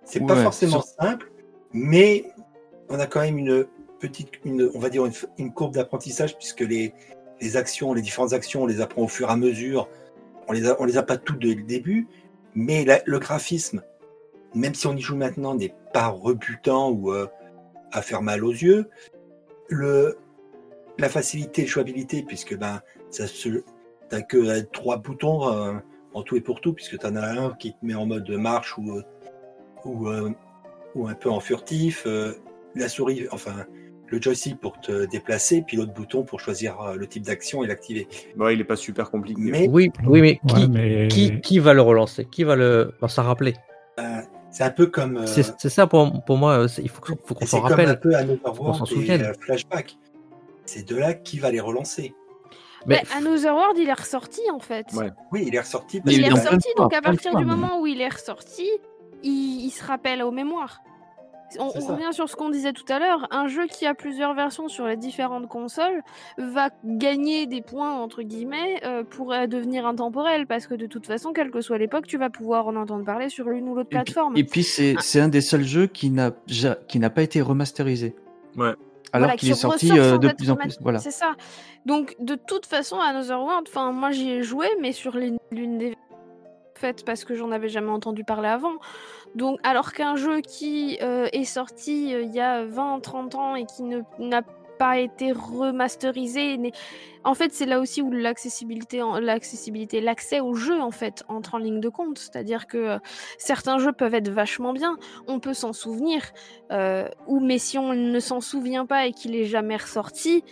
C'est pas forcément sur- simple, mais on a quand même une petite, une, on va dire une, une courbe d'apprentissage puisque les, les actions, les différentes actions, on les apprend au fur et à mesure. On les a, on les a pas toutes dès le début, mais la- le graphisme, même si on y joue maintenant, n'est pas rebutant ou euh, à faire mal aux yeux. Le, la facilité de jouabilité, puisque ben ça se, t'as que euh, trois boutons euh, en tout et pour tout, puisque tu en as un qui te met en mode marche ou euh, ou, euh, ou un peu en furtif, euh, la souris, enfin le joystick pour te déplacer, puis l'autre bouton pour choisir euh, le type d'action et l'activer. Ouais, il est pas super compliqué. Mais Oui, oui, mais qui, Ouais, mais- qui, qui va le relancer? Qui va le enfin, s'en rappeler? C'est un peu comme, euh, C'est c'est ça pour, pour moi, euh, c'est- il faut, qu'on- faut qu'on et s'en c'est comme un rappelle. peu Another World et souvienne. euh, Flashback. Ces deux-là, qui va les relancer Mais Bah, Another World, il est ressorti en fait. Ouais. Oui, il est ressorti. Il parce Il est ressorti, donc à partir du moment où il est ressorti, il, il se rappelle aux mémoires. On, revient sur ce qu'on disait tout à l'heure. Un jeu qui a plusieurs versions sur les différentes consoles va gagner des points, entre guillemets, euh, pour euh, devenir intemporel. Parce que de toute façon, quelle que soit l'époque, tu vas pouvoir en entendre parler sur l'une ou l'autre plateforme. Et puis, c'est Ah. c'est un des seuls jeux qui n'a ja- qui n'a pas été remasterisé. Ouais. Alors Voilà, qu'il qui est sorti euh, de plus en plus. Voilà. C'est ça. Donc, de toute façon, Another World, enfin, moi j'y ai joué, mais sur les- l'une des faites parce que j'en avais jamais entendu parler avant. Donc, alors qu'un jeu qui euh, est sorti euh, il y a 20-30 ans et qui n'a pas été remasterisé, en fait, c'est là aussi où l'accessibilité, l'accès au jeu, en fait, entre en ligne de compte. C'est-à-dire que euh, certains jeux peuvent être vachement bien, on peut s'en souvenir, ou mais si on ne s'en souvient pas et qu'il est jamais ressorti,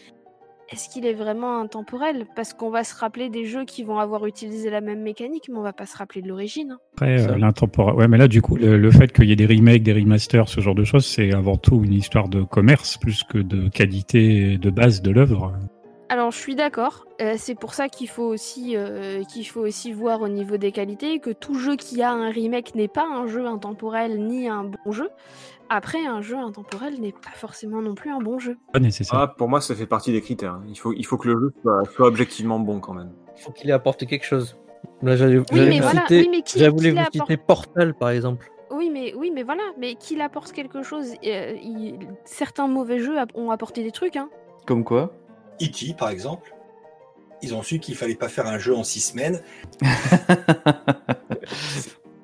est-ce qu'il est vraiment intemporel? Parce qu'on va se rappeler des jeux qui vont avoir utilisé la même mécanique, mais on va pas se rappeler de l'origine. hein. Après, euh, l'intemporel. Ouais, mais là, du coup, le, le fait qu'il y ait des remakes, des remasters, ce genre de choses, c'est avant tout une histoire de commerce plus que de qualité de base de l'œuvre. Alors je suis d'accord, euh, c'est pour ça qu'il faut aussi euh, qu'il faut aussi voir au niveau des qualités que tout jeu qui a un remake n'est pas un jeu intemporel ni un bon jeu. Après, un jeu intemporel n'est pas forcément non plus un bon jeu. Pas nécessaire. Ah, pour moi, ça fait partie des critères. hein. Il faut, il faut que le jeu soit, soit objectivement bon quand même. il faut qu'il ait apporté quelque chose. Là, j'allais Oui, vous voilà, citer, oui, qui- qui vous citer Portal, par exemple. Oui, mais oui, mais voilà, mais qu'il apporte quelque chose. euh, il- Certains mauvais jeux ont apporté des trucs, hein. Comme quoi? E.T. par exemple. Ils ont su qu'il fallait pas faire un jeu en six semaines. [laughs]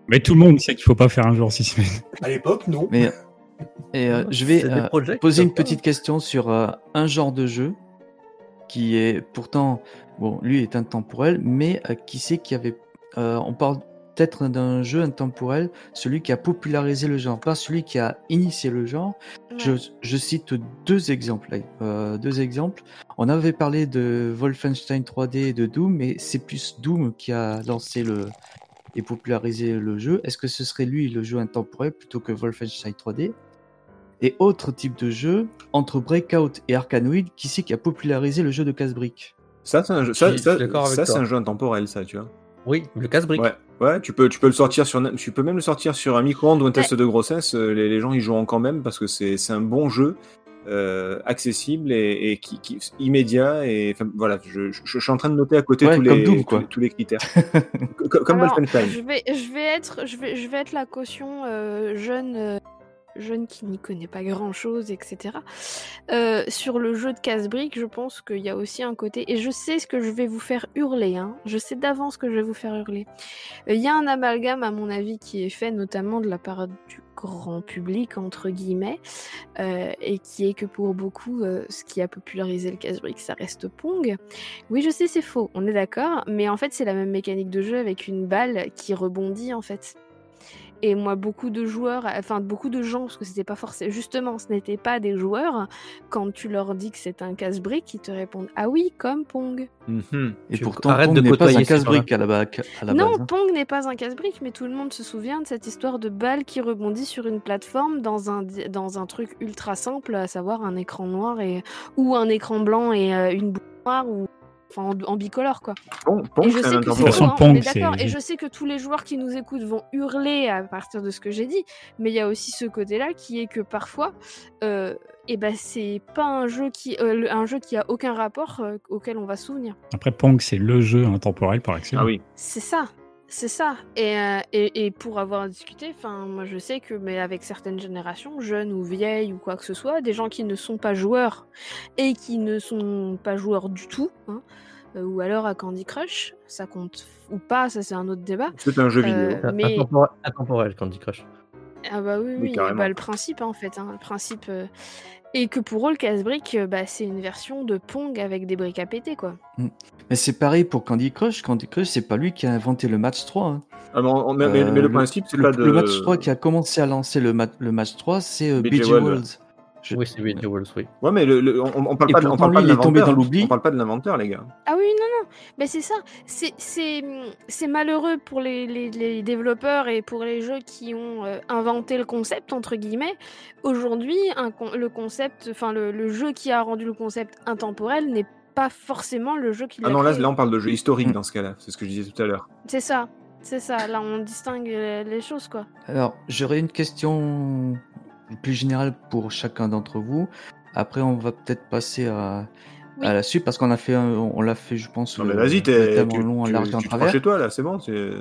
Mais tout le monde sait qu'il faut pas faire un jour six semaines. À l'époque, non. Mais et, euh, je vais C'est euh, projets qui poser une petite question sur euh, un genre de jeu qui est pourtant bon, lui est intemporel, mais euh, qui sait qu'il y avait euh, on parle peut-être d'un jeu intemporel, celui qui a popularisé le genre, pas celui qui a initié le genre. Je, Ouais. je cite deux exemples. Euh, deux exemples. On avait parlé de Wolfenstein 3D et de Doom, mais c'est plus Doom qui a lancé le et popularisé le jeu. Est-ce que ce serait lui le jeu intemporel plutôt que Wolfenstein 3D Et autre type de jeu, entre Breakout et Arkanoid, qui c'est qui a popularisé le jeu de casse-brique? Ça, c'est un jeu, ça, Je suis ça- d'accord avec ça, c'est toi. un jeu intemporel, ça, tu vois. Oui, le casse-brique. Ouais, ouais, tu peux, tu peux le sortir sur, tu peux même le sortir sur un micro-ondes ou un test de grossesse. euh, Les, les gens y joueront quand même parce que c'est c'est un bon jeu, euh, accessible et, et qui, qui- immédiat et enfin, voilà. Je, je, je suis en train de noter à côté Ouais, tous, comme les, Doom, tous, quoi. tous les critères. [laughs] Co- comme Alors, Wolfenstein. je vais, je vais être, je vais, je vais être la caution euh, jeune, euh, jeune qui n'y connaît pas grand chose, etc. Euh, sur le jeu de casse-briques, je pense qu'il y a aussi un côté, et je sais ce que je vais vous faire hurler, hein, je sais d'avance que je vais vous faire hurler. Euh, Il y a un amalgame, à mon avis, qui est fait notamment de la part du grand public, entre guillemets, euh, et qui est que pour beaucoup, euh, ce qui a popularisé le casse-brique, ça reste Pong. Oui, je sais, c'est faux, on est d'accord, mais en fait, c'est la même mécanique de jeu avec une balle qui rebondit, en fait. Et moi, beaucoup de joueurs, enfin beaucoup de gens, parce que c'était pas forcément, justement, ce n'était pas des joueurs, quand tu leur dis que c'est un casse-brique, ils te répondent Ah oui, comme Pong. Mhm. Et Tu pourtant, arrêtes Pong de n'est pas un casse-brique à la, ba- à la non, base. hein. Pong n'est pas un casse-brique, mais tout le monde se souvient de cette histoire de balle qui rebondit sur une plateforme dans un, dans un truc ultra simple, à savoir un écran noir et, ou un écran blanc et euh, une boule noire, ou enfin en, en bicolore quoi. Bon, bon, Et je c'est sais un que c'est hein, on est d'accord. Et je sais que tous les joueurs qui nous écoutent vont hurler à partir de ce que j'ai dit, mais il y a aussi ce côté-là qui est que parfois, euh, et ben c'est pas un jeu qui, euh, le- un jeu qui a aucun rapport euh, auquel on va se souvenir. Après, Pong, c'est le jeu intemporel par excellence. Ah oui. C'est ça, c'est ça. Et, euh, et, et pour avoir discuté, enfin, moi je sais que, mais avec certaines générations, jeunes ou vieilles ou quoi que ce soit, des gens qui ne sont pas joueurs et qui ne sont pas joueurs du tout, hein, euh, ou alors à Candy Crush, ça compte ou pas, ça c'est un autre débat. C'est un jeu Euh, vidéo. mais- Intemporel, intemporel, Candy Crush. Ah bah oui, Oui, oui, carrément. bah, le principe hein, en fait, hein, le principe. euh, Et que pour eux, le casse-brique, euh, bah, c'est une version de Pong avec des briques à péter, quoi. Mais c'est pareil pour Candy Crush. Candy Crush, c'est pas lui qui a inventé le match 3. hein. Ah, mais, on- mais- mais- Euh, mais le principe, c'est le, pas de. le match 3 qui a commencé à lancer le, ma- le match 3, c'est euh, BG BG World. Worlds. Je- Oui, c'est BG Walls, oui. Ouais, mais le, le- on, on parle Et pas, de- on parle pas de il est tombé l'inventeur. dans l'oubli. On parle pas de l'inventeur, les gars. Ah oui, non, non, mais c'est ça. C'est- C'est c'est malheureux pour les, les- les développeurs et pour les jeux qui ont euh, inventé le concept, entre guillemets. Aujourd'hui, le concept, enfin, le, le jeu qui a rendu le concept intemporel n'est pas forcément le jeu qui l'a Ah non, là, créé. là, on parle de jeu historique Mm. dans ce cas-là. C'est ce que je disais tout à l'heure. C'est ça, c'est ça. Là, on distingue les, les choses, quoi. Alors, j'aurais une question plus générale pour chacun d'entre vous. Après, on va peut-être passer à, Oui. à la suite parce qu'on a fait, un- on l'a fait, je pense. Non, mais vas-y, t'es. Tu, en long, en tu- large, et en tu travers. chez toi, là, c'est bon. c'est-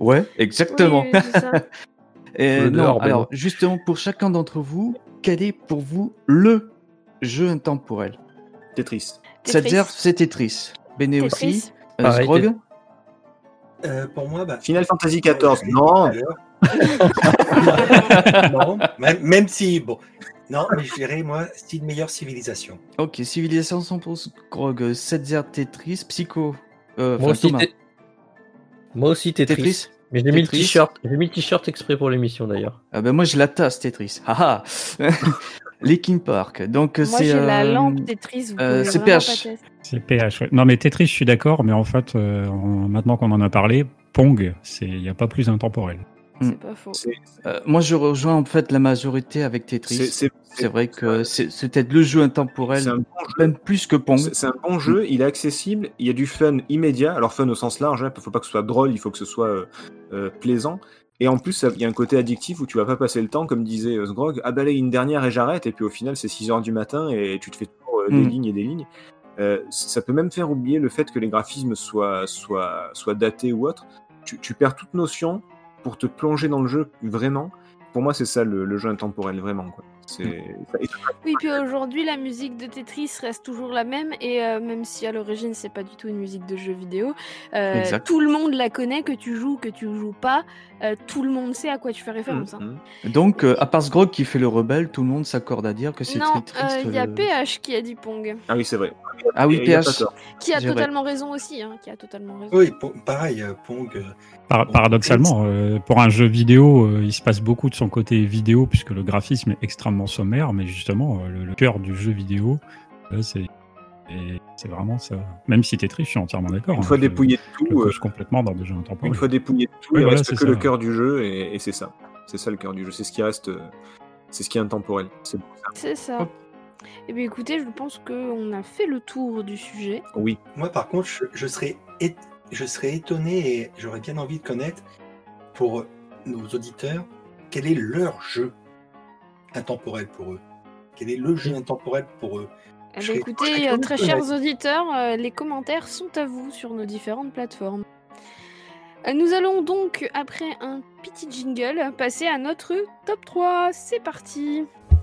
Ouais, exactement. Oui, ça. [laughs] Et non, alors bon. justement pour chacun d'entre vous, quel est pour vous le jeu intemporel? Tetris. C'est-à-dire c'est Tetris. Bene aussi, euh, Pareil. Euh, pour moi, bah, Final Fantasy XIV. Non. [laughs] non, même, même si, bon, non, mais je dirais, moi, style meilleure civilisation. Ok, Civilisation 100 pour Sgrog, Setzer Tetris, Psycho. Euh, Moi enfin, aussi, Moi Tetris. Tetris. Mais j'ai mis le t-shirt. J'ai mis le t-shirt exprès pour l'émission d'ailleurs. Ah ben moi je la tasse Tetris. Haha. [laughs] Linkin Park. Donc Moi, c'est j'ai la euh, lampe Tetris. Euh, c'est PH. C'est PH. ouais. Non, mais Tetris, je suis d'accord, mais en fait, euh, en- maintenant qu'on en a parlé, Pong, il n'y a pas plus intemporel. Mm. C'est pas faux. Euh, moi je rejoins en fait la majorité avec Tetris. c'est- vrai que c'est peut-être le jeu intemporel, c'est un bon jeu. même plus que Pong. C'est un bon jeu, il est accessible, il y a du fun immédiat. Alors fun au sens large, il faut pas que ce soit drôle, il faut que ce soit euh, euh, plaisant. Et en plus, il y a un côté addictif où tu vas pas passer le temps, comme disait Sgrog, ah bah là, une dernière et j'arrête, et puis au final c'est 6 heures du matin et tu te fais toujours euh, des Mm. lignes et des lignes. Euh, ça peut même faire oublier le fait que les graphismes soient, soient, soient datés ou autre. Tu, tu perds toute notion pour te plonger dans le jeu vraiment. Pour moi, c'est ça le, le jeu intemporel, vraiment. Quoi. Et- Oui, puis aujourd'hui, la musique de Tetris reste toujours la même, et euh, même si à l'origine, c'est pas du tout une musique de jeu vidéo, euh, tout le monde la connaît, que tu joues, que tu joues pas, euh, tout le monde sait à quoi tu fais référence. hein. Mhm. Donc euh, à part Sgrog qui fait le rebelle, tout le monde s'accorde à dire que c'est Non, triste. il y a PH qui a dit Pong, Ah oui, c'est vrai. Ah oui, PH. qui a totalement raison aussi, hein, qui a totalement raison. Oui, pour- pareil, euh, Pong. euh, Par- Bon, paradoxalement, euh, pour un jeu vidéo, euh, il se passe beaucoup de son côté vidéo, puisque le graphisme est extrêmement sommaire, mais justement, euh, le, le cœur du jeu vidéo, c'est c'est vraiment ça. Même si Tetris, je suis entièrement d'accord. Une hein, fois je- dépouillé de je tout, complètement dans des jeux intemporels. une fois dépouillé de tout, Oui, il voilà, reste que ça. le cœur du jeu et, et c'est ça. C'est ça le cœur du jeu. C'est ce qui reste. C'est ce qui est intemporel. C'est beau, ça. C'est ça. Eh bien écoutez, je pense qu'on a fait le tour du sujet. Oui. Moi, par contre, je, je serais é- je serais étonné et j'aurais bien envie de connaître pour nos auditeurs quel est leur jeu intemporel pour eux. Quel est le jeu intemporel pour eux Eh serais écoutez, très euh, très chers auditeurs, euh, les commentaires sont à vous sur nos différentes plateformes. Euh, Nous allons donc, après un petit jingle, passer à notre top 3. C'est parti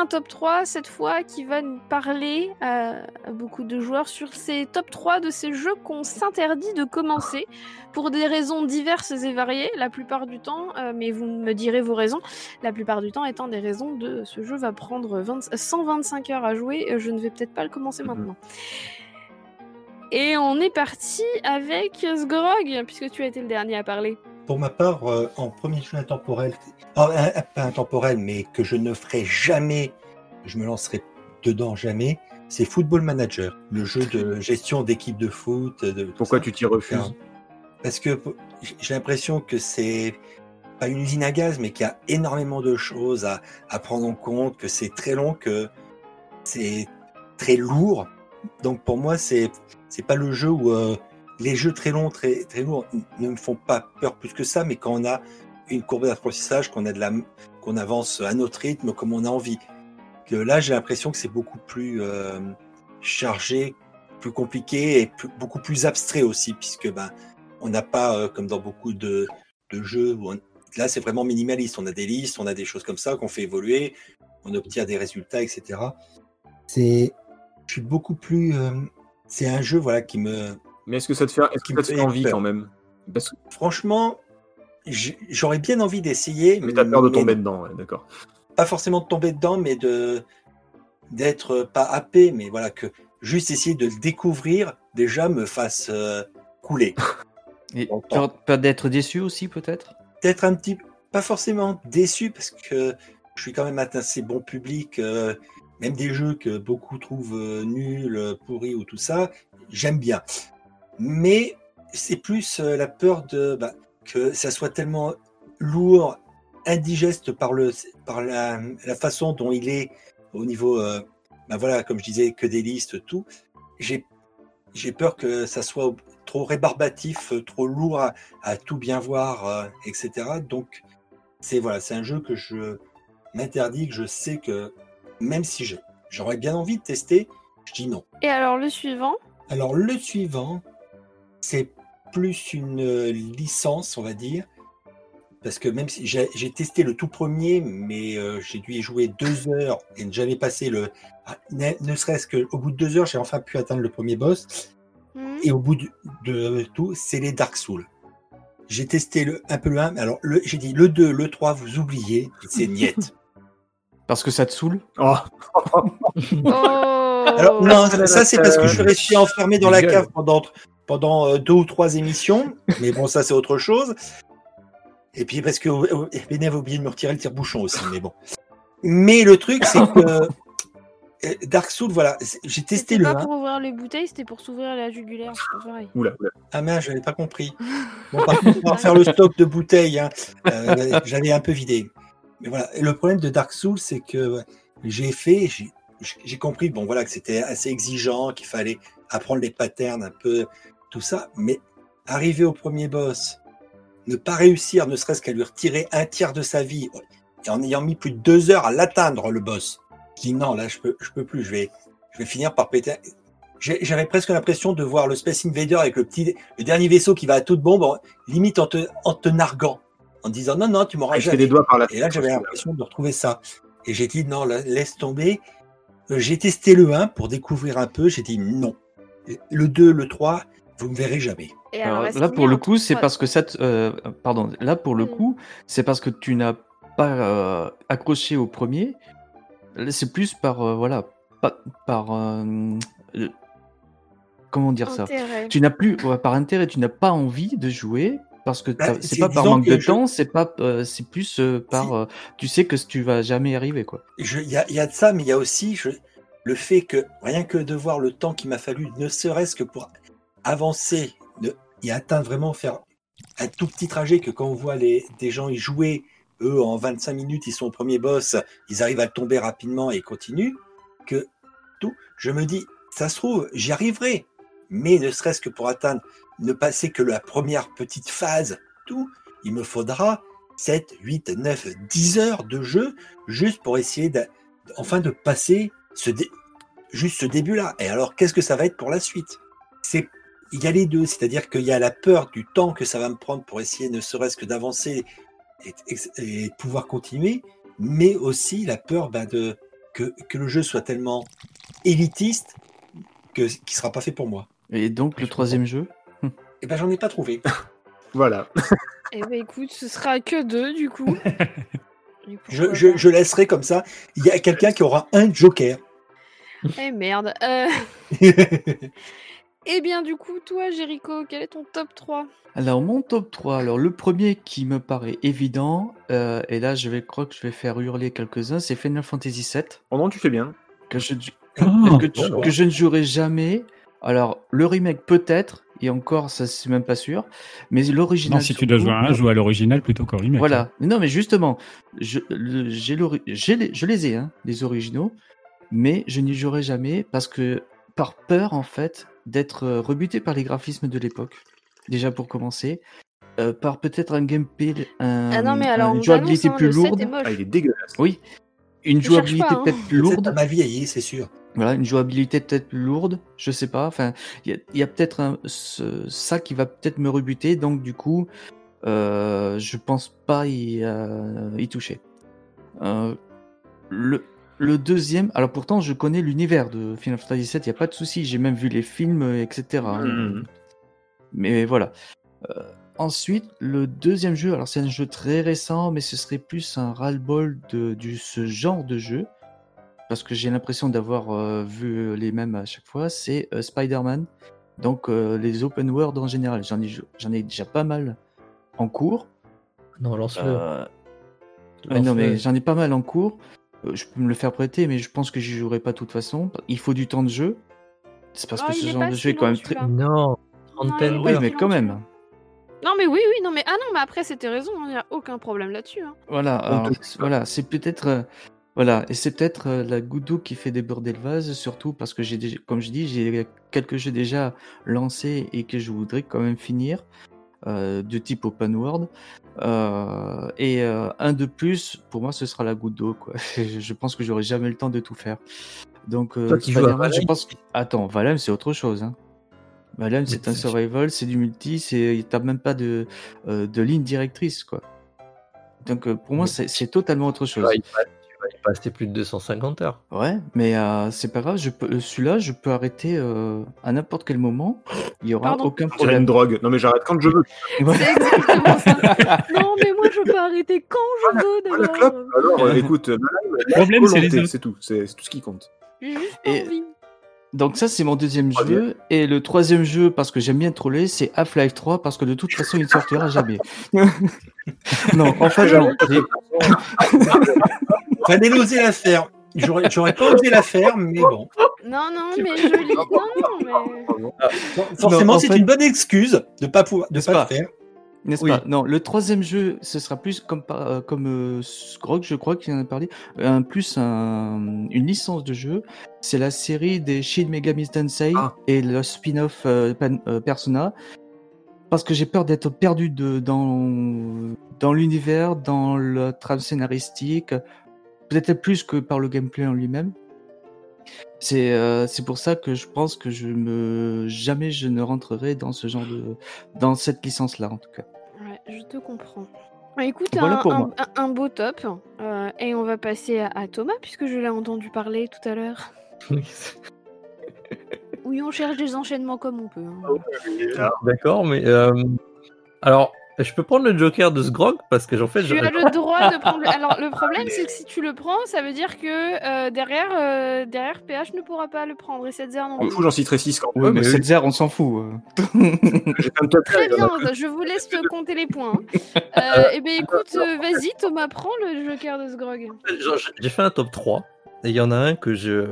Un top 3 cette fois qui va nous parler à, à beaucoup de joueurs sur ces top 3 de ces jeux qu'on s'interdit de commencer pour des raisons diverses et variées la plupart du temps, euh, mais vous me direz vos raisons, la plupart du temps étant des raisons de ce jeu va prendre 20 125 heures à jouer, euh, je ne vais peut-être pas le commencer maintenant. Et on est parti avec Sgrog, puisque tu as été le dernier à parler. Pour ma part, euh, en premier jeu intemporel, oh, un- pas intemporel, mais que je ne ferai jamais, je me lancerai dedans jamais, c'est Football Manager, le jeu de [laughs] gestion d'équipe de foot. De, Pourquoi ça. tu t'y refuses? Parce que j'ai l'impression que c'est pas une usine à gaz, mais qu'il y a énormément de choses à, à prendre en compte, que c'est très long, que c'est très lourd. Donc pour moi, c'est c'est pas le jeu où euh, les jeux très longs, très très lourds ne me font pas peur plus que ça, mais quand on a une courbe d'apprentissage, qu'on a de la qu'on avance à notre rythme, comme on a envie. Que là, j'ai l'impression que c'est beaucoup plus euh, chargé, plus compliqué et beaucoup plus abstrait aussi, puisque ben on n'a pas euh, comme dans beaucoup de, de jeux on- là c'est vraiment minimaliste. On a des listes, on a des choses comme ça qu'on fait évoluer, on obtient des résultats, etc. C'est, je suis beaucoup plus. euh, c'est un jeu voilà qui me, Mais est-ce que ça te fait, est-ce que ça te fait envie peur. quand même? Parce que franchement, j'aurais bien envie d'essayer, mais t'as peur de mais tomber dedans, ouais, d'accord. pas forcément de tomber dedans, mais de d'être pas happé, mais voilà que juste essayer de le découvrir déjà me fasse euh, couler. [laughs] Et peur, peur d'être déçu aussi, peut-être? Peut-être un petit, pas forcément déçu parce que je suis quand même un assez bon public, euh, même des jeux que beaucoup trouvent euh, nuls, pourris ou tout ça, j'aime bien. Mais c'est plus euh, la peur de bah, que ça soit tellement lourd, indigeste par le par la, la façon dont il est au niveau, euh, bah voilà, comme je disais, que des listes, tout. J'ai j'ai peur que ça soit trop rébarbatif, euh, trop lourd à, à tout bien voir, euh, etc. Donc c'est voilà, c'est un jeu que je m'interdis, que je sais que même si j'aurais bien envie de tester, je dis non. Et alors le suivant? Alors le suivant, c'est plus une euh, licence, on va dire, parce que même si j'ai testé le tout premier, mais euh, j'ai dû y jouer deux heures et j'avais passé le, ah, ne, ne serait-ce qu'au bout de deux heures, j'ai enfin pu atteindre le premier boss. Hmm. Et au bout de, de tout, c'est les Dark Souls. J'ai testé le, un peu le 1, mais alors j'ai dit le 2, le 3, vous oubliez, c'est [laughs] niette. Parce que ça te saoule? Oh, [laughs] Oh. Alors, non, ça, ça, c'est parce que je suis resté enfermé dans la cave pendant, pendant euh, deux ou trois émissions. [laughs] Mais bon, ça, c'est autre chose. Et puis parce que euh, Benet avait oublié de me retirer le tire-bouchon aussi. Mais bon. Mais le truc, c'est que [laughs] euh, Dark Souls, voilà, j'ai testé C'était le pas 1. pour ouvrir les bouteilles, c'était pour s'ouvrir la jugulaire, c'est pas pareil. oula, oula. Ah mince, j'avais pas compris. [laughs] Bon, par contre, on va faire le stock de bouteilles. hein. Euh, J'avais un peu vidé. Mais voilà, Et le problème de Dark Souls, c'est que j'ai fait, j'ai- j'ai compris, bon voilà, que c'était assez exigeant, qu'il fallait apprendre les patterns un peu, tout ça. Mais arriver au premier boss, ne pas réussir, ne serait-ce qu'à lui retirer un tiers de sa vie, et en ayant mis plus de deux heures à l'atteindre, le boss, qui non, là, je peux, je peux plus, je vais, je vais finir par péter. J'avais presque l'impression de voir le Space Invader avec le petit, le dernier vaisseau qui va à toute bombe, limite en te, en te narguant, en disant non, non, tu m'auras Ah, jamais. des doigts par la Et là, j'avais l'impression de retrouver ça. Et j'ai dit non, là, laisse tomber. Euh, J'ai testé le 1 pour découvrir un peu. J'ai dit non. Le 2, le 3, vous me verrez jamais. Et Alors, est-ce là, pour le coup, c'est parce que ça. te- euh, pardon. Là, pour le coup, c'est parce que tu n'as pas euh, accroché au premier. C'est plus par euh, voilà, pas, par euh, comment dire ça? intérêt Tu n'as plus ouais, par intérêt, tu n'as pas envie de jouer parce que Bah, c'est pas par manque que de je- temps, c'est pas, euh, c'est plus euh, par, Si. euh, tu sais que tu vas jamais y arriver quoi. Il y a, il y a de ça, mais il y a aussi je- le fait que rien que de voir le temps qu'il m'a fallu, ne serait-ce que pour avancer et atteindre vraiment, faire un tout petit trajet que quand on voit les, des gens y jouer eux, en 25 minutes, ils sont au premier boss, ils arrivent à tomber rapidement et continuent, que tout, je me dis, ça se trouve, j'y arriverai. Mais ne serait-ce que pour atteindre, ne passer que la première petite phase, tout, il me faudra 7, 8, 9, 10 heures de jeu juste pour essayer de, enfin de passer ce juste ce début-là. Et alors, qu'est-ce que ça va être pour la suite? C'est il y a les deux, c'est-à-dire qu'il y a la peur du temps que ça va me prendre pour essayer ne serait-ce que d'avancer et, et- et de pouvoir continuer, mais aussi la peur ben, de, que, que le jeu soit tellement élitiste que qu'il ne sera pas fait pour moi. Et donc, le troisième jeu Et ben j'en ai pas trouvé. [laughs] Voilà. Eh ben écoute, ce sera que deux du coup. [laughs] Je, je laisserai comme ça. Il y a quelqu'un qui aura un joker. Eh merde. Euh, [laughs] Eh bien du coup, toi Jericho, quel est ton top 3 Alors, mon top 3, alors le premier qui me paraît évident, euh, et là, je vais croire que je vais faire hurler quelques-uns, c'est Final Fantasy VII, Oh non, tu fais bien. que je, Oh, que, tu- bon. que je ne jouerai jamais. Alors, le remake peut-être, et encore, ça c'est même pas sûr, mais l'original. Non, si tu dois jouer à un, joue à l'original plutôt qu'au remake. hein. Voilà. Mais Non, mais justement, je, le- j'ai l'ori- j'ai les, je les ai, hein, les originaux, mais je n'y jouerai jamais parce que par peur, en fait, d'être euh, rebuté par les graphismes de l'époque. Déjà pour commencer. euh, par peut-être un gameplay, un, Ah non mais alors une jouabilité annonce, hein, plus le 7 lourde. est moche. Ah, il est dégueulasse. Oui, une Je jouabilité hein. peut-être Ça lourde. m'a vieilli, c'est sûr. Voilà, une jouabilité peut-être plus lourde, je sais pas. Enfin, il y a, peut-être ça qui va peut-être me rebuter, donc du coup, euh, je pense pas y, euh, y toucher. Euh, le, le deuxième, alors pourtant je connais l'univers de Final Fantasy VII, il y a pas de souci, j'ai même vu les films, euh, etc. hein. Mhm. Mais voilà. Euh, ensuite, le deuxième jeu, alors c'est un jeu très récent, mais ce serait plus un ras-le-bol de du, ce genre de jeu, parce que j'ai l'impression d'avoir euh, vu les mêmes à chaque fois, c'est euh, Spider-Man. Donc euh, les open world en général, j'en ai, j'en ai déjà pas mal en cours. Non, lance-le. Euh, non, mais j'en ai pas mal en cours. Euh, je peux me le faire prêter, mais je pense que j'y jouerai pas de toute façon. Il faut du temps de jeu. C'est parce Ah, que il ce genre de jeu est quand même très. Non, trentaine Oui, mais quand même. Non mais oui oui non mais ah non mais après c'était raison, il n'y a aucun problème là-dessus. hein. Voilà, alors, voilà, c'est peut-être euh, voilà, et c'est peut-être euh, la goutte d'eau qui fait déborder le vase, surtout parce que j'ai déjà, comme je dis, j'ai quelques jeux déjà lancés et que je voudrais quand même finir, euh, de type open world. Euh, et euh, un de plus, pour moi, ce sera la goutte d'eau. Quoi. [laughs] je pense que j'aurai jamais le temps de tout faire. Donc, euh, Toi qui joues à Spider-Man, je pense. que- Attends, Valheim, c'est autre chose. Hein. Valheim, c'est un survival, c'est du multi, c'est t'as même pas de, euh, de ligne directrice, quoi. Donc, euh, pour moi, c'est totalement autre chose. Vas y pas- tu vas y passer plus de 250 heures. Ouais, mais euh, c'est pas grave, je peux, euh, celui-là, je peux arrêter euh, à n'importe quel moment. Il y aura Pardon aucun problème. une drogue. Non, mais j'arrête quand je veux. [laughs] C'est exactement ça. [laughs] non mais moi je peux arrêter quand je veux d'ailleurs. clope Alors, euh, écoute, Le problème, c'est les c'est tout. C'est tout ce qui compte. J'ai juste Et- envie. Donc ça, c'est mon deuxième jeu. Et le troisième jeu, parce que j'aime bien troller, c'est Half-Life 3, parce que de toute façon, il ne sortira jamais. [laughs] non, en fait, non. j'ai- Fallait oser la faire. J'aurais j'aurais pas osé la faire, mais bon. Non non mais je lis. Non non mais. Forcément, en c'est fait- une bonne excuse de pas pouvoir, de N'est-ce pas, pas? le faire. N'est-ce Oui. pas? Non, le troisième jeu, ce sera plus comme, euh, comme euh, Scrog, je crois qu'il en a parlé, un, plus un- une licence de jeu. C'est la série des Shin Megami Tensei Ah. et le spin-off euh, euh, Persona. Parce que j'ai peur d'être perdu de, dans, dans l'univers, dans le trame scénaristique, peut-être plus que par le gameplay en lui-même. C'est euh, c'est pour ça que je pense que je me jamais je ne rentrerai dans ce genre de dans cette licence là en tout cas. Ouais, je te comprends. Bah, écoute, Voilà un, beau top. Euh, et on va passer à, à Thomas, puisque je l'ai entendu parler tout à l'heure. [laughs] Oui, on cherche des enchaînements comme on peut. hein. D'accord, mais euh, alors, je peux prendre le Joker de Sgrog parce que j'en fait, Tu je- as le droit de prendre. le- [laughs] Alors, le problème, c'est que si tu le prends, ça veut dire que euh, derrière, euh, derrière, PH ne pourra pas le prendre et cette non plus. j'en citerai 6 quand Ouais, même. mais mais cette zère, on s'en fout. euh. [laughs] Très bien, je vous laisse [laughs] compter les points. Euh, eh bien, écoute, euh, vas-y, Thomas, prends le joker de Sgrog. Genre, j'ai fait un top 3 et il y en a un que je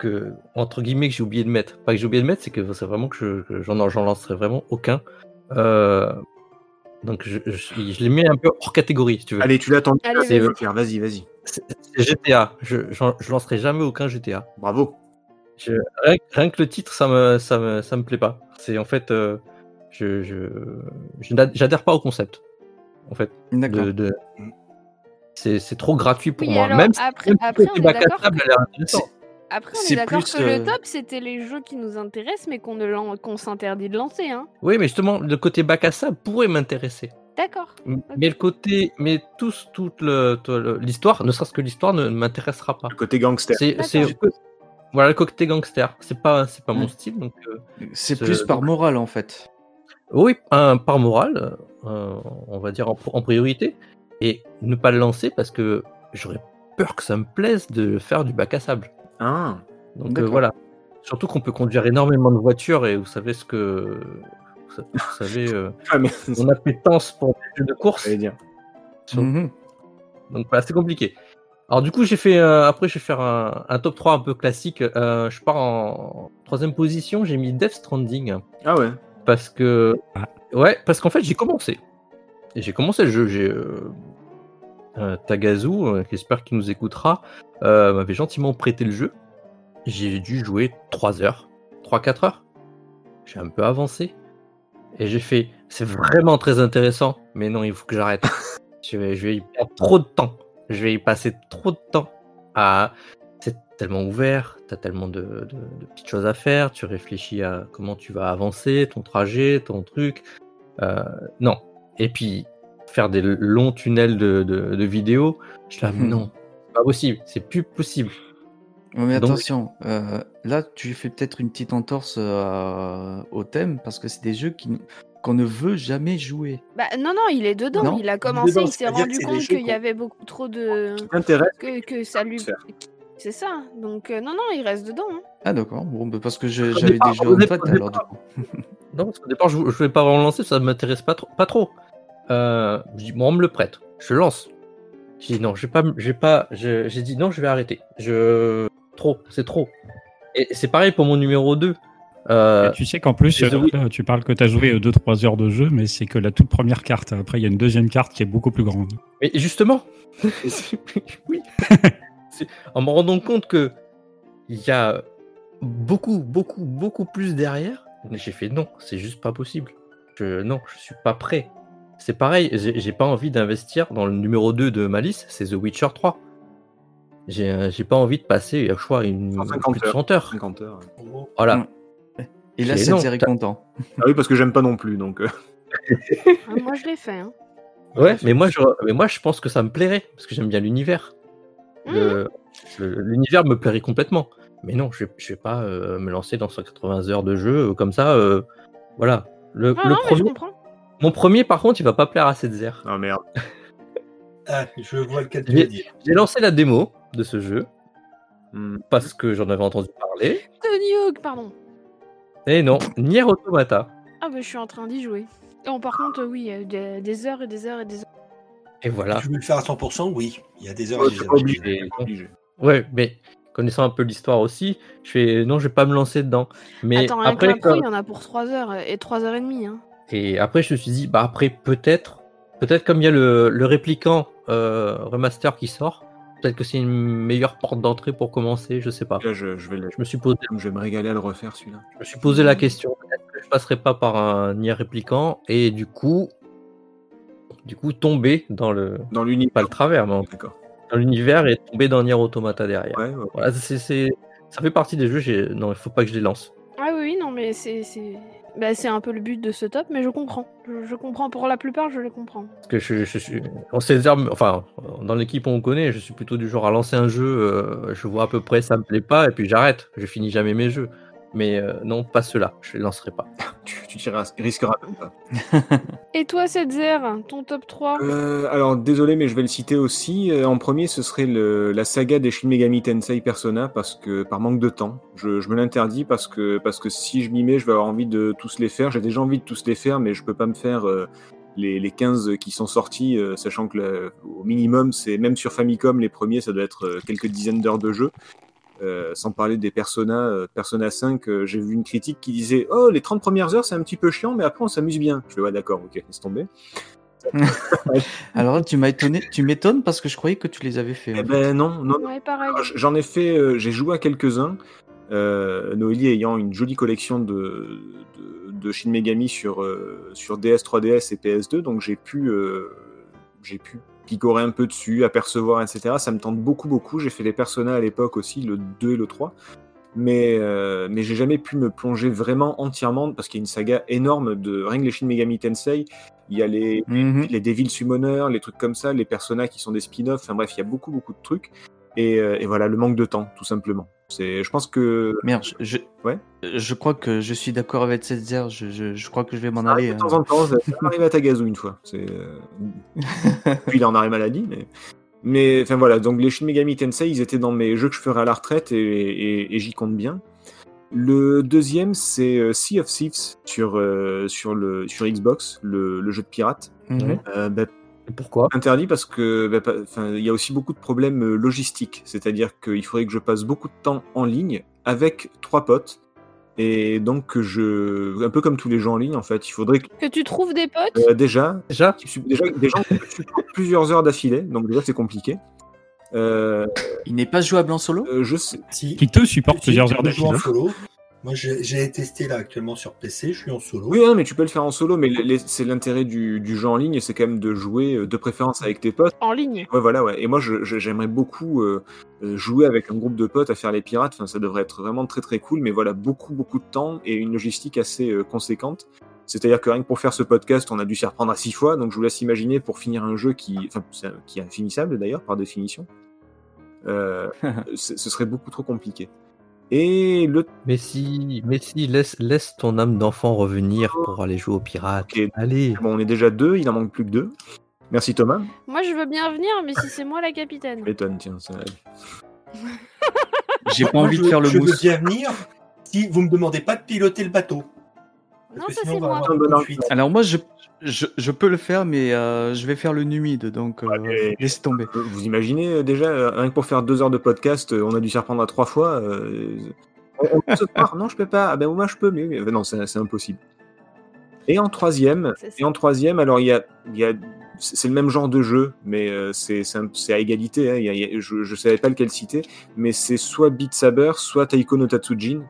que entre guillemets que j'ai oublié de mettre. Pas que j'ai oublié de mettre, c'est que c'est vraiment que je- j'en j'en lancerai vraiment aucun. Euh, Donc je, je, je les mets un peu hors catégorie, si tu veux. Allez, tu C'est- vas-y. Vas-y, vas-y. C'est GTA. Je, je lancerai jamais aucun GTA. Bravo. Je- rien, rien que le titre, ça me, ça me, ça me plaît pas. C'est en fait, euh, je, j'adhère pas au concept. En fait, D'accord. de, de- c'est, c'est trop gratuit pour Oui, moi. alors, même si, après- si après, on est d'accord Après, on est d'accord que euh, le top, c'était les jeux qui nous intéressent, mais qu'on ne qu'on s'interdit de lancer. Hein. Oui, mais justement, le côté bac à sable pourrait m'intéresser. D'accord. Mais le côté, mais tous, toute le- tout le- l'histoire, ne serait-ce que l'histoire, ne m'intéressera pas. Le côté gangster. C'est, voilà, le côté gangster. C'est pas, c'est pas mon style, donc. euh, C'est Ce- plus par morale en fait. Oui, un, par morale, euh, on va dire en, en priorité, et ne pas le lancer parce que j'aurais peur que ça me plaise de faire du bac à sable. Ah. Donc euh, voilà. Surtout qu'on peut conduire énormément de voitures et vous savez ce que. Vous sa- vous savez, euh, [laughs] Ah, mais mon appétence pour les jeux de course. j'allais dire. Sur- Mhm. Donc voilà, c'est compliqué. Alors du coup, j'ai fait euh, après, je vais faire un, un top 3 un peu classique. Euh, je pars en troisième position. J'ai mis Death Stranding Ah ouais. parce que Ah. ouais, parce qu'en fait, j'ai commencé. Et j'ai commencé le jeu. J'ai euh, euh, Tagazu, euh, j'espère qu'il nous écoutera, euh, m'avait gentiment prêté le jeu. J'ai dû jouer 3 heures, 3-4 heures. J'ai un peu avancé et j'ai fait. C'est vraiment très intéressant, mais non, il faut que j'arrête. [laughs] je, vais, je vais y perdre trop de temps. Je vais y passer trop de temps. À... C'est tellement ouvert, tu as tellement de, de- de petites choses à faire, tu réfléchis à comment tu vas avancer, ton trajet, ton truc. Euh, non. Et puis, faire des longs tunnels de, vidéos, je là, Mhm. non, pas possible, c'est plus possible. Mais Donc- attention, euh, là tu fais peut-être une petite entorse euh, au thème parce que c'est des jeux qui qu'on ne veut jamais jouer. Bah, non, non, il est dedans. Non, il a commencé, dedans, il s'est rendu compte qu'il y avait beaucoup trop de. Intérêt. que, que ça lui. C'est ça. Donc, euh, non, non, il reste dedans. hein. Ah d'accord, bon bah, parce que j'avais départ- des jeux au en tête alors du coup. [laughs] Non, parce qu'au départ, je, je voulais pas vraiment lancer, ça m'intéresse pas trop. Pas trop. Euh, je dis, bon, on me le prête, je lance. J'ai dit non, je vais pas, vais pas, je- j'ai dit non, je vais arrêter. Je, trop, c'est trop. Et c'est pareil pour mon numéro 2. Euh, tu sais qu'en plus, euh, tu parles que tu as joué 2-3 heures de jeu, mais c'est que la toute première carte. Après, il y a une deuxième carte qui est beaucoup plus grande. Mais justement, [laughs] oui, en me rendant compte que il y a beaucoup, beaucoup, beaucoup plus derrière, j'ai fait non, c'est juste pas possible. Je, non, je suis pas prêt. C'est pareil, j'ai pas envie d'investir dans le numéro 2 de ma liste, c'est The Witcher 3. J'ai euh, j'ai pas envie de passer, je crois, une, 150 plus de 100 heures. 50 heures. Voilà. Mm. Et là, c'est t'as- content. Ah oui, parce que j'aime pas non plus, donc. euh, Ah, moi, je l'ai fait. hein. Ouais, mais moi, je, mais moi, je pense que ça me plairait, parce que j'aime bien l'univers. Mmh. Le- le- L'univers me plairait complètement. Mais non, je vais, je vais pas euh, me lancer dans 180 heures de jeu comme ça. euh, voilà. Le, Non, le non, mais je premier, comprends. Mon premier, par contre, il va pas plaire à Setzer. Ah merde. Ah, je vois lequel tu J'ai- veux dire. J'ai lancé la démo de ce jeu Hmm. parce que j'en avais entendu parler. Tony Hawk, pardon. Et non, Nier Automata. Ah, bah, je suis en train d'y jouer. Bon, par contre, oui, euh, des, des heures et des heures et des heures. Et voilà. Tu veux le faire à 100% Oui, il y a des heures Ouais, et des heures. obligé. Obligé. Ouais, mais connaissant un peu l'histoire aussi, je fais non, je vais pas me lancer dedans. Mais Attends, avec après, quand- il y en a pour 3 heures et 3 heures et demie. Hein. Et après, je me suis dit, bah après, peut-être, peut-être comme il y a le, le répliquant euh, remaster qui sort, peut-être que c'est une meilleure porte d'entrée pour commencer, je sais pas. Là, je, je vais, le- Je me suis posé, je vais me régaler à le refaire celui-là. je me suis posé la question, est-ce que je passerai pas par un Nier répliquant et du coup, du coup, tomber dans le, Dans l'univers. pas le travers, mais en- D'accord. dans l'univers et tomber dans Nier Automata derrière. Ouais, ouais. Voilà, c'est, c'est- ça fait partie des jeux, j'ai, non, il faut pas que je les lance. Ah oui, oui, non, mais c'est c'est bah, c'est un peu le but de ce top, mais je comprends. Je, comprends pour la plupart, je les comprends. Parce que je, suis. On sait enfin, dans l'équipe on connaît, je suis plutôt du genre à lancer un jeu, euh, je vois à peu près ça me plaît pas, et puis j'arrête, je finis jamais mes jeux. Mais euh, non, pas ceux-là, je les lancerai pas. Tu, tu tireras- risqueras pas. [laughs] Et toi, Setzer, ton top 3 Euh, alors désolé, mais je vais le citer aussi. Euh, en premier, ce serait le- la saga des Shin Megami Tensei Persona parce que par manque de temps, je, je me l'interdis parce que parce que si je m'y mets, je vais avoir envie de tous les faire. J'ai déjà envie de tous les faire, mais je peux pas me faire euh, les, les 15 qui sont sortis, euh, sachant que le- au minimum, c'est même sur Famicom les premiers, ça doit être euh, quelques dizaines d'heures de jeu. Euh, sans parler des Persona, euh, Persona 5, euh, j'ai vu une critique qui disait Oh, les 30 premières heures, c'est un petit peu chiant, mais après, on s'amuse bien. Je fais Ouais, d'accord, ok, laisse tomber. [laughs] Alors tu m'as étonné, tu m'étonnes parce que je croyais que tu les avais fait. Eh en ben non, non, Ouais, pareil. Alors, J'en ai fait, euh, j'ai joué à quelques-uns. Euh, Noélie ayant une jolie collection de, de, de Shin Megami sur, euh, sur DS, 3DS et PS2, donc j'ai pu, euh, j'ai pu picorer un peu dessus, apercevoir, etc. Ça me tente beaucoup, beaucoup. J'ai fait les Persona à l'époque aussi, le 2 et le 3. Mais, euh, mais j'ai jamais pu me plonger vraiment entièrement parce qu'il y a une saga énorme de rien que les Shin Megami Tensei. Il y a les, Mhm. les Devil Summoner, les trucs comme ça, les Persona qui sont des spin-offs. Enfin bref, il y a beaucoup, beaucoup de trucs. Et, euh, et voilà, le manque de temps, tout simplement. C'est, je pense que Merde, je, Ouais. je crois que je suis d'accord avec cette zère. Je, je, je crois que je vais m'en aller. arrive de hein. temps en temps. Ça arrivé à Tagazu une fois. C'est, [laughs] Puis il en arrêt maladie, mais. Mais enfin voilà, donc les Shin Megami Tensei, ils étaient dans mes jeux que je ferais à la retraite et, et- et j'y compte bien. Le deuxième, c'est euh, Sea of Thieves sur, euh, sur, le, sur Xbox, le, le jeu de pirate. Mhm. Euh, bah, Pourquoi? Interdit parce que bah, il y a aussi beaucoup de problèmes euh, logistiques. C'est-à-dire qu'il faudrait que je passe beaucoup de temps en ligne avec trois potes. Et donc que je, un peu comme tous les gens en ligne en fait, il faudrait que Que tu trouves des potes? Euh, déjà, Déjà? déjà des gens qui supportent [laughs] plusieurs heures d'affilée. Donc déjà c'est compliqué. Euh, Il n'est pas jouable en solo? euh, je sais. Si, Qui te supporte si, plusieurs heures d'affilée. Moi, j'ai testé là actuellement sur PC, je suis en solo. Oui, hein, mais tu peux le faire en solo, mais c'est l'intérêt du, du jeu en ligne, c'est quand même de jouer euh, de préférence avec tes potes. en ligne. Ouais, voilà, ouais. Et moi, j'aimerais beaucoup euh, euh, jouer avec un groupe de potes à faire les pirates. Enfin, ça devrait être vraiment très très cool, mais voilà, beaucoup beaucoup de temps et une logistique assez euh, conséquente. C'est-à-dire que rien que pour faire ce podcast, on a dû s'y reprendre à six fois. Donc, je vous laisse imaginer pour finir un jeu qui, enfin, qui est infinissable d'ailleurs par définition. Euh, [laughs] ce ce serait beaucoup trop compliqué. Et le Mais si, mais si, laisse, laisse ton âme d'enfant revenir pour aller jouer aux pirates. Allez. bon, on est déjà deux, il en manque plus que deux. Merci Thomas. Moi, je veux bien venir, mais si c'est moi la capitaine. M'étonne, tiens. ça- J'ai pas envie je de faire le je veux mousse. bien venir si vous me demandez pas de piloter le bateau. Non, ça, c'est moi. Alors moi, je, je, je peux le faire, mais euh, je vais faire le numide, donc euh, laisse tomber. Vous imaginez euh, déjà, rien que pour faire deux heures de podcast, on a dû s'y reprendre à trois fois. euh, on, on peut se [laughs] croire, non, je peux pas. Ah ben moi je peux, mais, mais- non, c'est impossible. Et en troisième, et en troisième, alors il y a, il y a, c'est le même genre de jeu, mais euh, c'est à égalité. hein, il y a- il y a- je, je savais pas lequel citer, mais c'est soit Beat Saber, soit Taiko no Tatsujin,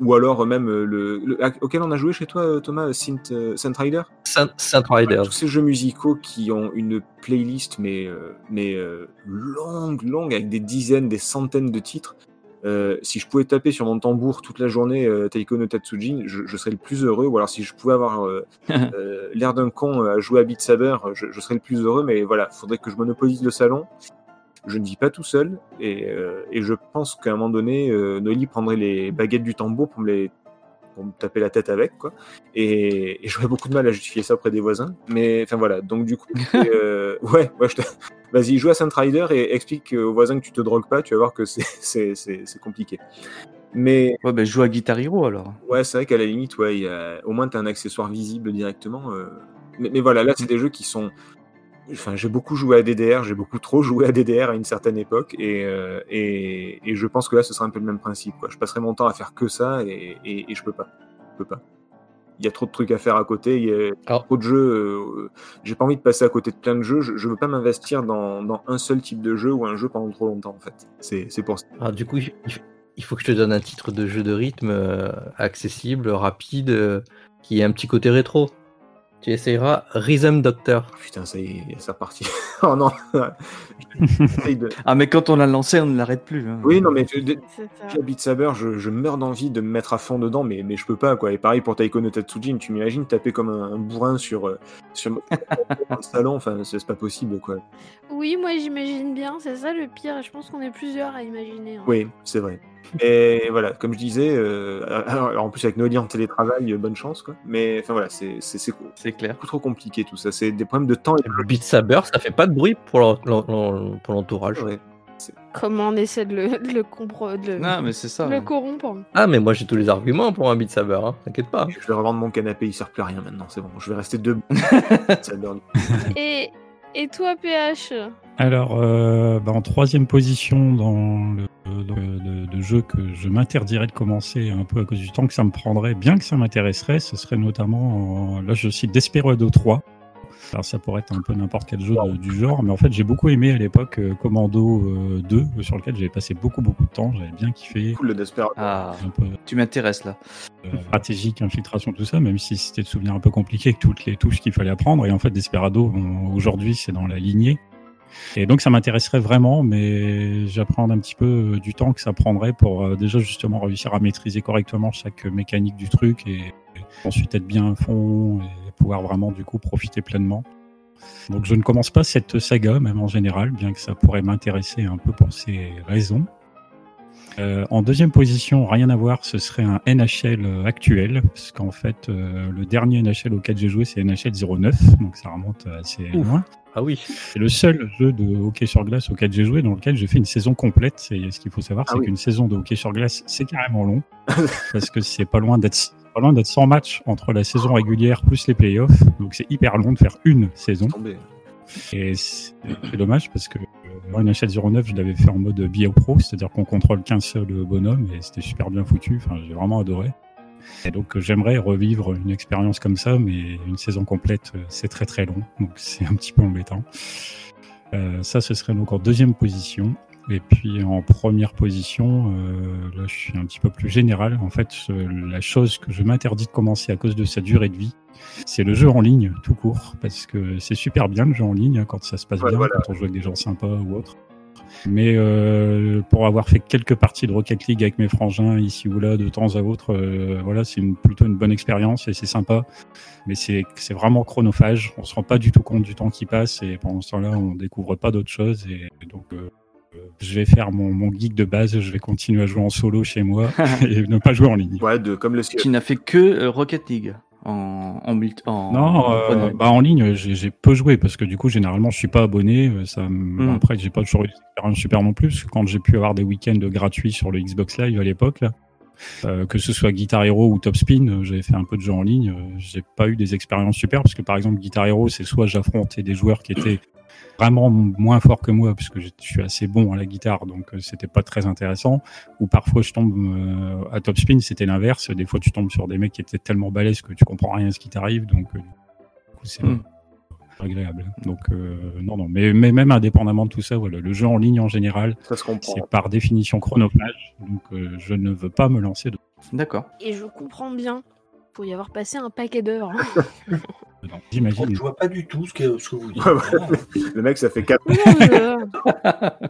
ou alors même euh, le, auquel on a joué chez toi, euh, Thomas, Synth, euh, Rider? Saint, Saint Rider. Tous ces jeux musicaux qui ont une playlist mais, euh, mais euh, longue, longue, avec des dizaines, des centaines de titres. Euh, si je pouvais taper sur mon tambour toute la journée euh, Taiko no Tatsujin, je, je serais le plus heureux. Ou alors si je pouvais avoir euh, [laughs] euh, l'air d'un con à jouer à Beat Saber, je, je serais le plus heureux. Mais voilà, faudrait que je monopolise le salon. Je ne vis pas tout seul et, euh, et je pense qu'à un moment donné, euh, Noélie prendrait les baguettes du tambour pour me les pour me taper la tête avec quoi et, et j'aurais beaucoup de mal à justifier ça auprès des voisins. Mais enfin voilà, donc du coup, euh, ouais, ouais, je te... vas-y, joue à Saint Rider et explique aux voisins que tu te drogues pas, tu vas voir que c'est, compliqué. Mais Ouais, ben joue à Guitar Hero alors. ouais, c'est vrai qu'à la limite, ouais, il y a... au moins tu as un accessoire visible directement. euh. Mais, mais voilà, là, c'est des jeux qui sont. Enfin, j'ai beaucoup joué à DDR, j'ai beaucoup trop joué à DDR à une certaine époque, et, euh, et, et je pense que là, ce sera un peu le même principe. Quoi. Je passerai mon temps à faire que ça, et, et, et je peux pas. Je peux pas. Il y a trop de trucs à faire à côté, il y a Alors- trop de jeux. euh, j'ai pas envie de passer à côté de plein de jeux. Je, je veux pas m'investir dans, dans un seul type de jeu ou un jeu pendant trop longtemps, en fait. C'est c'est pour ça. Alors, du coup, il faut que je te donne un titre de jeu de rythme euh, accessible, rapide, qui ait un petit côté rétro. Tu essayeras Rhythm Doctor. Putain, ça y est, c'est reparti. [laughs] oh non J'essaye de- Ah, mais quand on l'a lancé, on ne l'arrête plus. hein. Oui, non, mais ça. À Beat Saber, je, je meurs d'envie de me mettre à fond dedans, mais, mais je peux pas, quoi. Et pareil pour Taiko no Tatsujin, tu m'imagines taper comme un, un bourrin sur, euh, sur le [laughs] salon, enfin, c'est pas possible, quoi. Oui, moi j'imagine bien, c'est ça le pire. Je pense qu'on est plusieurs à imaginer. hein. Oui, c'est vrai. Et voilà, comme je disais, euh, alors, en plus avec Noélie en télétravail, euh, bonne chance, quoi. Mais enfin voilà, c'est c'est- c'est C'est clair. beaucoup trop compliqué tout ça. C'est des problèmes de temps et de Beat Saber, ça fait pas de bruit pour l'en- l'en- pour l'entourage. Ouais. Comment on essaie de le, de le, compre- de le- Non, mais c'est ça. de le corrompre Ah, mais moi j'ai tous les arguments pour un Beat Saber, hein. t'inquiète pas. Je vais revendre mon canapé, il sert plus à rien maintenant, c'est bon. Je vais rester debout. [laughs] Et, et toi, PH Alors, euh, bah, en troisième position dans le, dans le- de, de jeu que je m'interdirais de commencer un peu à cause du temps que ça me prendrait, bien que ça m'intéresserait, ce serait notamment, en- là je cite Desperado 3. Alors ça pourrait être un peu n'importe quel jeu de- du genre, mais en fait j'ai beaucoup aimé à l'époque euh, Commando euh, 2, euh, sur lequel j'avais passé beaucoup beaucoup de temps, j'avais bien kiffé. Cool le Desperado. Ah, Un peu tu m'intéresses là. euh, stratégique, infiltration, tout ça, même si c'était de souvenir un peu compliqué avec toutes les touches qu'il fallait apprendre. Et en fait, Desperado, aujourd'hui, c'est dans la lignée. Et donc, ça m'intéresserait vraiment, mais j'apprends un petit peu euh, du temps que ça prendrait pour euh, déjà justement réussir à maîtriser correctement chaque mécanique du truc et, ensuite être bien à fond et pouvoir vraiment du coup profiter pleinement. Donc, je ne commence pas cette saga, même en général, bien que ça pourrait m'intéresser un peu pour ces raisons. Euh, en deuxième position, rien à voir, ce serait un NHL actuel, parce qu'en fait, euh, le dernier NHL auquel j'ai joué, c'est NHL 09, donc ça remonte assez Ouf. Ah oui. C'est le seul jeu de hockey sur glace auquel j'ai joué, dans lequel j'ai fait une saison complète. C'est ce qu'il faut savoir, Ah c'est oui. qu'une saison de hockey sur glace, c'est carrément long, [laughs] parce que c'est pas loin d'être pas loin d'être 100 matchs entre la saison régulière plus les playoffs, donc c'est hyper long de faire une saison. Et c'est dommage parce que euh, NHL 09, je l'avais fait en mode bio pro, c'est-à-dire qu'on contrôle qu'un seul bonhomme et c'était super bien foutu. Enfin, j'ai vraiment adoré. Et donc, j'aimerais revivre une expérience comme ça, mais une saison complète, euh, c'est très très long, donc [laughs] c'est un petit peu embêtant. Euh, ça, ce serait donc en deuxième position. Et puis en première position, euh, là je suis un petit peu plus général. En fait, euh, la chose que je m'interdis de commencer à cause de sa durée de vie, c'est le jeu en ligne tout court, parce que c'est super bien le jeu en ligne hein, quand ça se passe Ouais, bien, voilà. quand on joue avec des gens sympas ou autres. Mais euh, pour avoir fait quelques parties de Rocket League avec mes frangins ici ou là de temps à autre, euh, voilà, c'est une, plutôt une bonne expérience et c'est sympa. Mais c'est c'est vraiment chronophage. On se rend pas du tout compte du temps qui passe et pendant ce temps-là, on découvre pas d'autres choses. Et donc, euh, je vais faire mon, mon geek de base. Je vais continuer à jouer en solo chez moi [laughs] et ne pas jouer en ligne. Ouais, de, comme le Tu n'as fait que Rocket League en, en, en Non, euh, online. bah en ligne, j'ai peu joué parce que du coup, généralement, je suis pas abonné. euh, Ça, me- Mm. Après, j'ai pas toujours eu d'expérience super non plus. Quand j'ai pu avoir des week-ends gratuits sur le Xbox Live à l'époque, euh, que ce soit Guitar Hero ou Top Spin, euh, j'avais fait un peu de jeu en ligne. euh, J'ai pas eu des expériences super parce que par exemple, Guitar Hero, c'est soit j'affrontais des joueurs qui étaient vraiment moins forts que moi parce que je suis assez bon à la guitare, donc euh, c'était pas très intéressant. Ou parfois, je tombe euh, à Top Spin, c'était l'inverse. Des fois, tu tombes sur des mecs qui étaient tellement balèzes que tu comprends rien à ce qui t'arrive, donc euh, c'est Mm. pas agréable. Donc euh, non, non, mais, mais même indépendamment de tout ça, voilà, le jeu en ligne en général, c'est par définition chronophage, donc euh, je ne veux pas me lancer de- D'accord. Et je comprends bien. Pour y avoir passé un paquet d'heures. [laughs] dedans. J'imagine. Je vois pas du tout ce que, ce que vous dites. Le mec, ça fait 4 Non, je-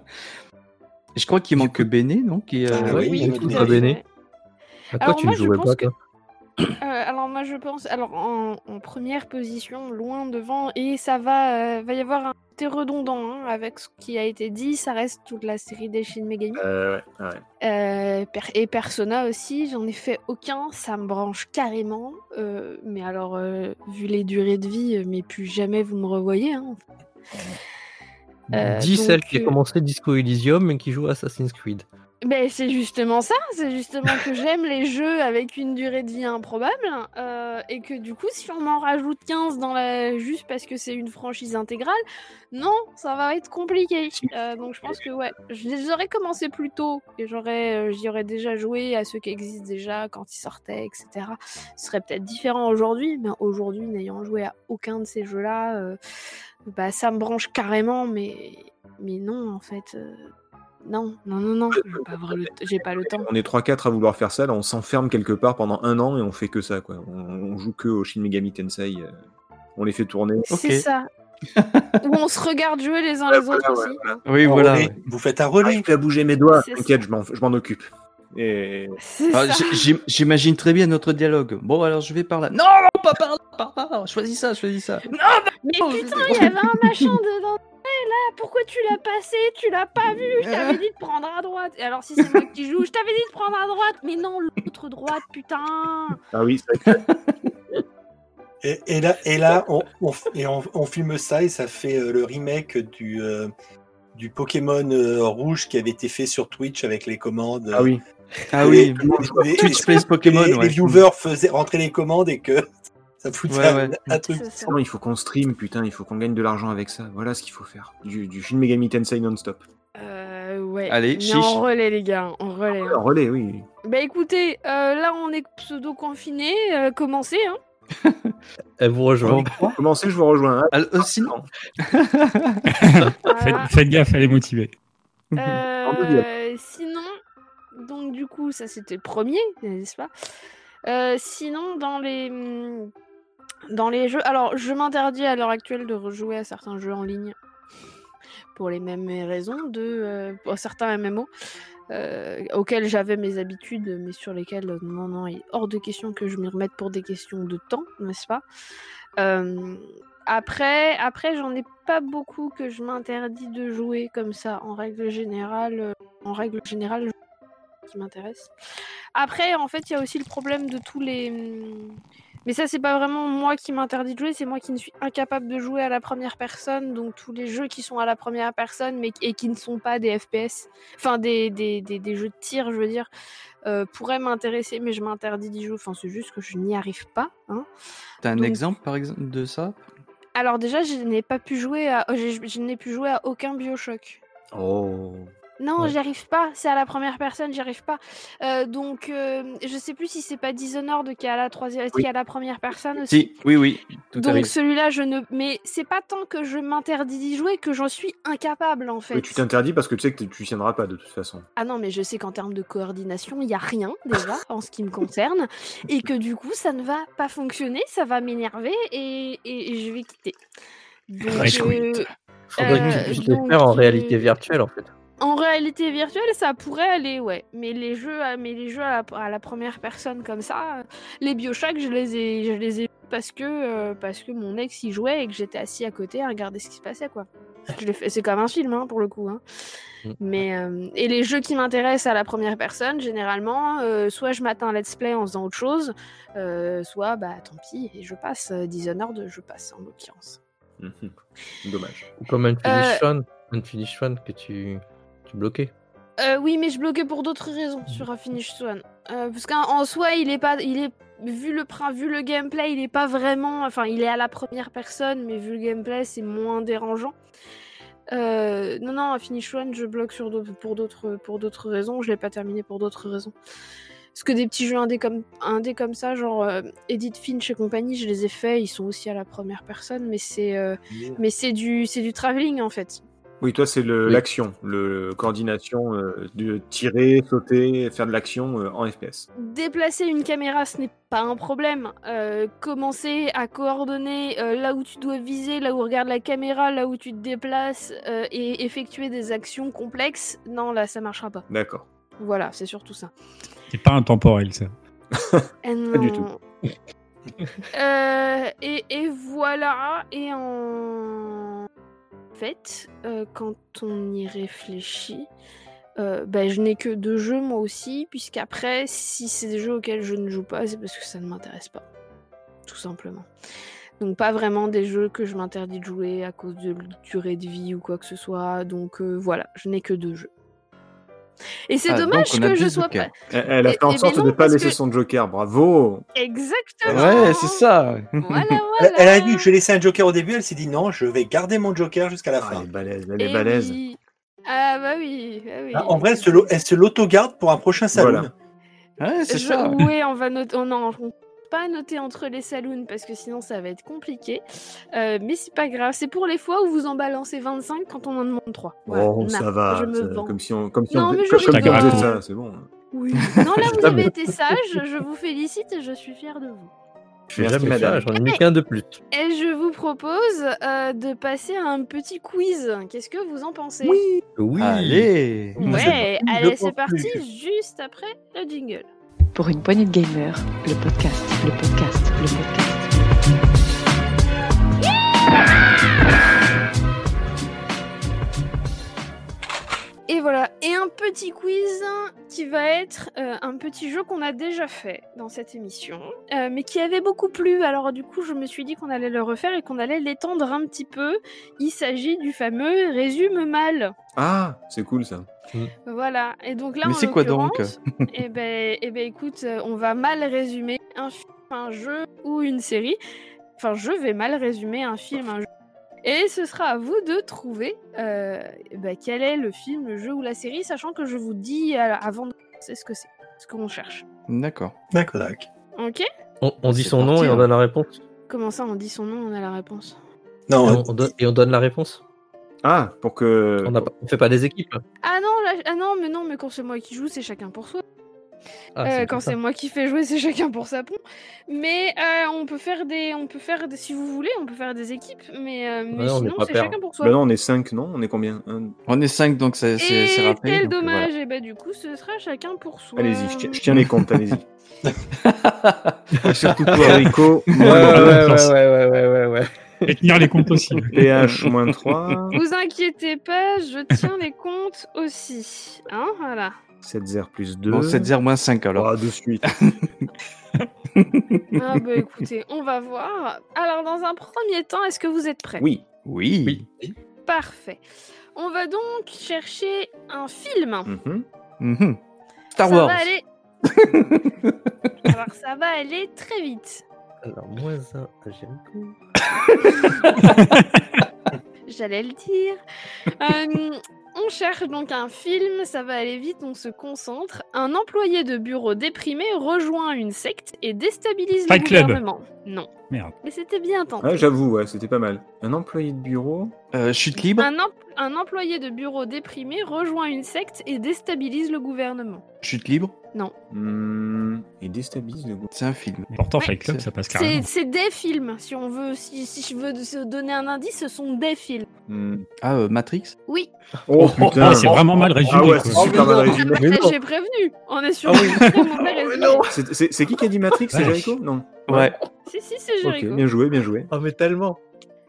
Je crois qu'il manque que Béné, non qui, euh, Ah oui, oui, tout tout à. À toi, Alors tu moi, ne jouais pas, que- toi [coughs] Euh, moi je pense, alors en, en première position, loin devant, et ça va, euh, va y avoir un côté redondant hein, avec ce qui a été dit, ça reste toute la série des Shin Megami. Euh, ouais, ouais. Euh, et Persona aussi, j'en ai fait aucun, ça me branche carrément. mais alors, vu les durées de vie, mais plus jamais vous me revoyez. Hein. Dis donc, celle qui a euh, commencé Disco Elysium et qui joue à Assassin's Creed. Ben, c'est justement ça, c'est justement que j'aime les jeux avec une durée de vie improbable, euh, et que du coup, si on m'en rajoute 15 dans la... juste parce que c'est une franchise intégrale, non, ça va être compliqué. Euh, donc je pense que ouais, je les aurais commencé plus tôt, et j'aurais, euh, j'y aurais déjà joué à ceux qui existent déjà quand ils sortaient, etc. Ce serait peut-être différent aujourd'hui, mais aujourd'hui, n'ayant joué à aucun de ces jeux-là, euh, bah ça me branche carrément, mais, mais non, en fait... euh, non, non, non, non, je pas le- j'ai pas le temps. On est 3-4 à vouloir faire ça, là, on s'enferme quelque part pendant un an et on fait que ça, quoi. On, on joue que au Shin Megami Tensei. euh, on les fait tourner. C'est ça. [laughs] Ou on se regarde jouer les uns Ouais, les autres voilà, aussi. voilà. Oui, voilà. relais. Vous faites un relais. J'arrive plus à bouger mes doigts. T'inquiète, je m'en je m'en occupe. Et Ah, J'imagine très bien notre dialogue. Bon, alors je vais par là. Non, non, pas par là, pas par là. Choisis ça, choisis ça. Mais Oh, je putain, il y avait un machin dedans. Là, pourquoi tu l'as passé? Tu l'as pas vu Je t'avais dit de prendre à droite. Et alors, si c'est moi qui joue, je t'avais dit de prendre à droite. Mais non, l'autre droite, putain. ah oui, c'est vrai que [laughs] Et, et là, et là on, on f- et on, on filme ça et ça fait euh, le remake du, euh, du Pokémon euh, rouge qui avait été fait sur Twitch avec les commandes. ah oui. Ah oui, les- Twitch Plays Pokémon, les, ouais. les viewers faisaient rentrer les commandes et que [laughs] Ça fout Ouais, un, ouais. un truc. Non, il faut qu'on stream, putain, il faut qu'on gagne de l'argent avec ça. Voilà ce qu'il faut faire. Du, du Shin Megami Tensei non-stop. Euh, ouais. Allez, Mais chiche. en relais, les gars, en relais. hein. Alors, relais, oui. Bah écoutez, euh, là on est pseudo-confinés, euh, commencez, hein. [laughs] Elle vous rejoint. Commencez, je vous rejoins. Ah, euh, sinon, Faites, [laughs] Voilà. faites gaffe les motiver. Euh, sinon, donc du coup, ça c'était le premier, n'est-ce pas? Euh, Sinon, dans les hum, dans les jeux, alors je m'interdis à l'heure actuelle de rejouer à certains jeux en ligne pour les mêmes raisons de euh, pour certains MMO euh, auxquels j'avais mes habitudes, mais sur lesquels non non, il est hors de question que je m'y remette pour des questions de temps, n'est-ce pas? Après, après j'en ai pas beaucoup que je m'interdis de jouer comme ça. En règle générale, en règle générale, je- qui m'intéresse. Après, en fait, il y a aussi le problème de tous les. Mais ça, c'est pas vraiment moi qui m'interdis de jouer, c'est moi qui ne suis incapable de jouer à la première personne. Donc tous les jeux qui sont à la première personne, mais et qui ne sont pas des FPS, enfin des, des, des, des jeux de tir, je veux dire, euh, pourraient m'intéresser, mais je m'interdis d'y jouer. Enfin, c'est juste que je n'y arrive pas. Hein. t'as un Donc- exemple par exemple de ça? Alors déjà, je n'ai pas pu jouer à, je, je n'ai pu jouer à aucun Bioshock. Oh. Non, Ouais. j'y arrive pas. C'est à la première personne, j'y arrive pas. Euh, donc, euh, je sais plus si c'est pas Dishonored qui est à la troisième, qui Oui. est à la première personne aussi. Si, oui, oui, tout donc celui-là, je ne. Mais c'est pas tant que je m'interdis d'y jouer que j'en suis incapable en fait. Oui, tu t'interdis parce que tu sais que tu tiendras pas de toute façon. Ah non, mais je sais qu'en termes de coordination, il y a rien déjà [laughs] en ce qui me concerne, et que du coup, ça ne va pas fonctionner, ça va m'énerver et, je vais quitter. Donc, quit. euh, Faudrait que Euh, tu puisses le faire en euh, réalité virtuelle en fait. En réalité virtuelle, ça pourrait aller, ouais. Mais les jeux, à- mais les jeux à la, à la première personne comme ça, les Bioshock, je les ai, je les ai parce que euh, parce que mon ex y jouait et que j'étais assis à côté à regarder ce qui se passait, quoi. Je l'ai fait. C'est comme un film, hein, pour le coup. hein. Mm. Mais euh, et les jeux qui m'intéressent à la première personne, généralement, euh, soit je m'attends un let's play en faisant autre chose, euh, soit bah tant pis et je passe. Dishonored, je passe en l'occurrence. [laughs] Dommage. Ou comme Euh, Unfinished One, Unfinished One que tu, tu bloquais. Euh, oui, mais je bloquais pour d'autres raisons sur Unfinished Swan. Euh, parce qu'en en soi, il est pas, il est vu le vu le gameplay, il est pas vraiment, enfin, il est à la première personne, mais vu le gameplay, c'est moins dérangeant. Euh, non, non, Unfinished Swan, je bloque sur pour d'autres pour d'autres raisons. Je l'ai pas terminé pour d'autres raisons. Parce que des petits jeux indés comme, indés comme ça, genre euh, Edith Finch et compagnie, je les ai faits, ils sont aussi à la première personne, mais c'est euh, mais c'est du c'est du travelling en fait. Oui, toi, c'est l'action, le, coordination euh, de tirer, sauter, faire de l'action euh, en FPS. Déplacer une caméra, ce n'est pas un problème. Euh, commencer à coordonner euh, là où tu dois viser, là où regarde la caméra, là où tu te déplaces euh, et effectuer des actions complexes, non, là, ça marchera pas. D'accord. Voilà, c'est surtout ça. C'est pas intemporel, ça. [laughs] Pas du. Euh, et, et voilà, et en fait, euh, quand on y réfléchit, euh, bah, je n'ai que deux jeux moi aussi, puisqu'après, si c'est des jeux auxquels je ne joue pas, c'est parce que ça ne m'intéresse pas, tout simplement. Donc pas vraiment des jeux que je m'interdis de jouer à cause de durée de vie ou quoi que ce soit, donc euh, voilà, je n'ai que deux jeux. Et c'est Ah, dommage que je sois pas... Elle, elle a Et- fait en sorte de ne pas laisser que- son joker. Bravo Exactement Ouais, c'est ça. Voilà, Elle, voilà. elle a vu que je laissais un joker au début, elle s'est dit non, je vais garder mon joker jusqu'à la Ah, fin. Elle est balèze, elle est Eh balèze. oui. Ah bah oui, ah oui. Ah, en vrai, elle se l'auto-garde pour un prochain salon. Voilà. Ouais, c'est Je- ça. Oui, on va noter. Oh non, on peut pas noter entre les saloons parce que sinon ça va être compliqué. Euh, mais c'est pas grave. C'est pour les fois où vous en balancez 25 quand on en demande 3. Oh, ça va. Je me ça- vends. comme si on, comme si Non, on, mais je comme, on ça, c'est bon. Oui. [laughs] Non, là vous avez été sage. Je vous félicite et je suis fière de vous. Je fais Merci, jamais madame. ça, j'en ai mis qu'un de plus. Et je vous propose euh, de passer à un petit quiz. Qu'est-ce que vous en pensez? Oui. Allez. Ouais, Je allez, pense c'est parti, juste après le jingle. Pour une poignée de gamers, le podcast, le podcast, le podcast. Et voilà, et un petit quiz qui va être euh, un petit jeu qu'on a déjà fait dans cette émission, euh, mais qui avait beaucoup plu. Alors du coup, je me suis dit qu'on allait le refaire et qu'on allait l'étendre un petit peu. Il s'agit du fameux résume mal. Ah, c'est cool ça. Voilà, et donc là, Mais en c'est quoi donc [laughs] Eh ben, eh ben, écoute, euh, on va mal résumer un film un jeu ou une série. Enfin, je vais mal résumer un film, un jeu. Et ce sera à vous de trouver euh, bah, quel est le film, le jeu ou la série, sachant que je vous dis euh, avant de c'est ce que c'est, ce qu'on cherche. D'accord. D'accord, d'accord. Ok? On, on dit C'est son nom et on hein. donne la réponse? Comment ça, on dit son nom, on a la réponse? Et Non, on, on donne, et on donne la réponse? Ah, pour que. On, on fait pas des équipes. Ah non, là- ah non, mais non, mais quand c'est moi qui joue, c'est chacun pour soi. Ah, Euh, quand c'est moi qui fais jouer, c'est chacun pour sa pont. Mais euh, on peut faire des, on peut faire des, si vous voulez, on peut faire des équipes, mais, euh, mais non, sinon pas c'est chacun pour soi. Bah non, on est 5, non? On est combien? Un- On est 5, donc c'est c'est- Et c'est rappelé. quel euh, dommage, et bah du coup ce sera chacun pour soi. Allez-y, je tiens, je tiens les comptes, allez-y. [laughs] Surtout Pour Rico, Ouais, ouais, ouais, ouais, ouais, ouais, ouais. [laughs] Et tenir les comptes aussi. PH, moins 3. Vous inquiétez pas, je tiens les comptes aussi. Hein, voilà. 7 0 plus 2. Bon, 7 0 moins 5 alors. Ah, de suite. Ah bah écoutez, on va voir. Alors dans un premier temps, est-ce que vous êtes prêts? Oui. Oui. Parfait. On va donc chercher un film. Mhm. Mhm. Star ça Wars. va aller. [laughs] Alors ça va aller très vite. Alors, moins un à Jericho. [laughs] J'allais le dire. [laughs] Euh, on cherche donc un film, ça va aller vite, on se concentre. Un employé de bureau déprimé rejoint une secte et déstabilise Fight le Club. gouvernement. Non. Merde. Mais c'était bien tenté. Ouais, j'avoue, ouais, c'était pas mal. Un employé de bureau. Euh, chute libre. un, em- un employé de bureau déprimé rejoint une secte et déstabilise le gouvernement. Chute libre. Hmm, et déstabilise le goût. C'est un film. Pourtant, Ouais. Fight Club, ça passe C'est carrément. c'est des films, si on veut, si, si je veux se donner un indice, ce sont des films. Hmm. Ah, euh, Matrix. Oui, Oh putain. Ah, c'est vraiment mal résumé. Ah ouais, c'est super mal résumé. J'ai prévenu. On est sur Ah oui. un très mauvais résumé. C'est- qui qui a dit Matrix C'est Ouais. Jericho Non. Ouais. Si, si, c'est Ok, Jericho. bien joué, bien joué. Oh, mais tellement.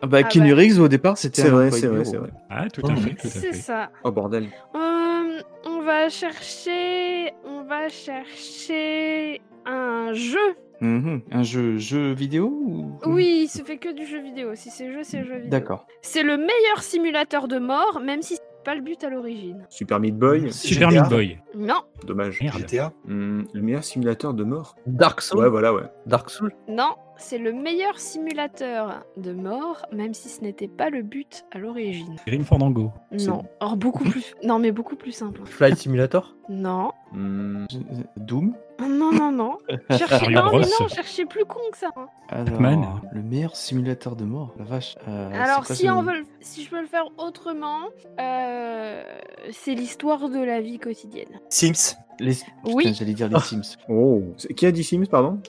Ah bah, Ah Keanu bah. Au départ, c'était C'est un vrai, c'est vrai, c'est vrai. Ah, tout à fait, tout à C'est fait. ça. Oh bordel. Euh, on va chercher, on va chercher un jeu. Mhm. Un jeu, jeu vidéo ou... Oui, il se fait que du jeu vidéo. Si c'est jeu, c'est jeu vidéo. D'accord. C'est le meilleur simulateur de mort, même si c'est pas le but à l'origine. Super Meat Boy. Super GTA. Meat Boy. Non, Dommage. Merde. GTA. Hmm, le meilleur simulateur de mort Dark Souls. Ouais, voilà, ouais. Dark Souls. non, c'est le meilleur simulateur de mort, même si ce n'était pas le but à l'origine. Grim Fandango. Non, or beaucoup plus. Non, mais beaucoup plus simple. Flight Simulator. Non, Hmm, Doom. Non, non, non. [laughs] Cherchez, Mario non, mais non, cherchez plus con que ça. hein. Alors, Pac-Man. le meilleur simulateur de mort. La vache. Euh, Alors, c'est quoi si, ce- on veut, le- si je peux le faire autrement, euh, c'est l'histoire de la vie quotidienne. Sims. Les... Oui. Putain, j'allais dire les Sims. Oh. C'est- Qui a dit Sims, pardon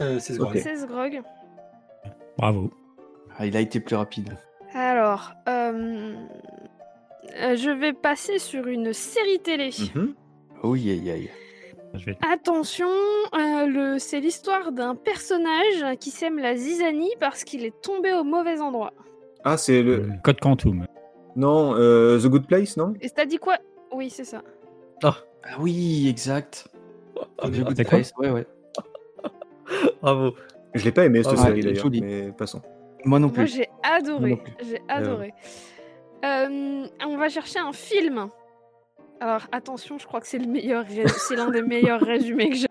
Euh, c'est ce Ok. qu'on C'est ce grog. Bravo. Ah, il a été plus rapide. Alors, euh, euh, je vais passer sur une série télé. Mhm. Oh, aïe, aïe. Je vais... Attention, euh, le, c'est l'histoire d'un personnage qui sème la zizanie parce qu'il est tombé au mauvais endroit. Ah, c'est le. Code Quantum. Non, euh, The Good Place, non? Et t'as dit quoi? Oui, c'est ça. Ah oui, exact. Ah, The Good c'est quoi? Place, ouais, ouais. [laughs] Bravo. Je l'ai pas aimé cette Ah, série ouais, d'ailleurs, mais passons. Moi non Moi, plus. j'ai Moi adoré. non plus. J'ai adoré. Euh, on va chercher un film. Alors, attention, je crois que c'est le meilleur, ré- c'est l'un des meilleurs [laughs] résumés que j'ai.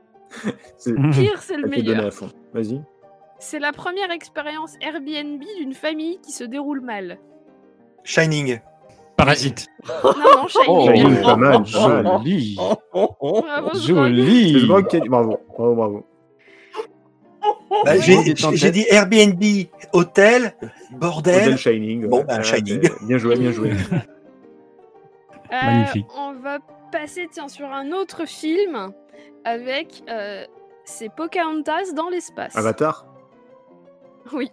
C'est Pire, c'est le à te donner meilleur. à fond. Vas-y. C'est la première expérience Airbnb d'une famille qui se déroule mal. Shining. Parasite. Non, non, Oh, Shining. joli, pas mal. Joli. Bravo, Joli. Bravo, bravo, bravo. Bah, j'ai dit Airbnb, hôtel, Hotel bordel. Shining. Bon, ouais. bah, Ah, Shining. Bien joué, bien joué. [laughs] Euh, Magnifique. On va passer tiens, sur un autre film avec. euh, c'est Pocahontas dans l'espace. Avatar? Oui.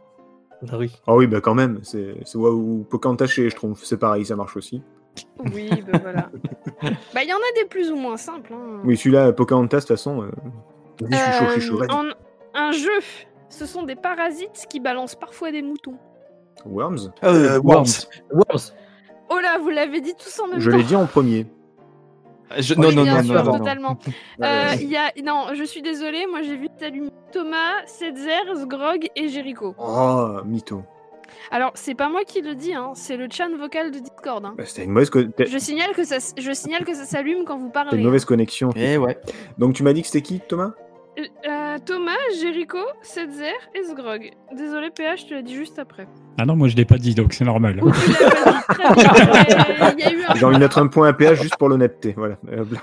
Ah oui. Ah oui, bah quand même. C'est ou Pocahontas chez je trouve. C'est pareil, ça marche aussi. Oui, bah voilà. [laughs] Bah, il y en a des plus ou moins simples. hein. Oui, celui-là, Pocahontas, de toute façon. euh, je suis chaud, je suis chaud. Vas-y. en- un jeu. Ce sont des parasites qui balancent parfois des moutons. Worms? Euh, Euh, Worms. Worms. Oh là, vous l'avez dit tous en même Je temps. l'ai dit en premier. Je- Moi, Non, je non, Bien non, sûr, non, non. totalement. [laughs] Euh, Il y a... Non, je suis désolée, moi j'ai vu t'allumer Thomas, Setzer, Sgrog et Jericho. Oh, mytho. Alors, c'est pas moi qui le dis, hein, c'est le chat vocal de Discord. hein. Bah, C'était une mauvaise, Je signale que ça, s- je signale que ça s'allume quand vous parlez. une mauvaise connexion. Eh ouais. Donc tu m'as dit que c'était qui, Thomas? Euh, Thomas, Jericho, Setzer et Sgrog. Désolé, PH, tu l'as dit juste après. Ah non, moi je l'ai pas dit, donc c'est normal. Ou tu l'as pas dit. Très bien. mais [laughs] Il y a eu un. J'ai envie de mettre un point à péage juste pour l'honnêteté. Voilà. Euh, [laughs]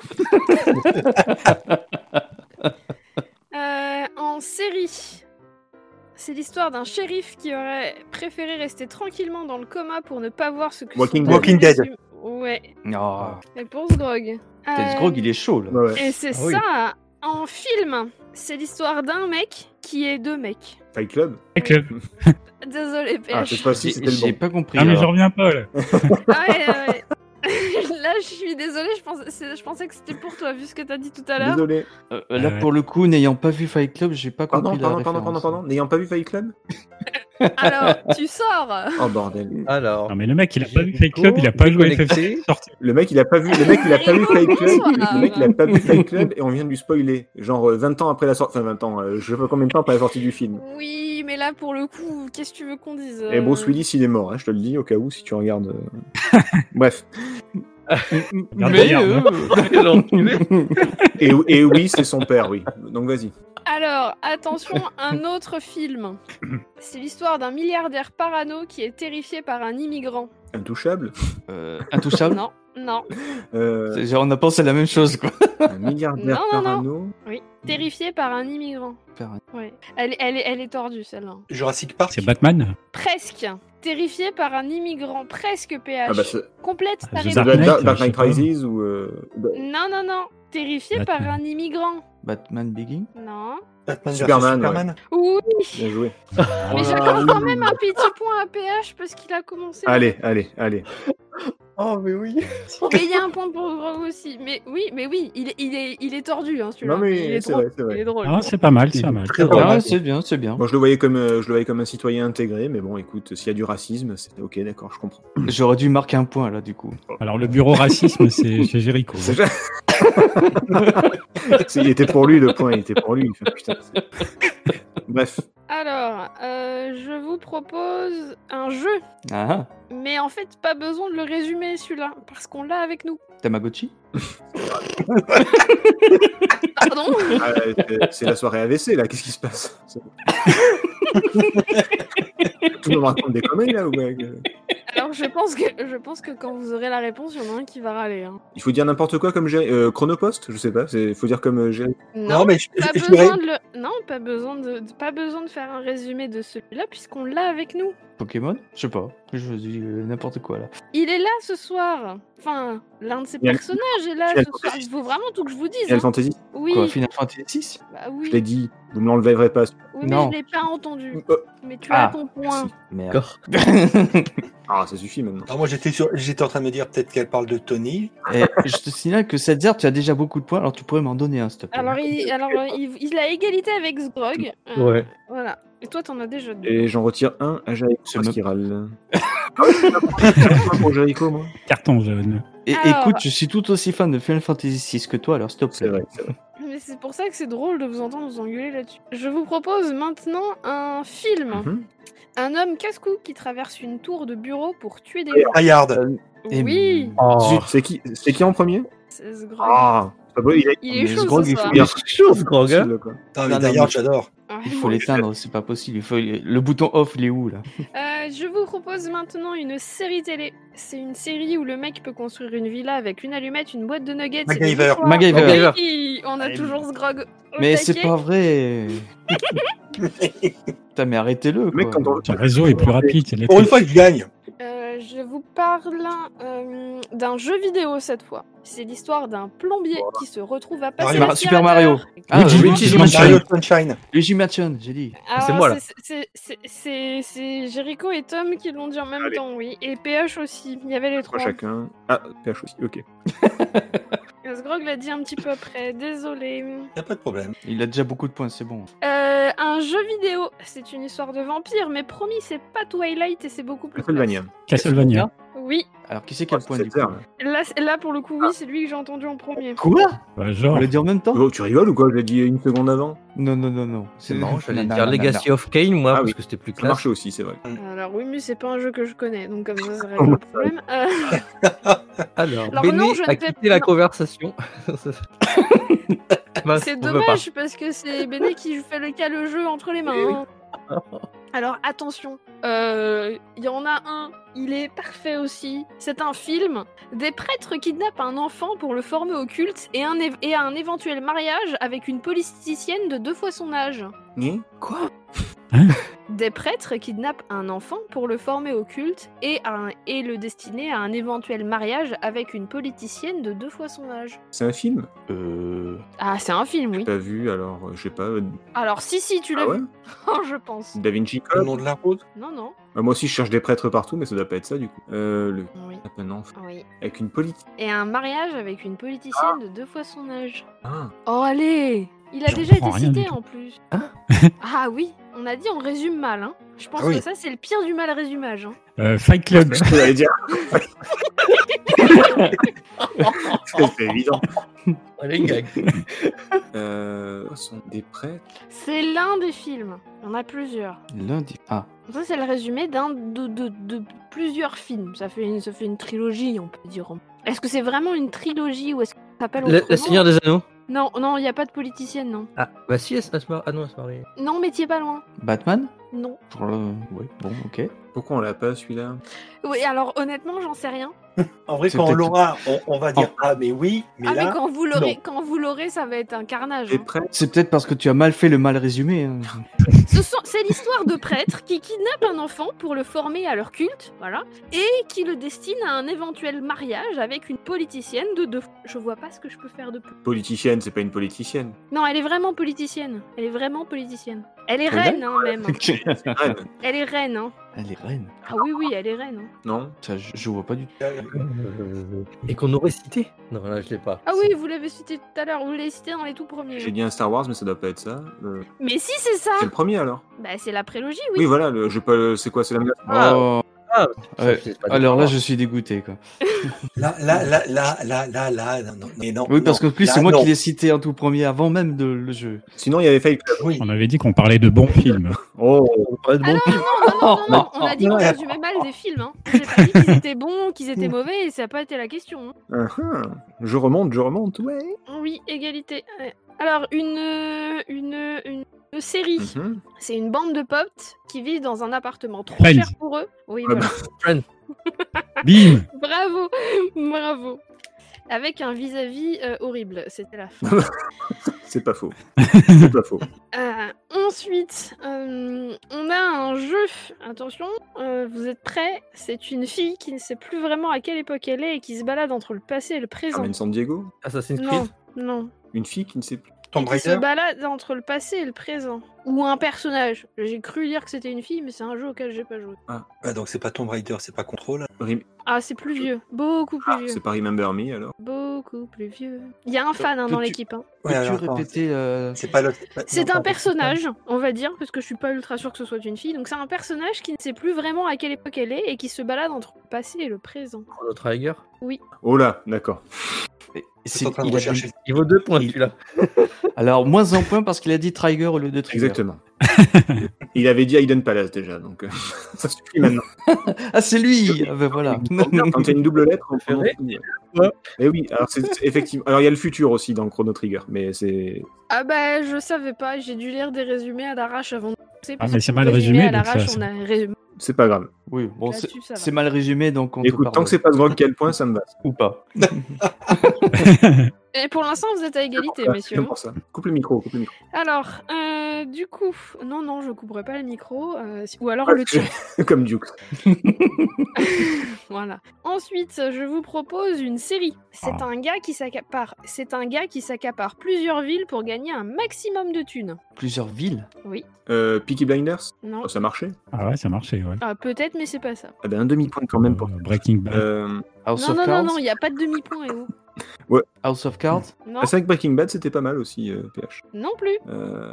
Euh, en série, c'est l'histoire d'un shérif qui aurait préféré rester tranquillement dans le coma pour ne pas voir ce que Walking son. Walking Dead. Ouais, Oh, et pour Sgrog. Euh, Grog, il est chaud là. ouais. Et c'est Ah oui. En film, c'est l'histoire d'un mec qui est deux mecs. Fight Club. Club. [laughs] Désolé, Ah, PH. cette fois-ci, c'était j'ai le bon. pas compris. Ah, mais je alors. reviens pas [laughs] là. Ah ouais, ouais, ouais. [laughs] Là, je suis désolée, je pensais, je pensais que c'était pour toi, vu ce que t'as dit tout à l'heure. Désolé. Euh, là, Ouais. pour le coup, n'ayant pas vu Fight Club, j'ai pas Pardon, compris la pardon, pardon, pardon, pardon. N'ayant pas vu Fight Club Alors, tu sors Oh bordel. Alors, Non, mais le mec, il a pas vu Fight Club, il a pas joué déconnecté. FF sorti. Le mec, il a pas vu, le mec, il a pas vu Fight Club. Le mec, il a pas vu Fight Club et on vient de lui spoiler. Genre euh, 20 ans après la sortie, enfin 20 ans, euh, je sais pas combien de temps après la sortie du film. Oui, mais là, pour le coup, qu'est-ce que tu veux qu'on dise Et euh, Bruce Willis, il est mort, hein, je te le dis au cas où si tu regardes. euh. [laughs] Bref. Mais euh. [laughs] [laughs] Et, et oui, c'est son père, oui. Donc vas-y. Alors, attention, un autre film. C'est l'histoire d'un milliardaire parano qui est terrifié par un immigrant. Intouchable. euh, intouchable? Non, non, Euh, genre, on a pensé la même chose quoi. un milliardaire Non, non, non. parano. oui. Terrifié par un immigrant. Ouais. Elle, est- elle, est- elle est tordue, celle-là. Jurassic Park. C'est Batman? Presque. Terrifié par un immigrant. Presque PH. Ah bah. Complète Ah, ta réponse. Dark, Knight pas. Rises ou. euh, bah, Non, non, non. Terrifié par un immigrant. Batman Begin. Non. Batman Superman, Superman. Oui, Bien joué. [laughs] mais j'accorde quand même un petit point à PH parce qu'il a commencé. Allez, allez, allez. [laughs] Oh, mais oui. [laughs] Mais il y a un point pour Grog aussi. Mais oui, mais oui, il est, il est, il est tordu, hein, celui-là. Non mais il est c'est drôle. vrai, c'est Il vrai. est drôle. Ah, c'est pas mal, c'est pas mal. Très Ah, Ah, ouais. c'est bien, c'est bien. Moi je le voyais comme euh, je le voyais comme un citoyen intégré, mais bon écoute, s'il y a du racisme, c'est ok, d'accord, je comprends. [clears throat] J'aurais dû marquer un point là du coup. Alors, le bureau racisme, c'est chez Jericho. C'est- il était pour lui le point, il était pour lui. Enfin, putain, c'est- [laughs] Bref, Alors, euh, je vous propose un jeu. Ah, Mais en fait, pas besoin de le résumer celui-là, parce qu'on l'a avec nous. Tamagotchi. [laughs] Pardon ah, c'est- la soirée AVC là, qu'est-ce qui se passe [laughs] Tout le monde raconte des conneries là ou Alors, je pense, que, je pense que quand vous aurez la réponse, il y en a un qui va râler. hein. Il faut dire n'importe quoi comme Gé- euh, Chronopost, je sais pas, il faut dire comme euh, Gé- Non, Non, mais je, pas je- je dirais- besoin de le... non, pas besoin de- pas besoin de faire un résumé de celui-là, puisqu'on l'a avec nous. Pokémon Je sais pas. Je dis euh, n'importe quoi là. Il est là ce soir. Enfin, l'un de ses Final- personnages est là Final ce soir. Fantasy. Il faut vraiment tout que je vous dise. Final hein. Fantasy. Oui, Quoi, Final Fantasy 6 bah oui. Je l'ai dit, vous me l'enleverez pas. Oui, mais Non. je l'ai pas entendu. Euh, Mais tu Ah, as ton point. Merde. D'accord. [laughs] [laughs] Ah, ça suffit maintenant. Alors, moi, j'étais sur... j'étais en train de me dire peut-être qu'elle parle de Tony. Et je te signale que cette zère, tu as déjà beaucoup de points, alors tu pourrais m'en donner un, s'il te plaît. Alors, il, alors il, il a égalité avec Sgrog. Euh, Ouais. Voilà. Et toi, t'en as déjà deux. Et j'en retire un à Jericho C'est qu'il râle. C'est pour Jericho, moi. Carton jaune. Et Alors- écoute, je suis tout aussi fan de Final Fantasy 6 que toi, alors s'il te C'est plaît. vrai, c'est vrai. Mais c'est pour ça que c'est drôle de vous entendre vous engueuler là-dessus. Je vous propose maintenant un film. Mhm. Un homme casse-cou qui traverse une tour de bureau pour tuer des gens. Rayard. Et- Oui, Oh, c'est qui, c'est qui en premier? C'est Sgrog. Ah, il est Il est chaud ce il soir. Grog. hein. Putain, mais Non, non, Rayard, mais- j'adore. Ah, Il faut l'éteindre, c'est pas possible. Il faut... Le bouton off, il est où là? Euh, je vous propose maintenant une série télé. C'est une série où le mec peut construire une villa avec une allumette, une boîte de nuggets. et MacGyver. histoires. MacGyver. Oui, on a toujours Sgrog. au Mais c'est pas vrai [laughs] Putain, mais arrêtez-le Le mec, quand on- Ton réseau est plus rapide. Pour une fois je gagne. Euh, vous parle euh, d'un jeu vidéo cette fois. C'est l'histoire d'un plombier qui se retrouve à passer Mario-. Super Mario. Ah, Luigi- Luigi Mansion. Mario Sunshine. Luigi Mansion, j'ai dit. C'est moi, là. c'est- Jericho et Tom qui l'ont dit en même Allez. temps, oui. Et PH aussi. Il y avait les trois. Chacun. Ah, PH aussi, ok. [laughs] Sgrog l'a dit un petit peu après. Désolé. Y a pas de problème. Il a déjà beaucoup de points, c'est bon. Euh, un jeu vidéo, c'est une histoire de vampire, mais promis, c'est pas Twilight et c'est beaucoup plus. Castlevania. Castlevania. Oui, Alors, qui c'est qui a le point du coup là. là, pour le coup, oui, c'est lui que j'ai entendu en premier. Quoi? Bah, On genre, l'a dit en même temps? Oh, tu rigoles ou quoi? Je l'ai dit une seconde avant. Non, non, non, non. C'est marrant, j'allais Non, dire non, non, Legacy of Kane, moi, Ah parce oui. que c'était plus Ça classe. marchait aussi, c'est vrai. Alors oui, mais c'est pas un jeu que je connais, donc comme ça, ça [laughs] règle le problème. Euh, [laughs] Alors, Alors Béné non, je ne a quitté la non. conversation. [laughs] Bah, C'est on dommage parce que c'est Béné qui fait le cas le jeu entre les mains. Eh hein. Alors attention, euh, il y en a un, il est parfait aussi. C'est un film. Des prêtres kidnappent un enfant pour le former au culte et un, et un éventuel mariage avec une politicienne de deux fois son âge. Hein? Quoi? Des prêtres kidnappent un enfant pour le former au culte et, un- et le destiner à un éventuel mariage avec une politicienne de deux fois son âge. C'est un film? Euh... Ah, c'est un film, oui. T'as vu, alors, euh, je sais pas. euh, Alors, si, si, tu l'as Ah ouais? vu, [laughs] je pense. Da Vinci Le nom de la rose Non, non. Euh, Moi aussi, je cherche des prêtres partout, mais ça doit pas être ça, du coup. Euh, le... Oui, Ah, un enfant. oui. Avec une politique. Et un mariage avec une politicienne de deux fois son âge. Ah, Oh, allez Il a Je déjà été cité en plus. Hein? [laughs] Ah oui, on a dit on résume mal. Hein. Je pense Ah oui. que ça, c'est le pire du mal résumage. Hein. Euh, Fight Club. j'allais dire. [laughs] [laughs] c'est évident. Allez, gag. Euh, ce sont des prêtres? C'est l'un des films. Il y en a plusieurs. Lundi. Ah. Ça, c'est le résumé d'un de, de- de plusieurs films. Ça fait, une, ça fait une trilogie, on peut dire. Est-ce que c'est vraiment une trilogie ou est-ce que ça s'appelle Le, le Seigneur des Anneaux? Non, non, il n'y a pas de politicienne, non. Ah, bah si, elle se marie. Ah non, elle se marie. Non, mais t'y es pas loin. Batman? Non. Euh, Oui, bon, ok. Pourquoi on l'a pas, celui-là? Oui, alors honnêtement, j'en sais rien. En vrai, quand on l'aura, on, on va dire ah mais oui, mais ah, là, mais quand vous l'aurez, non. quand vous l'aurez, ça va être un carnage. Hein. prêtres C'est peut-être parce que tu as mal fait le mal résumé. hein. Ce C'est l'histoire de prêtres qui kidnappent un enfant pour le former à leur culte, voilà, et qui le destinent à un éventuel mariage avec une politicienne de deux. Je vois pas ce que je peux faire de plus. Politicienne, c'est pas une politicienne. Non, elle est vraiment politicienne. Elle est vraiment politicienne. Elle est Ouais. reine, hein, même. [laughs] Elle est reine, hein. Elle est reine. Ah oui, oui, elle est reine. hein. Non Ça, je, je vois pas du tout. Et qu'on aurait cité? Non, là, je l'ai pas. Ah oui, vous l'avez cité tout à l'heure. Vous l'avez cité dans les tout premiers. J'ai dit un Star Wars, mais ça doit pas être ça. Euh, Mais si, c'est ça. C'est le premier alors Bah, c'est la prélogie, Oui, oui. voilà, le... je c'est quoi, c'est la. Ah, Oh, Ah, ouais. pas Alors là, je suis dégoûté, quoi. là, là, là, là, là, là, là, non, non, mais non. Oui, parce que plus c'est moi non. qui l'ai cité en tout premier avant même de le jeu. Sinon, il y avait Fight Club. Oui. On avait dit qu'on parlait de bons films. [laughs] Oh, On parlait de Ah bon non, non, non, non, non, non, on a dit qu'on résumait mal des films. Hein. J'ai pas dit qu'ils étaient bons, qu'ils étaient mauvais, et ça n'a pas été la question. hein. ah. je remonte, je remonte, ouais. Oui, égalité. Ouais. Alors, une, euh, une, une, une série, Mhm. c'est une bande de potes qui vivent dans un appartement trop Friends. cher pour eux. Oui, Ah voilà. [laughs] Friends. [laughs] Bim bravo, bravo. Avec un vis-à-vis euh, horrible, c'était la fin. [laughs] C'est pas faux. C'est pas faux. Euh, ensuite, euh, on a un jeu. Attention, euh, vous êtes prêts? C'est une fille qui ne sait plus vraiment à quelle époque elle est et qui se balade entre le passé et le présent. Carmen San Diego Assassin's Non, Creed non. Une fille qui ne sait plus. Tomb qui se balade entre le passé et le présent. Ou un personnage. J'ai cru dire que c'était une fille, mais c'est un jeu auquel j'ai pas joué. Ah, donc c'est pas Tomb Raider, c'est pas Control. Rem- Ah, c'est plus vieux. Beaucoup plus Ah, vieux. c'est pas Remember Me alors. Beaucoup plus vieux. Il y a un fan hein, dans l'équipe. hein. Ouais, répéter euh, C'est pas c'est un personnage, on va dire, parce que je suis pas ultra sûre que ce soit une fille. Donc c'est un personnage qui ne sait plus vraiment à quelle époque elle est et qui se balade entre le passé et le présent. Chrono Trigger? Oh là, d'accord. C'est- en train de il rechercher. vaut deux points, Il- celui-là. [laughs] Alors, moins un point parce qu'il a dit Trigger au lieu de Trigger. Exactement. Il avait dit Hayden Palace déjà, donc euh, [laughs] ça suffit maintenant. [laughs] Ah, c'est lui Ah, ben voilà. Quand il y a une double lettre, on Préféré prononce- Et oui, alors c'est effectivement. Alors il y a le futur aussi dans Chrono Trigger, mais c'est. Ah bah je savais pas, j'ai dû lire des résumés à l'arrache avant de parce mais c'est mal résumé. C'est pas grave. Oui, bon, c'est mal résumé, donc on te Écoute, tant que c'est pas ce quel point, ça me va. Ou pas. [laughs] Et pour l'instant, vous êtes à égalité, messieurs. pour ça. Coupe le micro, coupe le micro. Alors, euh, du coup, non, non, je couperai pas le micro, euh, si- ou alors le tien. [laughs] Comme Duke. [laughs] Voilà. Ensuite, je vous propose une série. C'est Ah. un gars qui s'accapare. C'est un gars qui s'accapare plusieurs villes pour gagner un maximum de thunes. Plusieurs villes? Oui. Euh, Peaky Blinders? Non. Oh, Ça marchait Ah ouais, ça marchait, ouais. Ah, peut-être, mais c'est pas ça. Ah ben un demi-point quand même pour. Euh, Breaking Bad. Euh... House non, of non, non, Cards. non, il n'y a pas de demi-point, et où House of Cards. Non, ah, C'est vrai que Breaking Bad c'était pas mal aussi, euh, PH. non plus. Euh.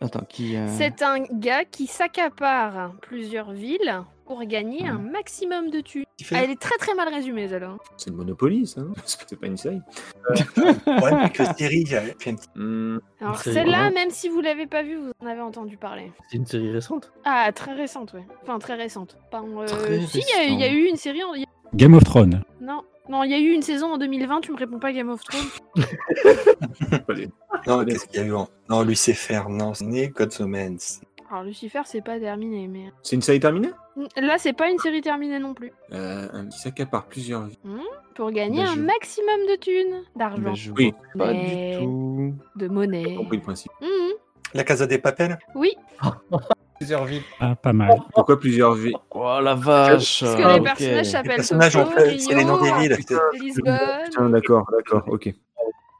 Attends, qui. euh, C'est un gars qui s'accapare plusieurs villes pour gagner un maximum de. Qui fait- Ah, elle est très très mal résumée, celle-là. hein. c'est le Monopoly, ça, non C'est pas- c'est pas une série. Ouais, mais que série, j'avais fait un petit. Hmm, Alors, celle-là, ouais. même si vous l'avez pas vue, vous en avez entendu parler. C'est une série récente? Ah, très récente, ouais. Enfin, très récente. Pas en, euh, Très Si, il y y, a eu une série. en- Game of Thrones. Non, non, il y a eu une saison en 2020. Tu me réponds pas Game of Thrones. [laughs] Non, qu'est-ce qu'il y a eu en- Non, Lucifer, non, c'est né God's Omens. Alors Lucifer, c'est pas terminé, mais C'est une série terminée là, c'est pas une série terminée non plus. euh, Un qui s'accapare plusieurs vies. Pour gagner Bah, un je- maximum de thunes, d'argent, je Oui. pas Mais- du tout. de J'ai monnaie. compris le principe. Mhm. La Casa des Papel? Oui, [laughs] Plusieurs villes. Ah, pas mal. Pourquoi plusieurs vies Oh la vache parce que ah, les personnages Les s'appellent Tokyo, en fait, c'est les noms des Rio, villes. Putain, Lisbonne. d'accord, d'accord, ok.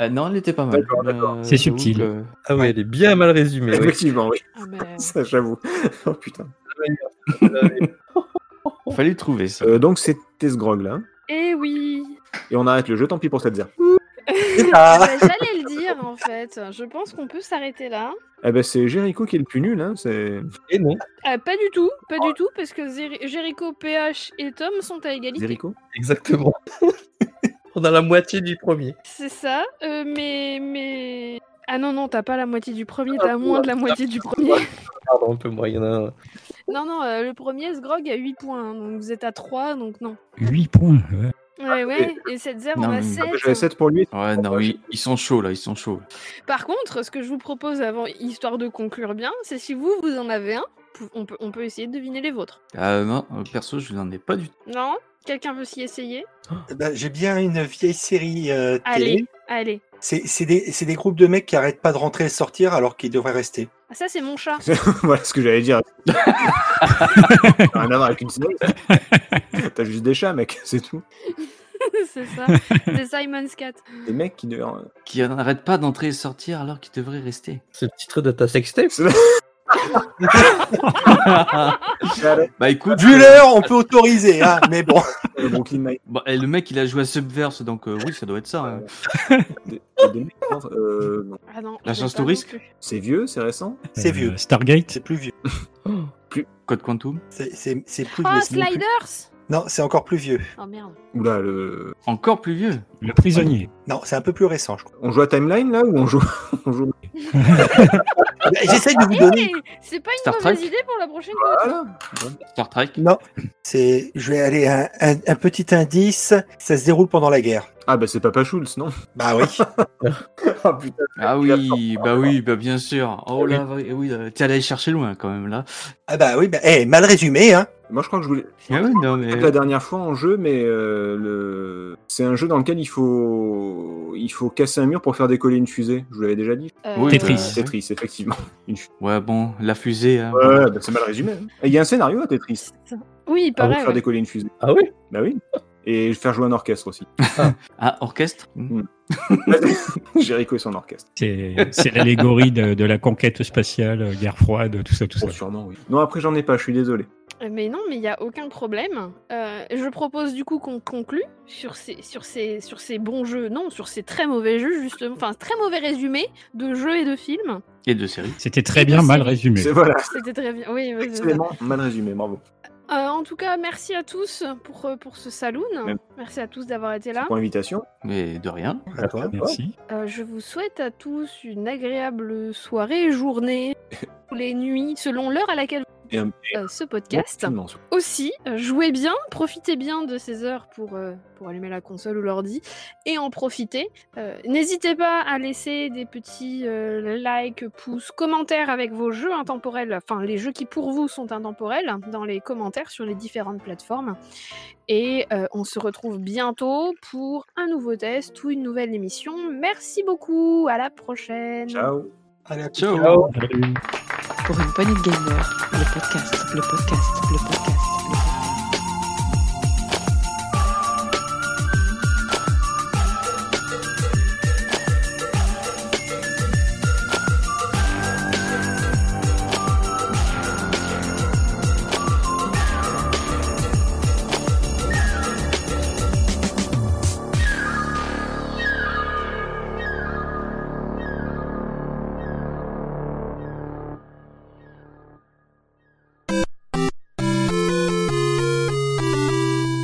Ah, non, elle était pas mal. D'accord, d'accord. Euh, C'est subtil. que- Ah ouais, elle est bien mal résumée. oui. Effectivement, oui. Ah, mais- Ça, j'avoue. [laughs] Oh putain. Fallait le trouver ça. Euh, donc, c'était ce grog là. Eh oui Et on arrête le jeu, tant pis pour cette zère. J'allais le dire en fait. Je pense qu'on peut s'arrêter là. Eh ben, c'est Jericho qui est le plus nul. Hein. C'est... Et non, Euh, pas du tout, pas du tout, parce que Zeri- Jericho, PH et Tom sont à égalité. Jericho exactement. [laughs] On a la moitié du premier. C'est ça, euh, mais mais ah non non, t'as pas la moitié du premier, t'as moins de la moitié du premier. [laughs] Pardon, un peu moyen. Non non, euh, le premier Sgrog a 8 points, hein, donc vous êtes à 3, donc non. 8 points. ouais. Ouais ouais, et cette zère on Non, a mais- 7. J'avais 7 pour lui. Ouais, non, ils, ils sont chauds là, ils sont chauds. Par contre, ce que je vous propose avant, histoire de conclure bien, c'est si vous vous en avez un, on peut on peut essayer de deviner les vôtres. Ah non, euh, perso, je n'en ai pas du tout. Non? Quelqu'un veut s'y essayer? Bah, J'ai bien une vieille série euh, télé. Allez, allez. C'est c'est des, c'est des groupes de mecs qui arrêtent pas de rentrer et sortir alors qu'ils devraient rester. Ah, ça c'est mon chat. [laughs] voilà ce que j'allais dire. [laughs] Rien à voir avec une série. T'as juste des chats, mec, c'est tout. [laughs] c'est ça. C'est Simon's Cat. Des mecs qui ne. Qui n'arrêtent pas d'entrer et sortir alors qu'ils devraient rester. C'est le titre de ta sextape [laughs] bah écoute, Vu l'heure, on peut autoriser, hein, [laughs] mais bon. Euh, bah, et le mec il a joué à Subverse donc euh, oui, ça doit être ça. hein. Euh, non. Ah non. La j'ai chance pas non touriste plus. C'est vieux, c'est récent? C'est Euh, vieux. Stargate C'est plus vieux. [gasps] Code Quantum. C'est- C'est c'est plus Oh, vieux. plus- Sliders Non, c'est encore plus vieux. Oh merde. Oula, le... Encore plus vieux. Le prisonnier. Non, c'est un peu plus récent, je crois. on joue à Timeline là ou on joue, [laughs] on joue... Bah, J'essaie de vous donner. C'est pas une Star mauvaise Trek idée pour la prochaine fois. Voilà. Star Trek. Non, c'est. Je vais aller un, un, un petit indice. Ça se déroule pendant la guerre. Ah bah c'est Papa Schultz, non Bah oui. [laughs] Ah putain. Ah oui, bah oui, bah bien sûr. Oh là, oui, oui, t'es allé chercher loin quand même là. Ah bah oui. Bah, eh, mal résumé, hein. Moi je crois que je voulais... Ah oui, non mais. la dernière fois en jeu, mais euh, le... c'est un jeu dans lequel il faut... il faut casser un mur pour faire décoller une fusée. Je vous l'avais déjà dit. Euh, Oui, Tetris. bah, Tetris, effectivement. [laughs] Ouais, bon, la fusée. hein. Ouais, bah, c'est mal résumé. hein. Il y a un scénario à Tetris. Oui, il Pour faire ouais. décoller une fusée. Ah oui? Bah oui. Et faire jouer un orchestre aussi. [laughs] Ah, orchestre? Hmm. [laughs] Jericho et son orchestre. C'est l'allégorie de, de la conquête spatiale, euh, guerre froide, tout ça, tout ça. Oh, sûrement, oui. Non, après j'en ai pas, je suis désolé. Euh, Mais non, mais il n'y a aucun problème. Euh, je propose du coup qu'on conclue sur ces, sur, ces, sur ces bons jeux, non, sur ces très mauvais jeux, justement, enfin très mauvais résumés de jeux et de films. Et de série. C'était très bien mal résumé. C'est voilà. C'était très bien. Oui, ça. Excellent, mal résumé, bravo. Euh, en tout cas, merci à tous pour, euh, pour ce saloon. Même. Merci à tous d'avoir été là. Pour l'invitation. Mais de rien. À toi. Merci. Euh, je vous souhaite à tous une agréable soirée, journée, [laughs] ou les nuits, selon l'heure à laquelle un euh, ce podcast. Aussi, euh, jouez bien, profitez bien de ces heures pour, euh, pour allumer la console ou l'ordi et en profiter. Euh, N'hésitez pas à laisser des petits euh, likes, pouces, commentaires avec vos jeux intemporels, enfin les jeux qui pour vous sont intemporels, dans les commentaires sur les différentes plateformes. Et euh, on se retrouve bientôt pour un nouveau test ou une nouvelle émission. Merci beaucoup, à la prochaine. Ciao. Allez, à plus. Ciao. Salut. Pour une poignée de gamers, le podcast, le podcast, le podcast.